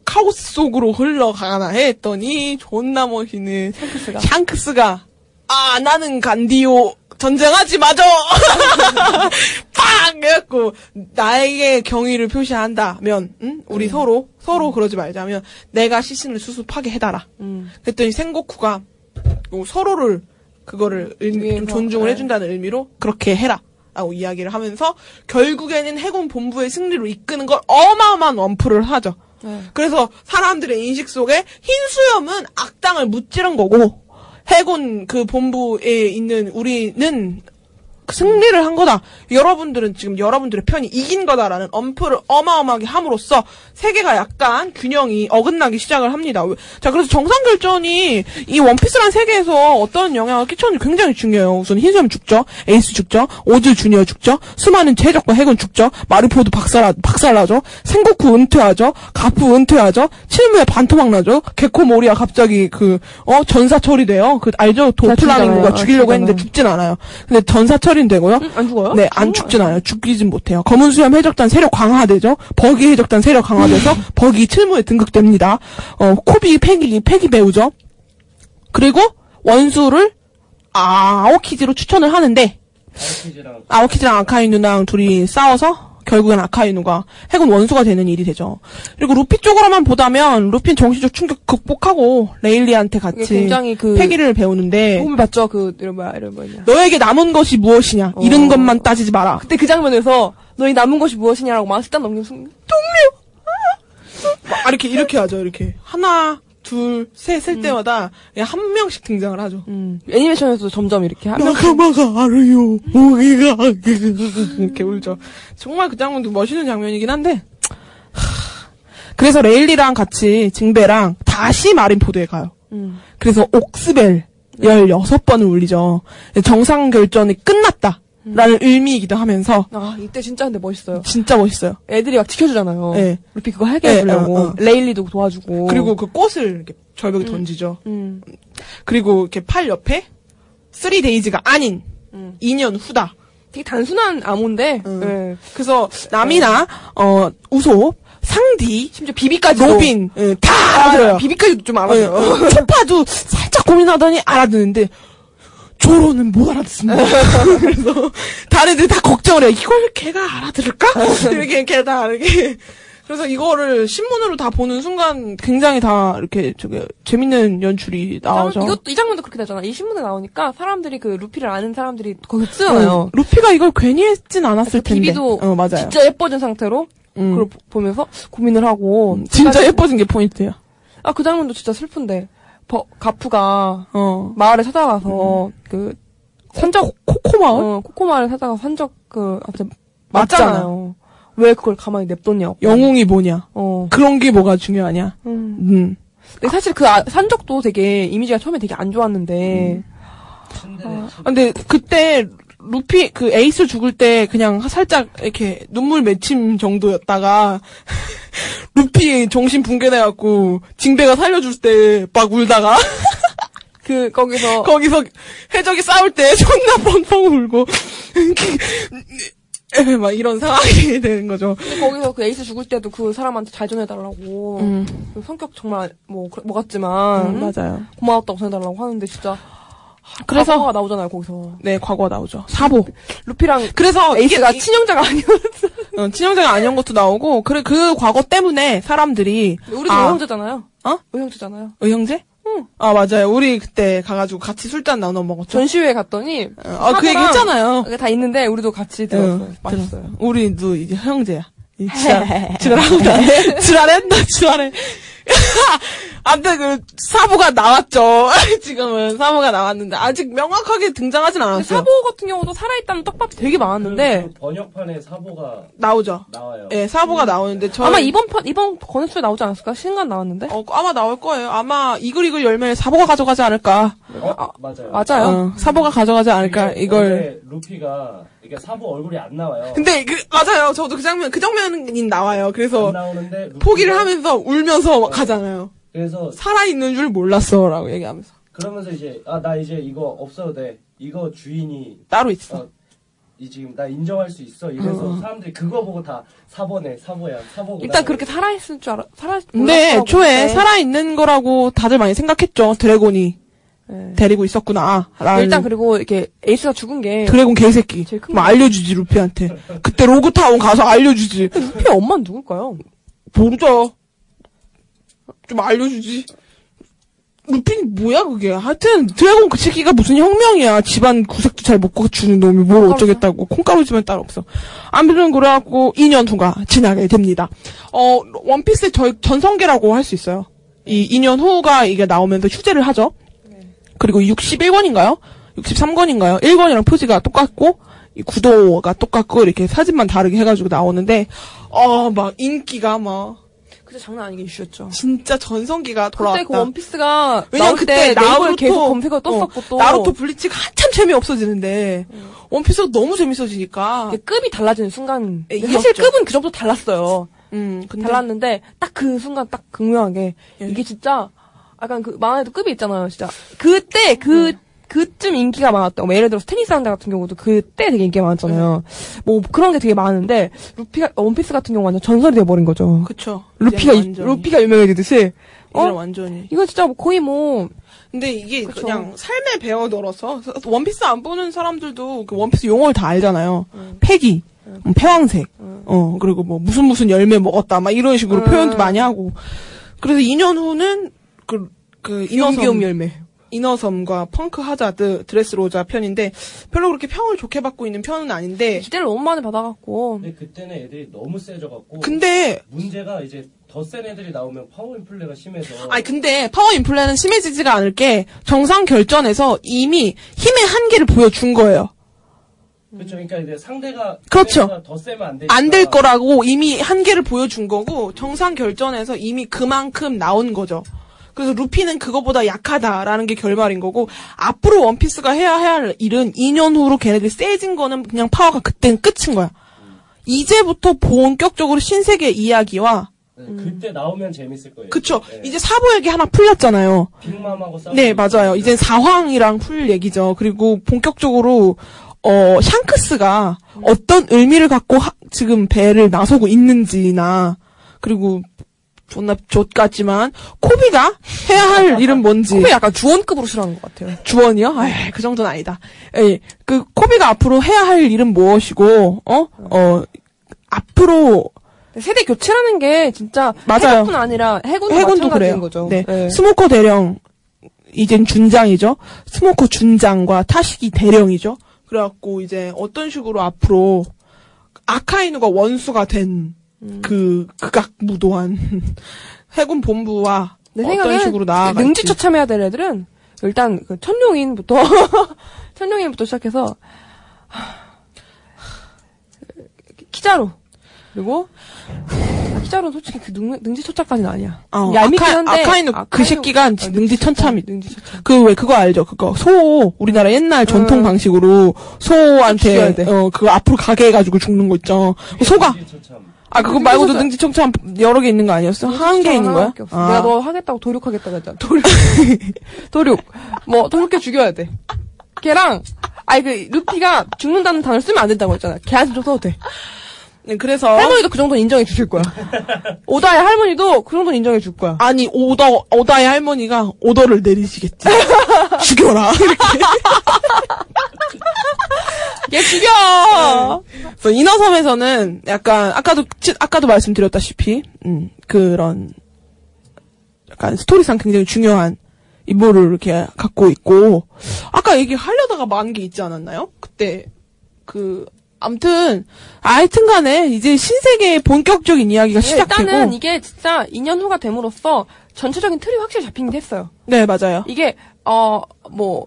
카오스 속으로 흘러가나 했더니 존나 멋있는 샹크스가. 샹크스가 아 나는 간디오 전쟁하지 마죠. *laughs* 빵 해갖고 나에게 경의를 표시한다면 응? 우리 서로 서로 그러지 말자면 내가 시신을 수습하게 해달라. 음. 그랬더니 생고쿠가 뭐 서로를 그거를 의미- 좀 존중을 네. 해준다는 의미로 그렇게 해라. 라고 이야기를 하면서 결국에는 해군 본부의 승리로 이끄는 걸 어마어마한 언플을 하죠. 네. 그래서 사람들의 인식 속에 흰 수염은 악당을 무찌른 거고 해군 그 본부에 있는 우리는 승리를 한 거다. 여러분들은 지금 여러분들의 편이 이긴 거다라는 언플을 어마어마하게 함으로써 세계가 약간 균형이 어긋나기 시작을 합니다. 왜- 자, 그래서 정상 결전이 이 원피스란 세계에서 어떤 영향을 끼쳤는지 굉장히 중요해요. 우선 흰수염 죽죠. 에이스 죽죠. 오즈 주니어 죽죠. 수많은 해적과 해군 죽죠. 마린포드 박살, 박살나죠. 센고쿠 은퇴하죠. 가프 은퇴하죠. 칠무해 반토막 나죠. 겟코 모리아 갑자기 그, 어, 전사 처리돼요. 그, 알죠? 도플라밍고가. 죽이려고 했는데 죽이잖아요. 죽진 않아요. 근데 전사 처리 는 되고요. 응? 안 죽어요? 네, 안 죽진 않아요. 죽이진 못해요. 검은 수염 해적단 세력 강화되죠. 버기 해적단 세력 강화돼서 버기 칠무에 등극됩니다. 어, 코비 패기, 패기 배우죠. 그리고 원수를 아오키즈로 추천을 하는데, 아키즈랑 아오키즈랑 아카이 누나랑 둘이 싸워서 결국엔 아카이 누가 해군 원수가 되는 일이 되죠. 그리고 루피 쪽으로만 보다면 루피는 정신적 충격 극복하고 레일리한테 같이 굉장히 그 패기를 배우는데 도움을 받죠. 그 이런 뭐야 이런 뭐냐. 너에게 남은 것이 무엇이냐 어. 잃은 것만 따지지 마라. 그때 그 장면에서 너희 남은 것이 무엇이냐라고 막 쓱딱 넘기는 순간 막 이렇게 이렇게 하죠. 이렇게 하나, 둘, 셋쓸 때마다 그냥 한 명씩 등장을 하죠. 음. 애니메이션에서도 점점 이렇게 하면 나카마가 알아요. 모기가 이렇게 울죠. 정말 그 장면도 멋있는 장면이긴 한데. 하, 그래서 레일리랑 같이 징베랑 다시 마린포드에 가요. 음. 그래서 옥스벨 16번을 울리죠. 정상 결전이 끝났다. 라는 의미이기도 하면서 아 이때 진짜 근데 멋있어요. 진짜 멋있어요. 애들이 막 지켜주잖아요. 네. 루피 그거 하게 해주려고 네, 어, 어. 레일리도 도와주고 그리고 그 꽃을 이렇게 절벽에 던지죠. 음. 그리고 이렇게 팔 옆에 3 days가 아닌 음. 2년 후다. 되게 단순한 암호인데 음. 네. 그래서 나미나 어 우솝, 상디, 심지어 비비까지 로빈 예, 다 알아들어요. 비비까지도 좀 어, 알아요. 어, 쵸파도 살짝 고민하더니 알아듣는데 조로는 못 알아듣습니다. *laughs* 그래서 다른 애들 다 걱정을 해. 이걸 걔가 알아들을까? *laughs* 이렇게 걔 다 이렇게 그래서 이거를 신문으로 다 보는 순간 굉장히 다 이렇게 저기 재밌는 연출이 나오죠. 이것도 이 장면도 그렇게 되잖아. 이 신문에 나오니까 사람들이 그 루피를 아는 사람들이 거기 쓰잖아요. 응. 루피가 이걸 괜히 했진 않았을 텐데. 비비도 어, 맞아요. 진짜 예뻐진 상태로 응. 그걸 보- 보면서 고민을 하고 음, 진짜 예뻐진 게 포인트야. 아 그 장면도 진짜 슬픈데 버, 가프가 어. 마을에 찾아가서 그 산적 코코마을? 어, 코코 마을에 찾아가 산적 그 아무튼 맞잖아. 맞잖아요. 왜 그걸 가만히 냅뒀냐고. 영웅이 뭐냐. 어. 그런 게 뭐가 중요하냐. 음. 음. 근데 사실 그 아- 산적도 되게 이미지가 처음에 되게 안 좋았는데 신데렐 아. 참- 근데 그때 루피 그 에이스 죽을 때 그냥 살짝 이렇게 눈물 맺힘 정도였다가 루피 정신 붕괴돼갖고 징배가 살려줄 때 막 울다가. *laughs* 그 거기서 거기서 해적이 싸울 때 존나 펑펑 울고. *laughs* 막 이런 상황이 되는 거죠. 거기서 그 에이스 죽을 때도 그 사람한테 잘 전해달라고. 음, 그 성격 정말 뭐, 그- 뭐 같지만. 맞아요. 고마웠다고 전해달라고 하는데 진짜 그래서- 과거가 나오잖아요 거기서 네, 과거가 나오죠. 사보. 루피랑 그래서 에이스가 이게- 친형제가 아니었어 *laughs* 어, 친형제가 아니었던 것도 나오고, 그래, 그 과거 때문에 사람들이. 우리도 아, 의형제잖아요 어? 의형제잖아요 의형제? 응. 아, 맞아요. 우리 그때 가가지고 같이 술잔 나눠 먹었죠. 전시회에 갔더니 아, 그 얘기 했잖아요. 다 있는데 우리도 같이 들었어요 응, 맛있어요 들었어요. 우리도 이제 형제야. 이 *laughs* 지랄, 지랄한다. *laughs* 지랄했다, 지랄해. 아무튼 그, 사부가 나왔죠. *laughs* 지금은 사부가 나왔는데, 아직 명확하게 등장하진 않았어요. 사보 같은 경우도 살아있다는 떡밥이 되게 많았는데 그 번역판에 사보가 나오죠. 나와요. 예, 사부가 나오는데, 저. 아마 이번 편 이번 권수에 나오지 않았을까 신간 나왔는데 어, 아마 나올 거예요. 아마 이글이글 열매를 사보가 가져가지 않을까. 어? 맞아요. 맞아요 어, 사보가 가져가지 않을까, 이걸. 루피가 이게 사보 얼굴이 안 나와요. 근데 그 맞아요. 저도 그 장면 그 장면이 나와요. 그래서 안 나오는데 루피가 포기를 하면서 울면서 가잖아요. 그래서 살아 있는 줄 몰랐어라고 얘기하면서 그러면서 이제 아 나 이제 이거 없어도 돼. 이거 주인이 따로 있어. 어, 이 지금 나 인정할 수 있어. 이래서 사람들이 그거 보고 다 사보네, 사보야, 사보구나. 일단 그렇게 살아있을 줄 알아 살아 근데 몰랐더라고, 초에 그때. 살아 있는 거라고 다들 많이 생각했죠. 드래곤이 네. 데리고 있었구나. 라는 일단 그리고 이렇게 에이스가 죽은 게 드래곤 개새끼. 제일 큰막 거. 알려주지 루피한테. 그때 로그타운 가서 알려주지. 루피 엄마는 누굴까요? 모르죠. 좀 알려주지. 루피는 뭐야 그게. 하여튼 드래곤 그 새끼가 무슨 혁명이야. 집안 구색도 잘못 갖추는 놈이 뭘 어쩌겠다고. 콩가루 집안 따로 없어. 아무튼 그래갖고 2년 후가 지나게 됩니다. 어 원피스의 저희 전성기라고 할 수 있어요. 이 2년 후가 이게 나오면서 휴재를 하죠. 그리고 61권인가요? 63권인가요? 1권이랑 표지가 똑같고 이 구도가 똑같고 이렇게 사진만 다르게 해가지고 나오는데 어 막 인기가 막 그때 장난 아니게 이슈였죠. 진짜 전성기가 돌아왔다. 그때 그 원피스가 왜냐면 그때 나루토 계속 검색어 떴었고 어, 또 나루토 블리치가 한참 재미 없어지는데 원피스가 너무 재밌어지니까. 급이 달라지는 순간 예, 사실 이었죠. 급은 그 정도 달랐어요. 음 근데 달랐는데 딱 그 순간 딱 극명하게 예. 이게 진짜 약간 그 만화에도 급이 있잖아요, 진짜. 그때 그 그쯤 인기가 많았던 뭐 예를 들어서 테니스 왕자 같은 경우도 그때 되게 인기가 많았잖아요. 뭐 그런 게 되게 많은데 루피가 원피스 같은 경우 완전 전설이 돼버린 거죠. 그쵸. 루피가. 루피가 유명해지듯이 어? 완전히. 이거 진짜 뭐 거의 뭐 근데 이게 그쵸. 그냥 삶에 배어 넣어서 원피스 안 보는 사람들도 그 원피스 용어를 다 알잖아요. 패기, 음, 패왕색, 어 그리고 뭐 무슨 무슨 열매 먹었다 막 이런 식으로 음. 표현도 많이 하고. 그래서 2년 후는 그, 그 이너섬, 열매. 이너섬과 펑크 하자드, 드레스로자 편인데 별로 그렇게 평을 좋게 받고 있는 편은 아닌데 기대를 너무 많이 받아갖고 근데 그때는 애들이 너무 세져갖고 근데 문제가 이제 더 센 애들이 나오면 파워 인플레가 심해서 아니 근데 파워 인플레는 심해지지가 않을 게 정상 결전에서 이미 힘의 한계를 보여준 거예요. 그렇죠. 그러니까 이제 상대가 그렇죠. 상대가 더 세면 안될 거라고 이미 한계를 보여준 거고 정상 결전에서 이미 그만큼 나온 거죠. 그래서 루피는 그거보다 약하다라는 게 결말인 거고 앞으로 원피스가 해야 할 일은 2년 후로 걔네들이 세진 거는 그냥 파워가 그때는 끝인 거야. 이제부터 본격적으로 신세계 이야기와 네, 그때 나오면 재밌을 거예요. 그쵸 네. 이제 사부 얘기 하나 풀렸잖아요. 빅맘하고 싸우 네 맞아요. 이제 사황이랑 풀 얘기죠. 그리고 본격적으로 어 샹크스가 어떤 의미를 갖고 하- 지금 배를 나서고 있는지나 그리고 존나 좆 같지만 코비가 해야 할 *laughs* 일은 뭔지 코비 약간 주원급으로 싫어하는 것 같아요. 주원이요? 에이, 그 정도는 아니다. 에, 그 코비가 앞으로 해야 할 일은 무엇이고 어? 어 앞으로 세대 교체라는 게 진짜 맞아요. 해군뿐 아니라 해군도, 해군도 그래요. 거죠. 네. 네. 스모커 대령 이젠 준장이죠. 스모커 준장과 타시기 대령이죠. 그래갖고 이제 어떤 식으로 앞으로 아카이누가 원수가 된 그 극악무도한 *laughs* 해군 본부와 내 어떤 생각에는 식으로 나아갈지 능지 처참해야 될 애들은 일단 그 천룡인부터 *laughs* 천룡인부터 시작해서 하, *sighs* 키자루 그리고 아, 키자루는 솔직히 그 능, 능지처참까지는 아니야. 어, 얄밉긴 아카- 한데 아카이누 그 새끼가 어, 능지 천참이 능지처참. 그왜 그거 알죠? 그거 소 우리나라 옛날 전통 음. 방식으로 소한테. 어 그거 앞으로 가게 해가지고 죽는 거 있죠. 소가 참 아 그거 말고도 능지청참 여러 개 있는 거 아니었어? 한 개 있는 거야? 아. 내가 너 하겠다고 도륙하겠다고 했잖아. 도륙. *laughs* 도륙. 뭐, 도륙해 죽여야 돼. 걔랑, 아니, 그, 루피가 죽는다는 단어를 쓰면 안 된다고 했잖아. 걔한테 좀 써도 돼. 네, 그래서 할머니도 그 정도는 인정해 주실 거야. *laughs* 오다의 할머니도 그 정도는 인정해 줄 거야. 아니 오더 오다의 할머니가 오더를 내리시겠지. *laughs* 죽여라. 이렇게. 얘 죽여! 그래서 인어섬에서는 약간 아까도 치- 아까도 말씀드렸다시피 음, 그런 약간 스토리상 굉장히 중요한 인물을 이렇게 갖고 있고 아까 얘기하려다가 많은 게 있지 않았나요? 그때 그 아무튼 하여튼 간에 이제 신세계의 본격적인 이야기가 시작되고 일단은 이게 진짜 2년 후가 됨으로써 전체적인 틀이 확실히 잡히긴 했어요. 네 맞아요. 이게, 어, 뭐,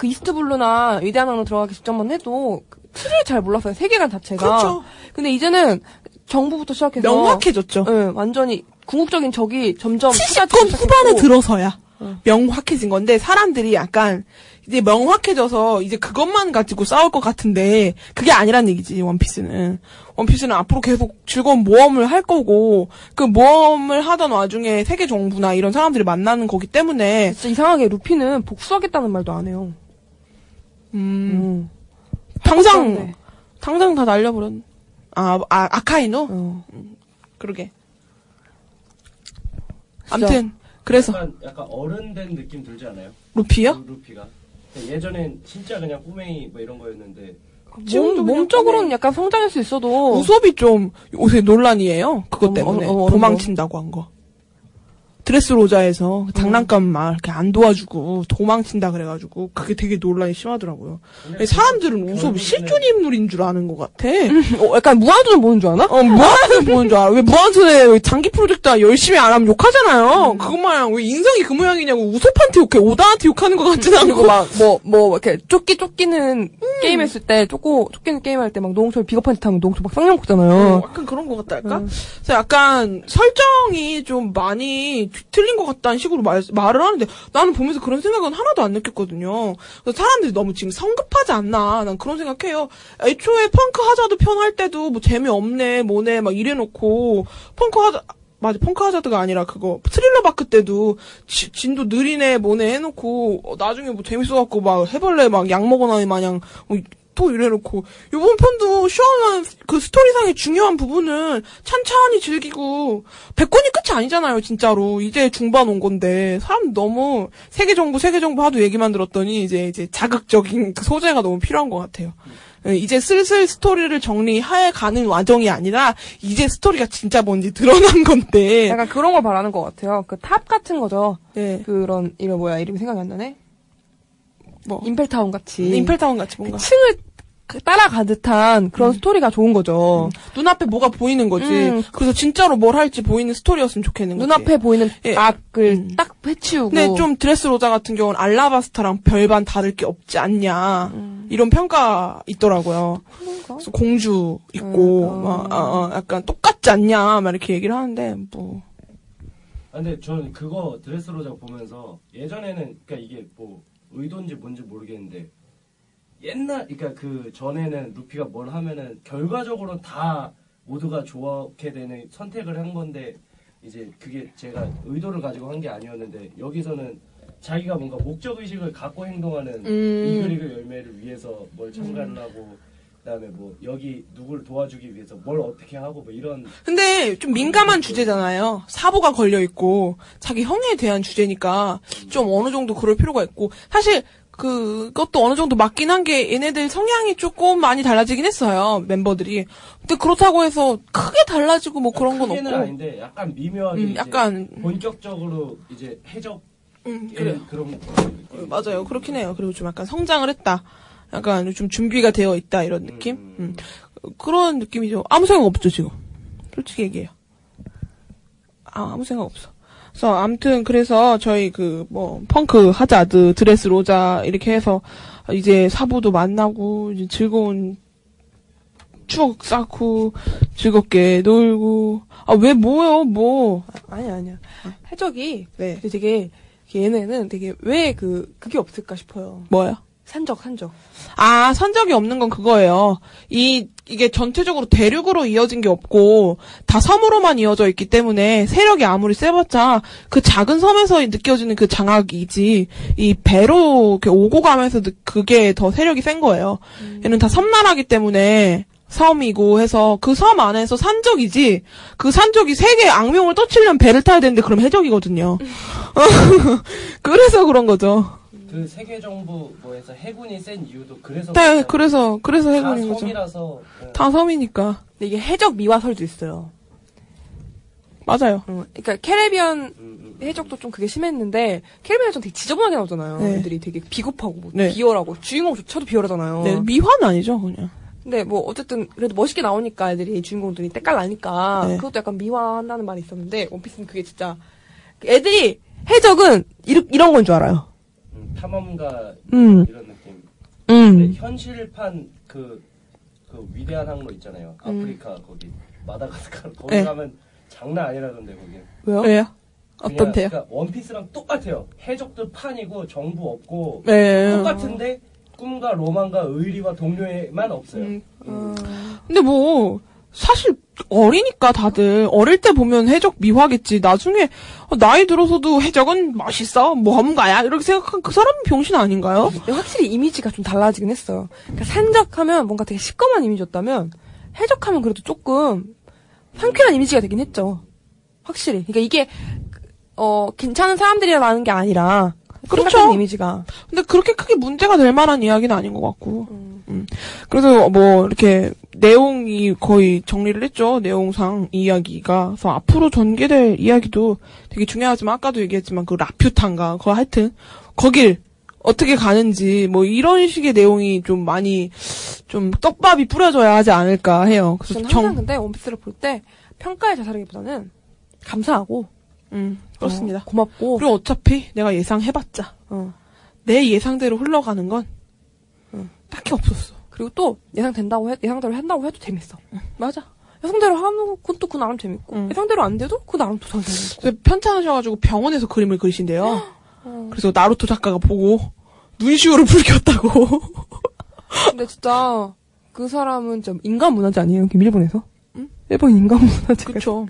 그 이스트블루나 위대한 항로 들어가기 직전만 해도 그 틀을 잘 몰랐어요. 세계관 자체가. 그렇죠. 근데 이제는 정부부터 시작해서 명확해졌죠. 예, 완전히 궁극적인 적이 점점 70권 후반에 들어 들어서야 명확해진 건데 사람들이 약간 이제 명확해져서 이제 그것만 가지고 싸울 것 같은데 그게 아니란 얘기지 원피스는 원피스는 앞으로 계속 즐거운 모험을 할 거고 그 모험을 하던 와중에 세계 정부나 이런 사람들이 만나는 거기 때문에 진짜 이상하게 루피는 복수하겠다는 말도 안 해요. 음 음. 당장 네. 당장 다 날려버렸 아, 아 아카이노 어. 그러게 아무튼 그래서 약간, 약간 어른 된 느낌 들지 않아요? 루피요? 루- 루피가 예전엔 진짜 그냥 꼬맹이 뭐 이런 거였는데 지금도 몸, 몸적으로는 약간 성장할 수 있어도 우섭이 좀 요새 논란이에요. 그것 때문에 어머, 어머, 도망친다고 한 거. 드레스 로자에서 장난감 막 이렇게 안 도와주고 도망친다 그래가지고 그게 되게 논란이 심하더라고요. 근데 사람들은 결국에는 실존 인물인 줄 아는 것 같아. 어, 약간 무한도전 보는 줄 아나? 어, 무한도전 보는 줄 알아. 왜 무한도전에 장기 프로젝트 열심히 안 하면 욕하잖아요. 그것만 왜 인성이 그 모양이냐고 우솝한테 욕해. 오다한테 욕하는 것 같진 않고. 막뭐뭐 이렇게 쫓기 쫓기는 게임 했을 때 쫓고 쫓기는 게임 할 때막 노홍철 비겁한 짓 하면 노홍철 막 쌍욕 어, 먹잖아요. 약간 그런 것 같다 할까? 음. 그래서 약간 설정이 좀 많이 뒤 틀린 것 같다는 식으로 말, 말을 하는데 나는 보면서 그런 생각은 하나도 안 느꼈거든요. 그래서 사람들이 너무 지금 성급하지 않나 난 그런 생각해요. 애초에 펑크 하자드 편할 때도 뭐 재미없네 뭐네 막 이래놓고 펑크 하자 맞아 펑크 하자드가 아니라 그거 트릴러 바크 때도 지- 진도 느리네 뭐네 해놓고 어, 나중에 뭐 재밌어갖고 막 해벌레 막 약 먹어나니 마냥 어, 또 이래놓고 요번 편도 시원한 그 스토리상의 중요한 부분은 찬찬히 즐기고 100권이 끝이 아니잖아요 진짜로 이제 중반 온 건데 사람 너무 세계 정부 세계 정부 하도 얘기만 들었더니 이제 이제 자극적인 그 소재가 너무 필요한 것 같아요. 예, 이제 슬슬 스토리를 정리해 가는 과정이 아니라 이제 스토리가 진짜 뭔지 드러난 *laughs* 건데 약간 그런 걸 바라는 것 같아요. 그 탑 같은 거죠. 네. 그런 이름 뭐야 이름이 생각이 안 나네. 뭐 임펠다운 같이 임펠다운 같이 뭔가 층을 그 따라가 듯한 그런 스토리가 좋은 거죠. 눈앞에 뭐가 보이는 거지. 음. 그래서 진짜로 뭘 할지 보이는 스토리였으면 좋겠는 거지. 눈앞에 보이는 예. 악을 음. 딱 해치우고. 근데 좀 드레스 로자 같은 경우는 알라바스타랑 별반 다를 게 없지 않냐 이런 평가 있더라고요. 그런가? 그래서 공주 있고 음, 어. 막 어, 어, 약간 똑같지 않냐 막 이렇게 얘기를 하는데 뭐 아, 근데 저는 그거 드레스 로자 보면서 예전에는 그러니까 이게 뭐 의도인지 뭔지 모르겠는데 옛날 그러니까 그 전에는 루피가 뭘 하면은 결과적으로 다 모두가 좋게 되는 선택을 한 건데 이제 그게 제가 의도를 가지고 한 게 아니었는데 여기서는 자기가 뭔가 목적 의식을 갖고 행동하는 음. 이글이글 열매를 위해서 뭘 참가를 하고 그다음에 뭐 여기 누구를 도와주기 위해서 뭘 어떻게 하고 뭐 이런 근데 좀 민감한 주제잖아요. 사보가 걸려 있고 자기 형에 대한 주제니까 좀 어느 정도 그럴 필요가 있고 사실 그것도 어느 정도 맞긴 한 게 얘네들 성향이 조금 많이 달라지긴 했어요 멤버들이. 근데 그렇다고 해서 크게 달라지고 뭐 그런 건 없고. 아닌데 약간 미묘하게 음, 약간 본격적으로 이제 해적 음, 그래. 그런 어, 맞아요. 그렇긴 해요. 그리고 좀 약간 성장을 했다. 약간 좀 준비가 되어 있다 이런 느낌. 음. 그런 느낌이죠. 아무 생각 없죠 지금. 솔직히 얘기해요. 아, 아무 생각 없어. 그래서 아무튼 그래서 저희 그 뭐 펑크 하자드 드레스 로자 이렇게 해서 이제 사부도 만나고 이제 즐거운 추억 쌓고 즐겁게 놀고 아 왜 뭐요 뭐 아니야, 아니야. 해적이 네. 되게 얘네는 되게 왜 그 그게 없을까 싶어요. 뭐요? 산적, 산적. 아, 산적이 없는 건 그거예요. 이, 이게 전체적으로 대륙으로 이어진 게 없고, 다 섬으로만 이어져 있기 때문에, 세력이 아무리 세봤자, 그 작은 섬에서 느껴지는 그 장악이지, 이 배로 이렇게 오고 가면서 느- 그게 더 세력이 센 거예요. 얘는 다 섬나라기 때문에, 섬이고 해서, 그 섬 안에서 산적이지, 그 산적이 세계 악명을 떠치려면 배를 타야 되는데, 그럼 해적이거든요. *laughs* 그래서 그런 거죠. 그 세계 정부 뭐에서 해군이 센 이유도 그래서 네. 그래서, 그래서 다 해군인 거죠. 섬이라서 네. 다 섬이니까. 근데 이게 해적 미화설도 있어요. 맞아요. 어, 그러니까 캐리비안 음, 음. 해적도 좀 그게 심했는데 캐리비안 해적 되게 지저분하게 나오잖아요. 네. 애들이 되게 비겁하고 뭐 네. 비열하고 주인공조차도 비열하잖아요. 네, 미화는 아니죠, 그냥. 근데 뭐 어쨌든 그래도 멋있게 나오니까 애들이 주인공들이 때깔 나니까 네. 그것도 약간 미화한다는 말이 있었는데 원피스는 그게 진짜 애들이 해적은 이르, 이런 건 줄 알아요. 음, 탐험가 음. 이런 느낌. 음. 근데 현실판 그, 그 위대한 항로 있잖아요. 아프리카 거기 마다가스카르 거기 네. 가면 장난 아니라던데 거기. 왜요? 왜요? 어떤데요? 그러니까 원피스랑 똑같아요. 해적도 판이고 정부 없고 네. 똑같은데 꿈과 로망과 의리와 동료에만 없어요. 음. 어, 근데 뭐, 사실, 어리니까 다들, 어릴 때 보면 해적 미화겠지. 나중에, 어, 나이 들어서도 해적은 멋있어. 모험가야. 이렇게 생각한 그 사람은 병신 아닌가요? 확실히 이미지가 좀 달라지긴 했어요. 그러니까 산적하면 뭔가 되게 시꺼먼 이미지였다면 해적하면 그래도 조금 상쾌한 이미지가 되긴 했죠. 확실히. 그러니까 이게 어 괜찮은 사람들이라는 게 아니라 그렇죠. 이미지가 근데 그렇게 크게 문제가 될 만한 이야기는 아닌 것 같고. 음. 그래서 뭐 이렇게 내용이 거의 정리를 했죠. 내용상 이야기가. 그래서 앞으로 전개될 이야기도 되게 중요하지만 아까도 얘기했지만 그 라퓨탄가 그거 하여튼 거길 어떻게 가는지 뭐 이런 식의 내용이 좀 많이 좀 떡밥이 뿌려져야 하지 않을까 해요. 그래서 저는 정 항상 근데 원피스를 볼 때 평가에 자살하기보다는 감사하고 음, 그렇습니다. 어, 고맙고 그리고 어차피 내가 예상해봤자 어. 내 예상대로 흘러가는 건 딱히 없었어. 그리고 또 예상된다고 해, 예상대로 한다고 해도 재밌어. 맞아. 예상대로 하는 건또그 나름 재밌고 응. 예상대로 안 돼도 그 나름 또더 재밌고. 편찮으셔가지고 병원에서 그림을 그리신대요. 그래서 나루토 작가가 보고 눈시울을 붉혔다고. 근데 진짜 그 사람은 좀 인간 문화재 아니에요? 일본에서? 일본 인간 문화재. 그쵸.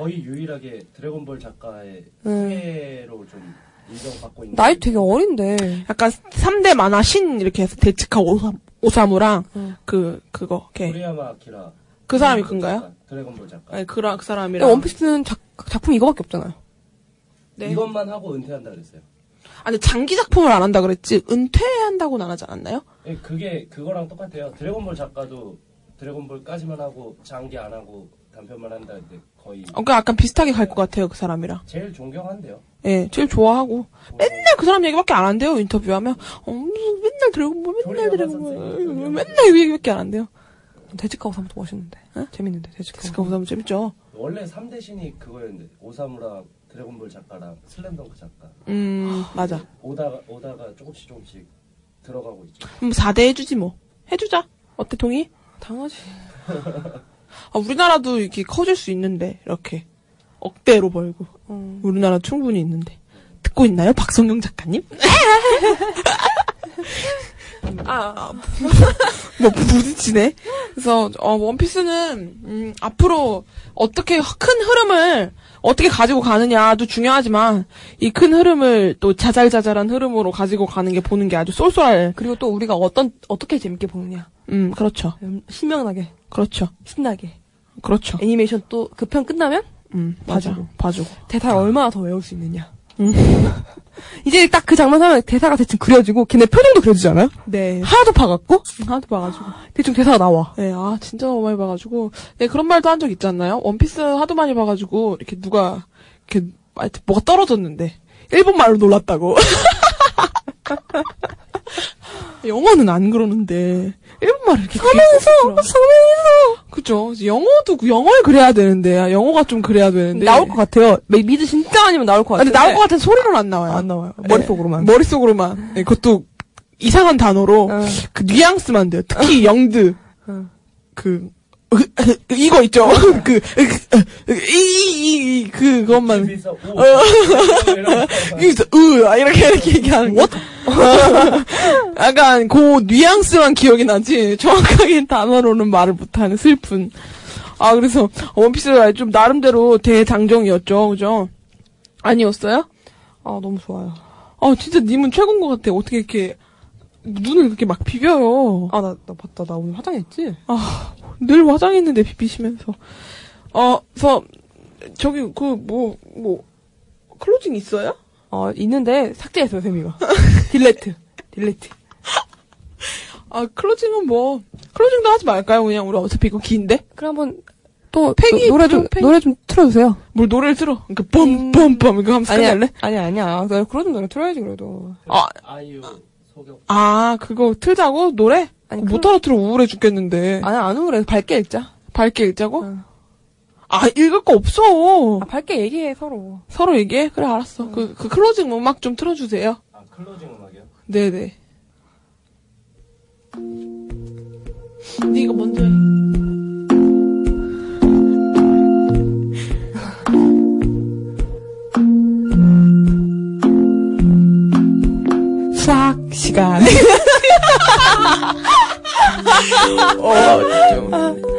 거의 유일하게 드래곤볼 작가의 음. 후예로 좀 인정받고 있는. 나이 되게 어린데. 약간 3대 만화 신 이렇게 해서 데츠카 오사, 오사무랑 응. 그 그거 걔. 코리야마 아키라. 그 사람이 그인가요? 작가, 드래곤볼 작가. 아니 그라 그 사람이랑. 원피스는 작, 작품 이거밖에 없잖아요. 네. 이것만 하고 은퇴한다 그랬어요. 아니 장기 작품을 안 한다 그랬지 은퇴한다고는 안 하지 않았나요? 예, 그게 그거랑 똑같아요. 드래곤볼 작가도 드래곤볼까지만 하고 장기 안 하고 단편만 한다 근데 거의 어, 그 약간 비슷하게 갈 것 같아요 그 사람이랑. 제일 존경한대요. 예, 제일 좋아하고 맨날 그 사람 얘기밖에 안 한대요 인터뷰하면. 어, 맨날 드래곤 볼, 맨날 조리아마 드래곤볼, 선생님, 토리야마 맨날 이 얘기밖에 안 한대요. 데즈카 오사무도 멋있는데. 재밌는데, 데즈카 데즈카 오사무 재밌죠. 원래 3대 신이 그거였는데 오사무랑 드래곤볼 작가랑 슬램덩크 작가 음, 맞아. 오다가 오다가 조금씩 조금씩 들어가고 있죠. 그럼 4대 해주지 뭐. 해주자. 어때 동의? 당연하지. *laughs* 아, 우리나라도 이렇게 커질 수 있는데 이렇게 억대로 벌고 어. 우리나라 충분히 있는데 듣고 있나요, 박성경 작가님? 아, *laughs* 뭐 부딪히네. 그래서 어, 원피스는 음, 앞으로 어떻게 큰 흐름을 어떻게 가지고 가느냐도 중요하지만 이 큰 흐름을 또 자잘자잘한 흐름으로 가지고 가는 게 보는 게 아주 쏠쏠할. 그리고 또 우리가 어떤, 어떻게 재밌게 보느냐. 음, 그렇죠, 음, 신명나게, 그렇죠, 신나게. 그렇죠. 애니메이션 또 그 편 끝나면 음, 봐주고. 봐주고. 대사를 얼마나 더 외울 수 있느냐. *laughs* 이제 딱 그 장면 하면 대사가 대충 그려지고 걔네 표정도 그려지잖아요? 네. 하나도 봐갖고 하나도 봐가지고. 대충 대사가 나와. 네, 아, 진짜 너무 많이 봐가지고. 네, 그런 말도 한 적 있지 않나요? 원피스 하도 많이 봐가지고, 이렇게 누가, 이렇게, 뭐가 떨어졌는데, 일본 말로 놀랐다고. *laughs* 영어는 안 그러는데, 일본 말을 이렇게. 서면서! 서면서! 그죠. 영어도, 영어에 그래야 되는데, 아, 영어가 좀 그래야 되는데. 나올 것 같아요. 미- 미드 진짜 아니면 나올 것 아, 같아요. 근데 나올 것 같은 소리로는 안 나와요. 안 나와요. 네. 머릿속으로만. 머릿속으로만. 네, 그것도 이상한 단어로, 어. 그 뉘앙스만 돼요. 특히 영드. 어. 그 이거 있죠. *laughs* 그 이, 이, 그것만. 이런 거. 여기서 으 아, 이렇게 이렇게 얘기하는 거. *laughs* 약간 그 뉘앙스만 기억이 나지 정확하게 단어로는 말을 못하는 슬픈. 아 그래서 원피스가 좀 나름대로 대장정이었죠, 그죠? 아니었어요? 아, 너무 좋아요. 아 진짜 님은 최고인 것 같아. 어떻게 이렇게 눈을 그렇게 막 비벼요. 아, 나, 나 봤다. 나 오늘 화장했지? 아, 늘 화장했는데 비비시면서. 어, 그래서 저기 그 뭐 뭐 closing 있어요? 어, 있는데 삭제했어요, 세미가. *laughs* Delete. Delete. 아, closing은 뭐 closing도 하지 말까요? 그냥 우리 어차피 이거 긴데. 그럼 한 번 또 팽이, 노, 래 좀, 팽- 노래 좀 틀어주세요. 뭘 노래를 틀어. 그러니까 뻔뻔뻔 이거 하면서 아니야, 끝낼래? 아니야, 아니야. 나 그런 노래 틀어야지, 그래도. 아, 아 아, 그거 틀자고 노래? 아니, 못 클로- 알아들어 우울해 죽겠는데. 아니, 안 우울해. 밝게 읽자. 밝게 읽자고? 응. 아, 읽을 거 없어. 아, 밝게 얘기해, 서로. 서로 얘기해? 그래, 알았어. 그, 그 closing 음악 좀 틀어주세요. 아 closing 음악이요? 네네. 네가 먼저 해. 수학 시간. *laughs* 어, 좀.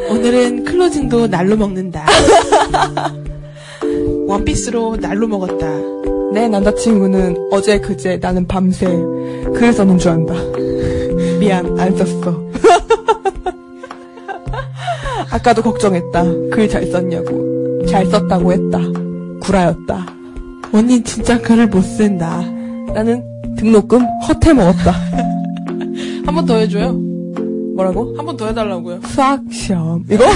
오늘은 클로징도 날로 먹는다. *laughs* 원피스로 날로 먹었다. 내 남자친구는 어제 그제 나는 밤새 글 써는 줄 안다. 미안, 안 썼어. *laughs* 아까도 걱정했다. 글 잘 썼냐고. 잘 썼다고 했다. 구라였다. 언니 진짜 글을 못 쓴다. 나는 등록금 허태 먹었다. *laughs* 한 번 더 해줘요. 뭐라고? 한 번 더 해달라고요. 수학 시험. 이거? *laughs*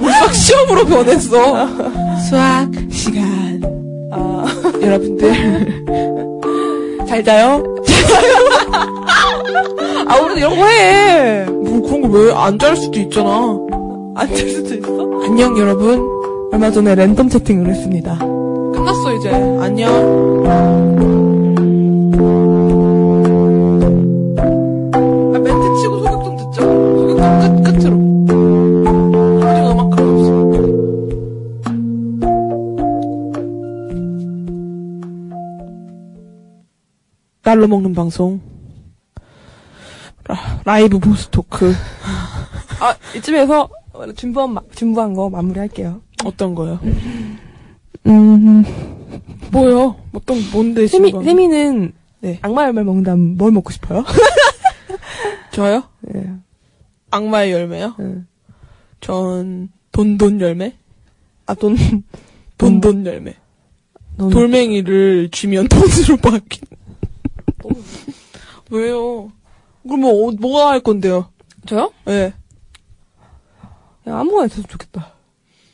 수학 시험으로 변했어. 수학 시간. 아, 여러분들. 잘 자요? *laughs* 아, 우리도 이런 거 해. 뭐 그런 거 왜 안 잘 수도 있잖아. 안될 수도 있어? 안녕 여러분. 얼마 전에 랜덤 채팅을 했습니다. 끝났어 이제. 안녕. 날로 먹는 방송. 라, 라이브 보스 토크. 아, 이쯤에서 준비한, 마- 준비한 거 마무리할게요. 어떤 거요? 음, 뭐요? 어떤 뭔데 세미, 지금? 세미는 네. 악마 열매 먹는다면 뭘 먹고 싶어요? *laughs* 저요? 예. 악마의 열매요? 예. 전 돈돈 열매? 아, 돈, 돈돈 열매. 돈, 돌멩이를 쥐면 돈으로 바뀐. *laughs* 왜요? 그럼 뭐, 어, 뭐가 할 건데요? 저요? 예. 그냥 아무거나 있었으면 좋겠다.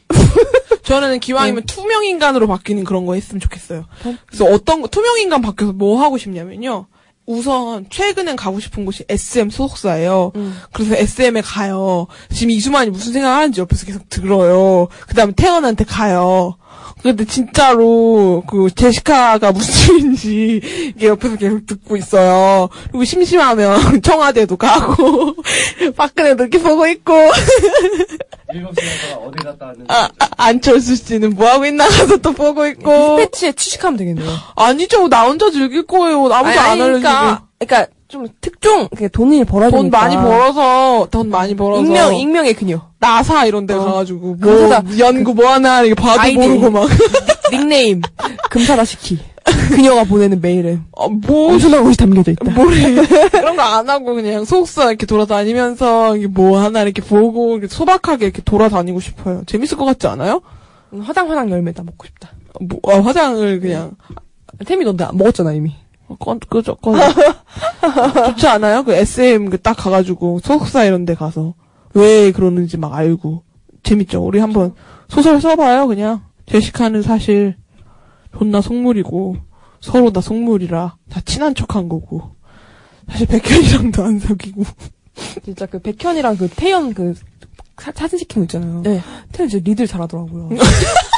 *laughs* 저는 기왕이면 투명 인간으로 바뀌는 그런 거 했으면 좋겠어요. 그래서 어떤 거, 투명 인간 바뀌어서 뭐 하고 싶냐면요. 우선 최근엔 가고 싶은 곳이 SM 소속사예요. 음. 그래서 SM에 가요. 지금 이수만이 무슨 생각을 하는지 옆에서 계속 들어요. 그 다음에 태연한테 가요. 근데 진짜로 그 제시카가 무슨 *laughs* 일인지 이게 옆에서 계속 듣고 있어요. 그리고 심심하면 *laughs* 청와대도 가고 *laughs* 박근혜도 이렇게 보고 있고 일곱 시간 동안 어디 갔다 왔는지. 아, 아, 안철수 씨는 뭐 하고 있나 가서 또 보고 있고 디스패치에 취직하면 되겠네요. 아니죠 나 혼자 즐길 거예요. 아무도 아니, 안 아니, 알려주고 그러니까, 그러니까 좀 특종, 그러니까 돈이 벌어지니까. 돈 많이 벌어서 돈 많이 벌어서 익명, 익명의 그녀. 나사 이런 데 어. 가가지고 뭐 감사다. 연구 뭐 하나 이렇게 봐도 아이디. 모르고 막 *laughs* 닉네임. 금사다 시키. 그녀가 보내는 메일에 어, 뭐 엄청난 것이 담겨져 있다. 뭐래 그런 거 안 하고 그냥 소속사 이렇게 돌아다니면서 뭐 하나 이렇게 보고 이렇게 소박하게 이렇게 돌아다니고 싶어요. 재밌을 것 같지 않아요? 화당 화당 열매 다 먹고 싶다. 뭐, 아, 화장을 그냥 태미 넌데 먹었잖아 이미. 어, 건, 그죠, 건. *laughs* 좋지 않아요? 그 SM 그 딱 가가지고 소속사 이런 데 가서 왜 그러는지 막 알고. 재밌죠? 우리 한번 소설 써봐요, 그냥. 제시카는 사실 존나 속물이고 서로 다 속물이라 다 친한 척한 거고. 사실 백현이랑도 안 사귀고. 진짜 그 백현이랑 그 태연 그 사, 사진 찍힌 거 있잖아요. 네. 태연 진짜 리드 잘하더라고요. *laughs*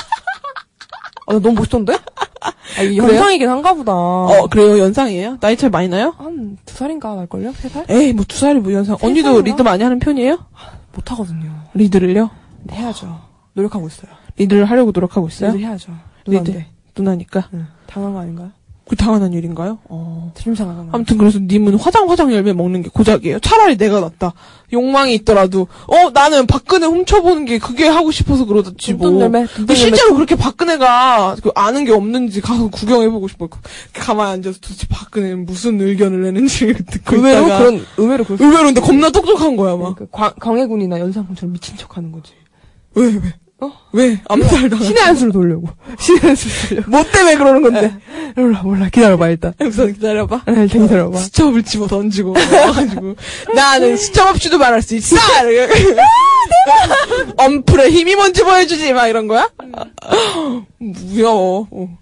아, 나 너무 멋있던데? 아, 이게 그래요? 연상이긴 한가 보다. 어, 그래요? 연상이에요? 나이 차이 많이 나요? 한 두 살인가 날걸요? 세 살? 에이, 뭐 두 살이 뭐 연상. 세 언니도 살인가? 리드 많이 하는 편이에요? 못하거든요. 리드를요? 근데 해야죠. 노력하고 있어요. 리드를 하려고 노력하고 있어요? 리드를 해야죠. 리드. 누나인데. 누나니까. 응. 당한 거 아닌가요? 그 당연한 일인가요? 어. 드림상하잖아. 아무튼 그래서 님은 화장 화장 열매 먹는 게 고작이에요. 차라리 내가 낫다. 욕망이 있더라도 어 나는 박근혜 훔쳐보는 게 그게 하고 싶어서 그러지 뭐. 돈 열매, 근데 실제로 그렇게 박근혜가 그 아는 게 없는지 가서 구경해보고 싶어. 그 가만히 앉아서 도대체 박근혜는 무슨 의견을 내는지 *laughs* 듣고 의외로 있다가 그런, 의외로 수 의외로 근데 겁나 똑똑한 거야 막. 그 광, 광해군이나 연산군처럼 미친 척 하는 거지. 왜 왜? 어? 왜? 암살 당한 신의 한수를 돌려고. *laughs* 신의 한수를 돌려고. 뭐 때문에 그러는 건데? 몰라, 몰라. 기다려봐, 일단. *laughs* 우선 기다려봐. 네, 일단 기다려봐. *laughs* 수첩을 집어 던지고 와가지고 나는 수첩 없이도 말할 수 있어. 엄풀에 힘이 뭔지 보여주지 막 이런 거야? 무서워. 어.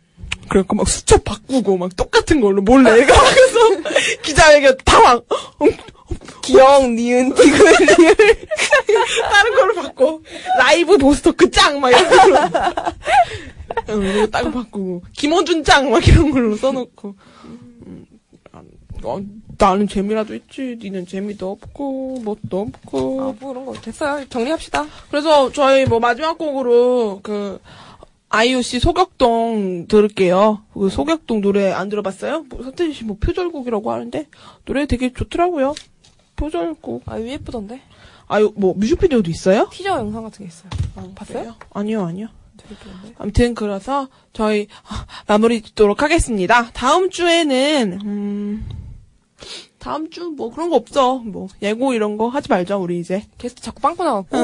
그래갖고 막 수첩 바꾸고 막 똑같은 걸로 몰래 가서 기자회견 당황. 어, 기영, 니은, 디귿, 리을. *laughs* 다른 걸로 바꿔. 라이브 보스토크 짱! 막 이런 걸로. 그리고 딱 바꾸고. 김원준 짱! 막 이런 걸로 써놓고. 음, 어, 나는 재미라도 있지. 니는 재미도 없고, 뭣도 없고. 아, 뭐 이런 거. 됐어요. 정리합시다. 그래서 저희 뭐 마지막 곡으로 그, 씨 소격동 들을게요. 그 소격동 노래 안 들어봤어요? 뭐, 서태지 씨 뭐 표절곡이라고 하는데, 노래 되게 좋더라고요. 표절곡. 아, 예쁘던데? 아유, 뭐 뮤직비디오도 있어요? 티저 영상 같은 게 있어요. 봤어요? 그래요? 아니요, 아니요. 아무튼 그래서 저희 아, 마무리 짓도록 하겠습니다. 다음 주에는 음 다음 주 뭐 그런 거 없어. 뭐 예고 이런 거 하지 말자 우리 이제. 게스트 자꾸 빵꾸 나갖고.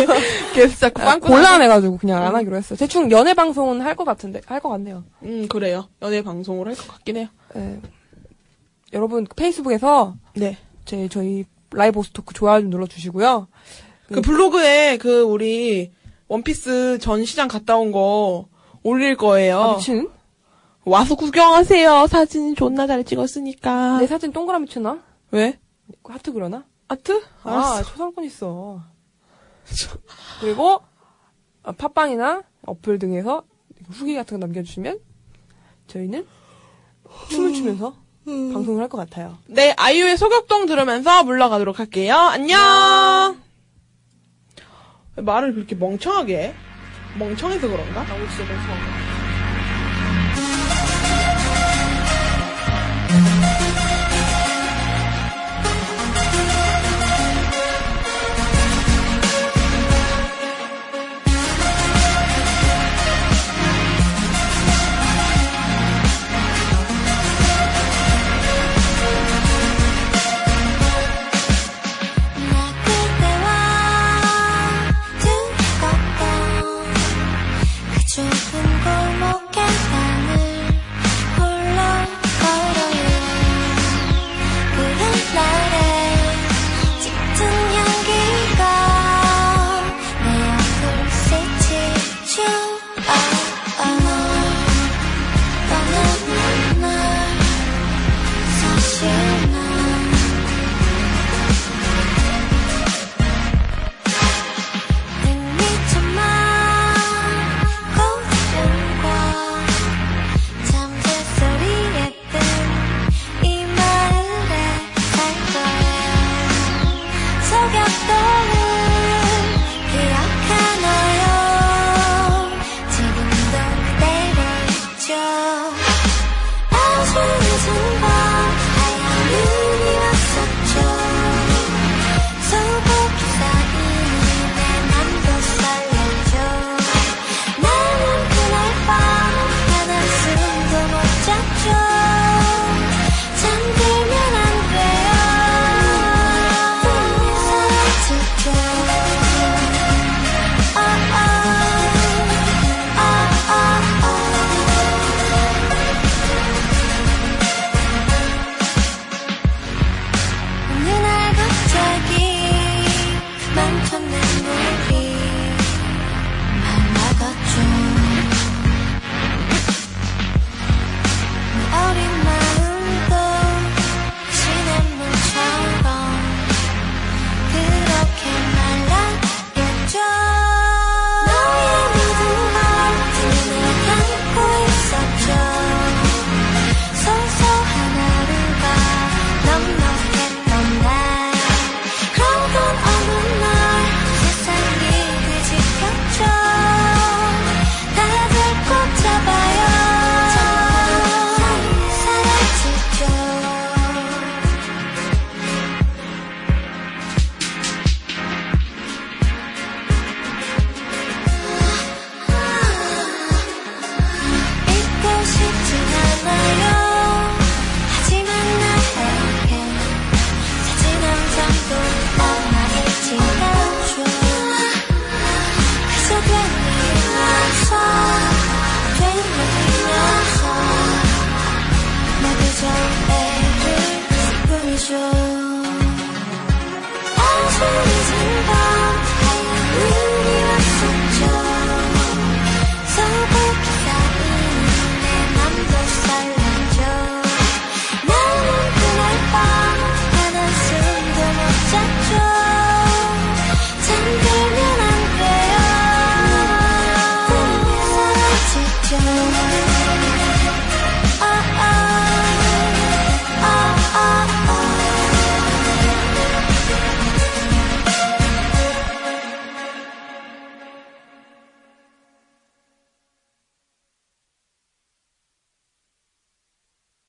*laughs* 계속 자꾸 아, 빵꾸. 곤란해가지고 그냥 안 하기로 했어요. 대충 연애 방송은 할 것 같은데, 할 것 같네요. 음 그래요. 연애 방송을 할것 같긴 해요. 예. 여러분, 페이스북에서 네. 제, 저희 라이브 호스토크 좋아요 좀 눌러주시고요. 그 블로그에 그 우리 원피스 전시장 갔다 온 거 올릴 거예요. 아, 미친? 와서 구경하세요. 사진 존나 잘 찍었으니까. 내 사진 동그라미 치나? 왜? 하트 그려나? 하트? 아. 초상권 있어. 그리고 어, 팟빵이나 어플 등에서 후기 같은 거 남겨주시면 저희는 춤을 추면서 방송을 할 것 같아요. 네, 아이유의 소격동 들으면서 물러가도록 할게요. 안녕! 왜 말을 그렇게 멍청하게 해? 멍청해서 그런가? 나 진짜 멍청한 나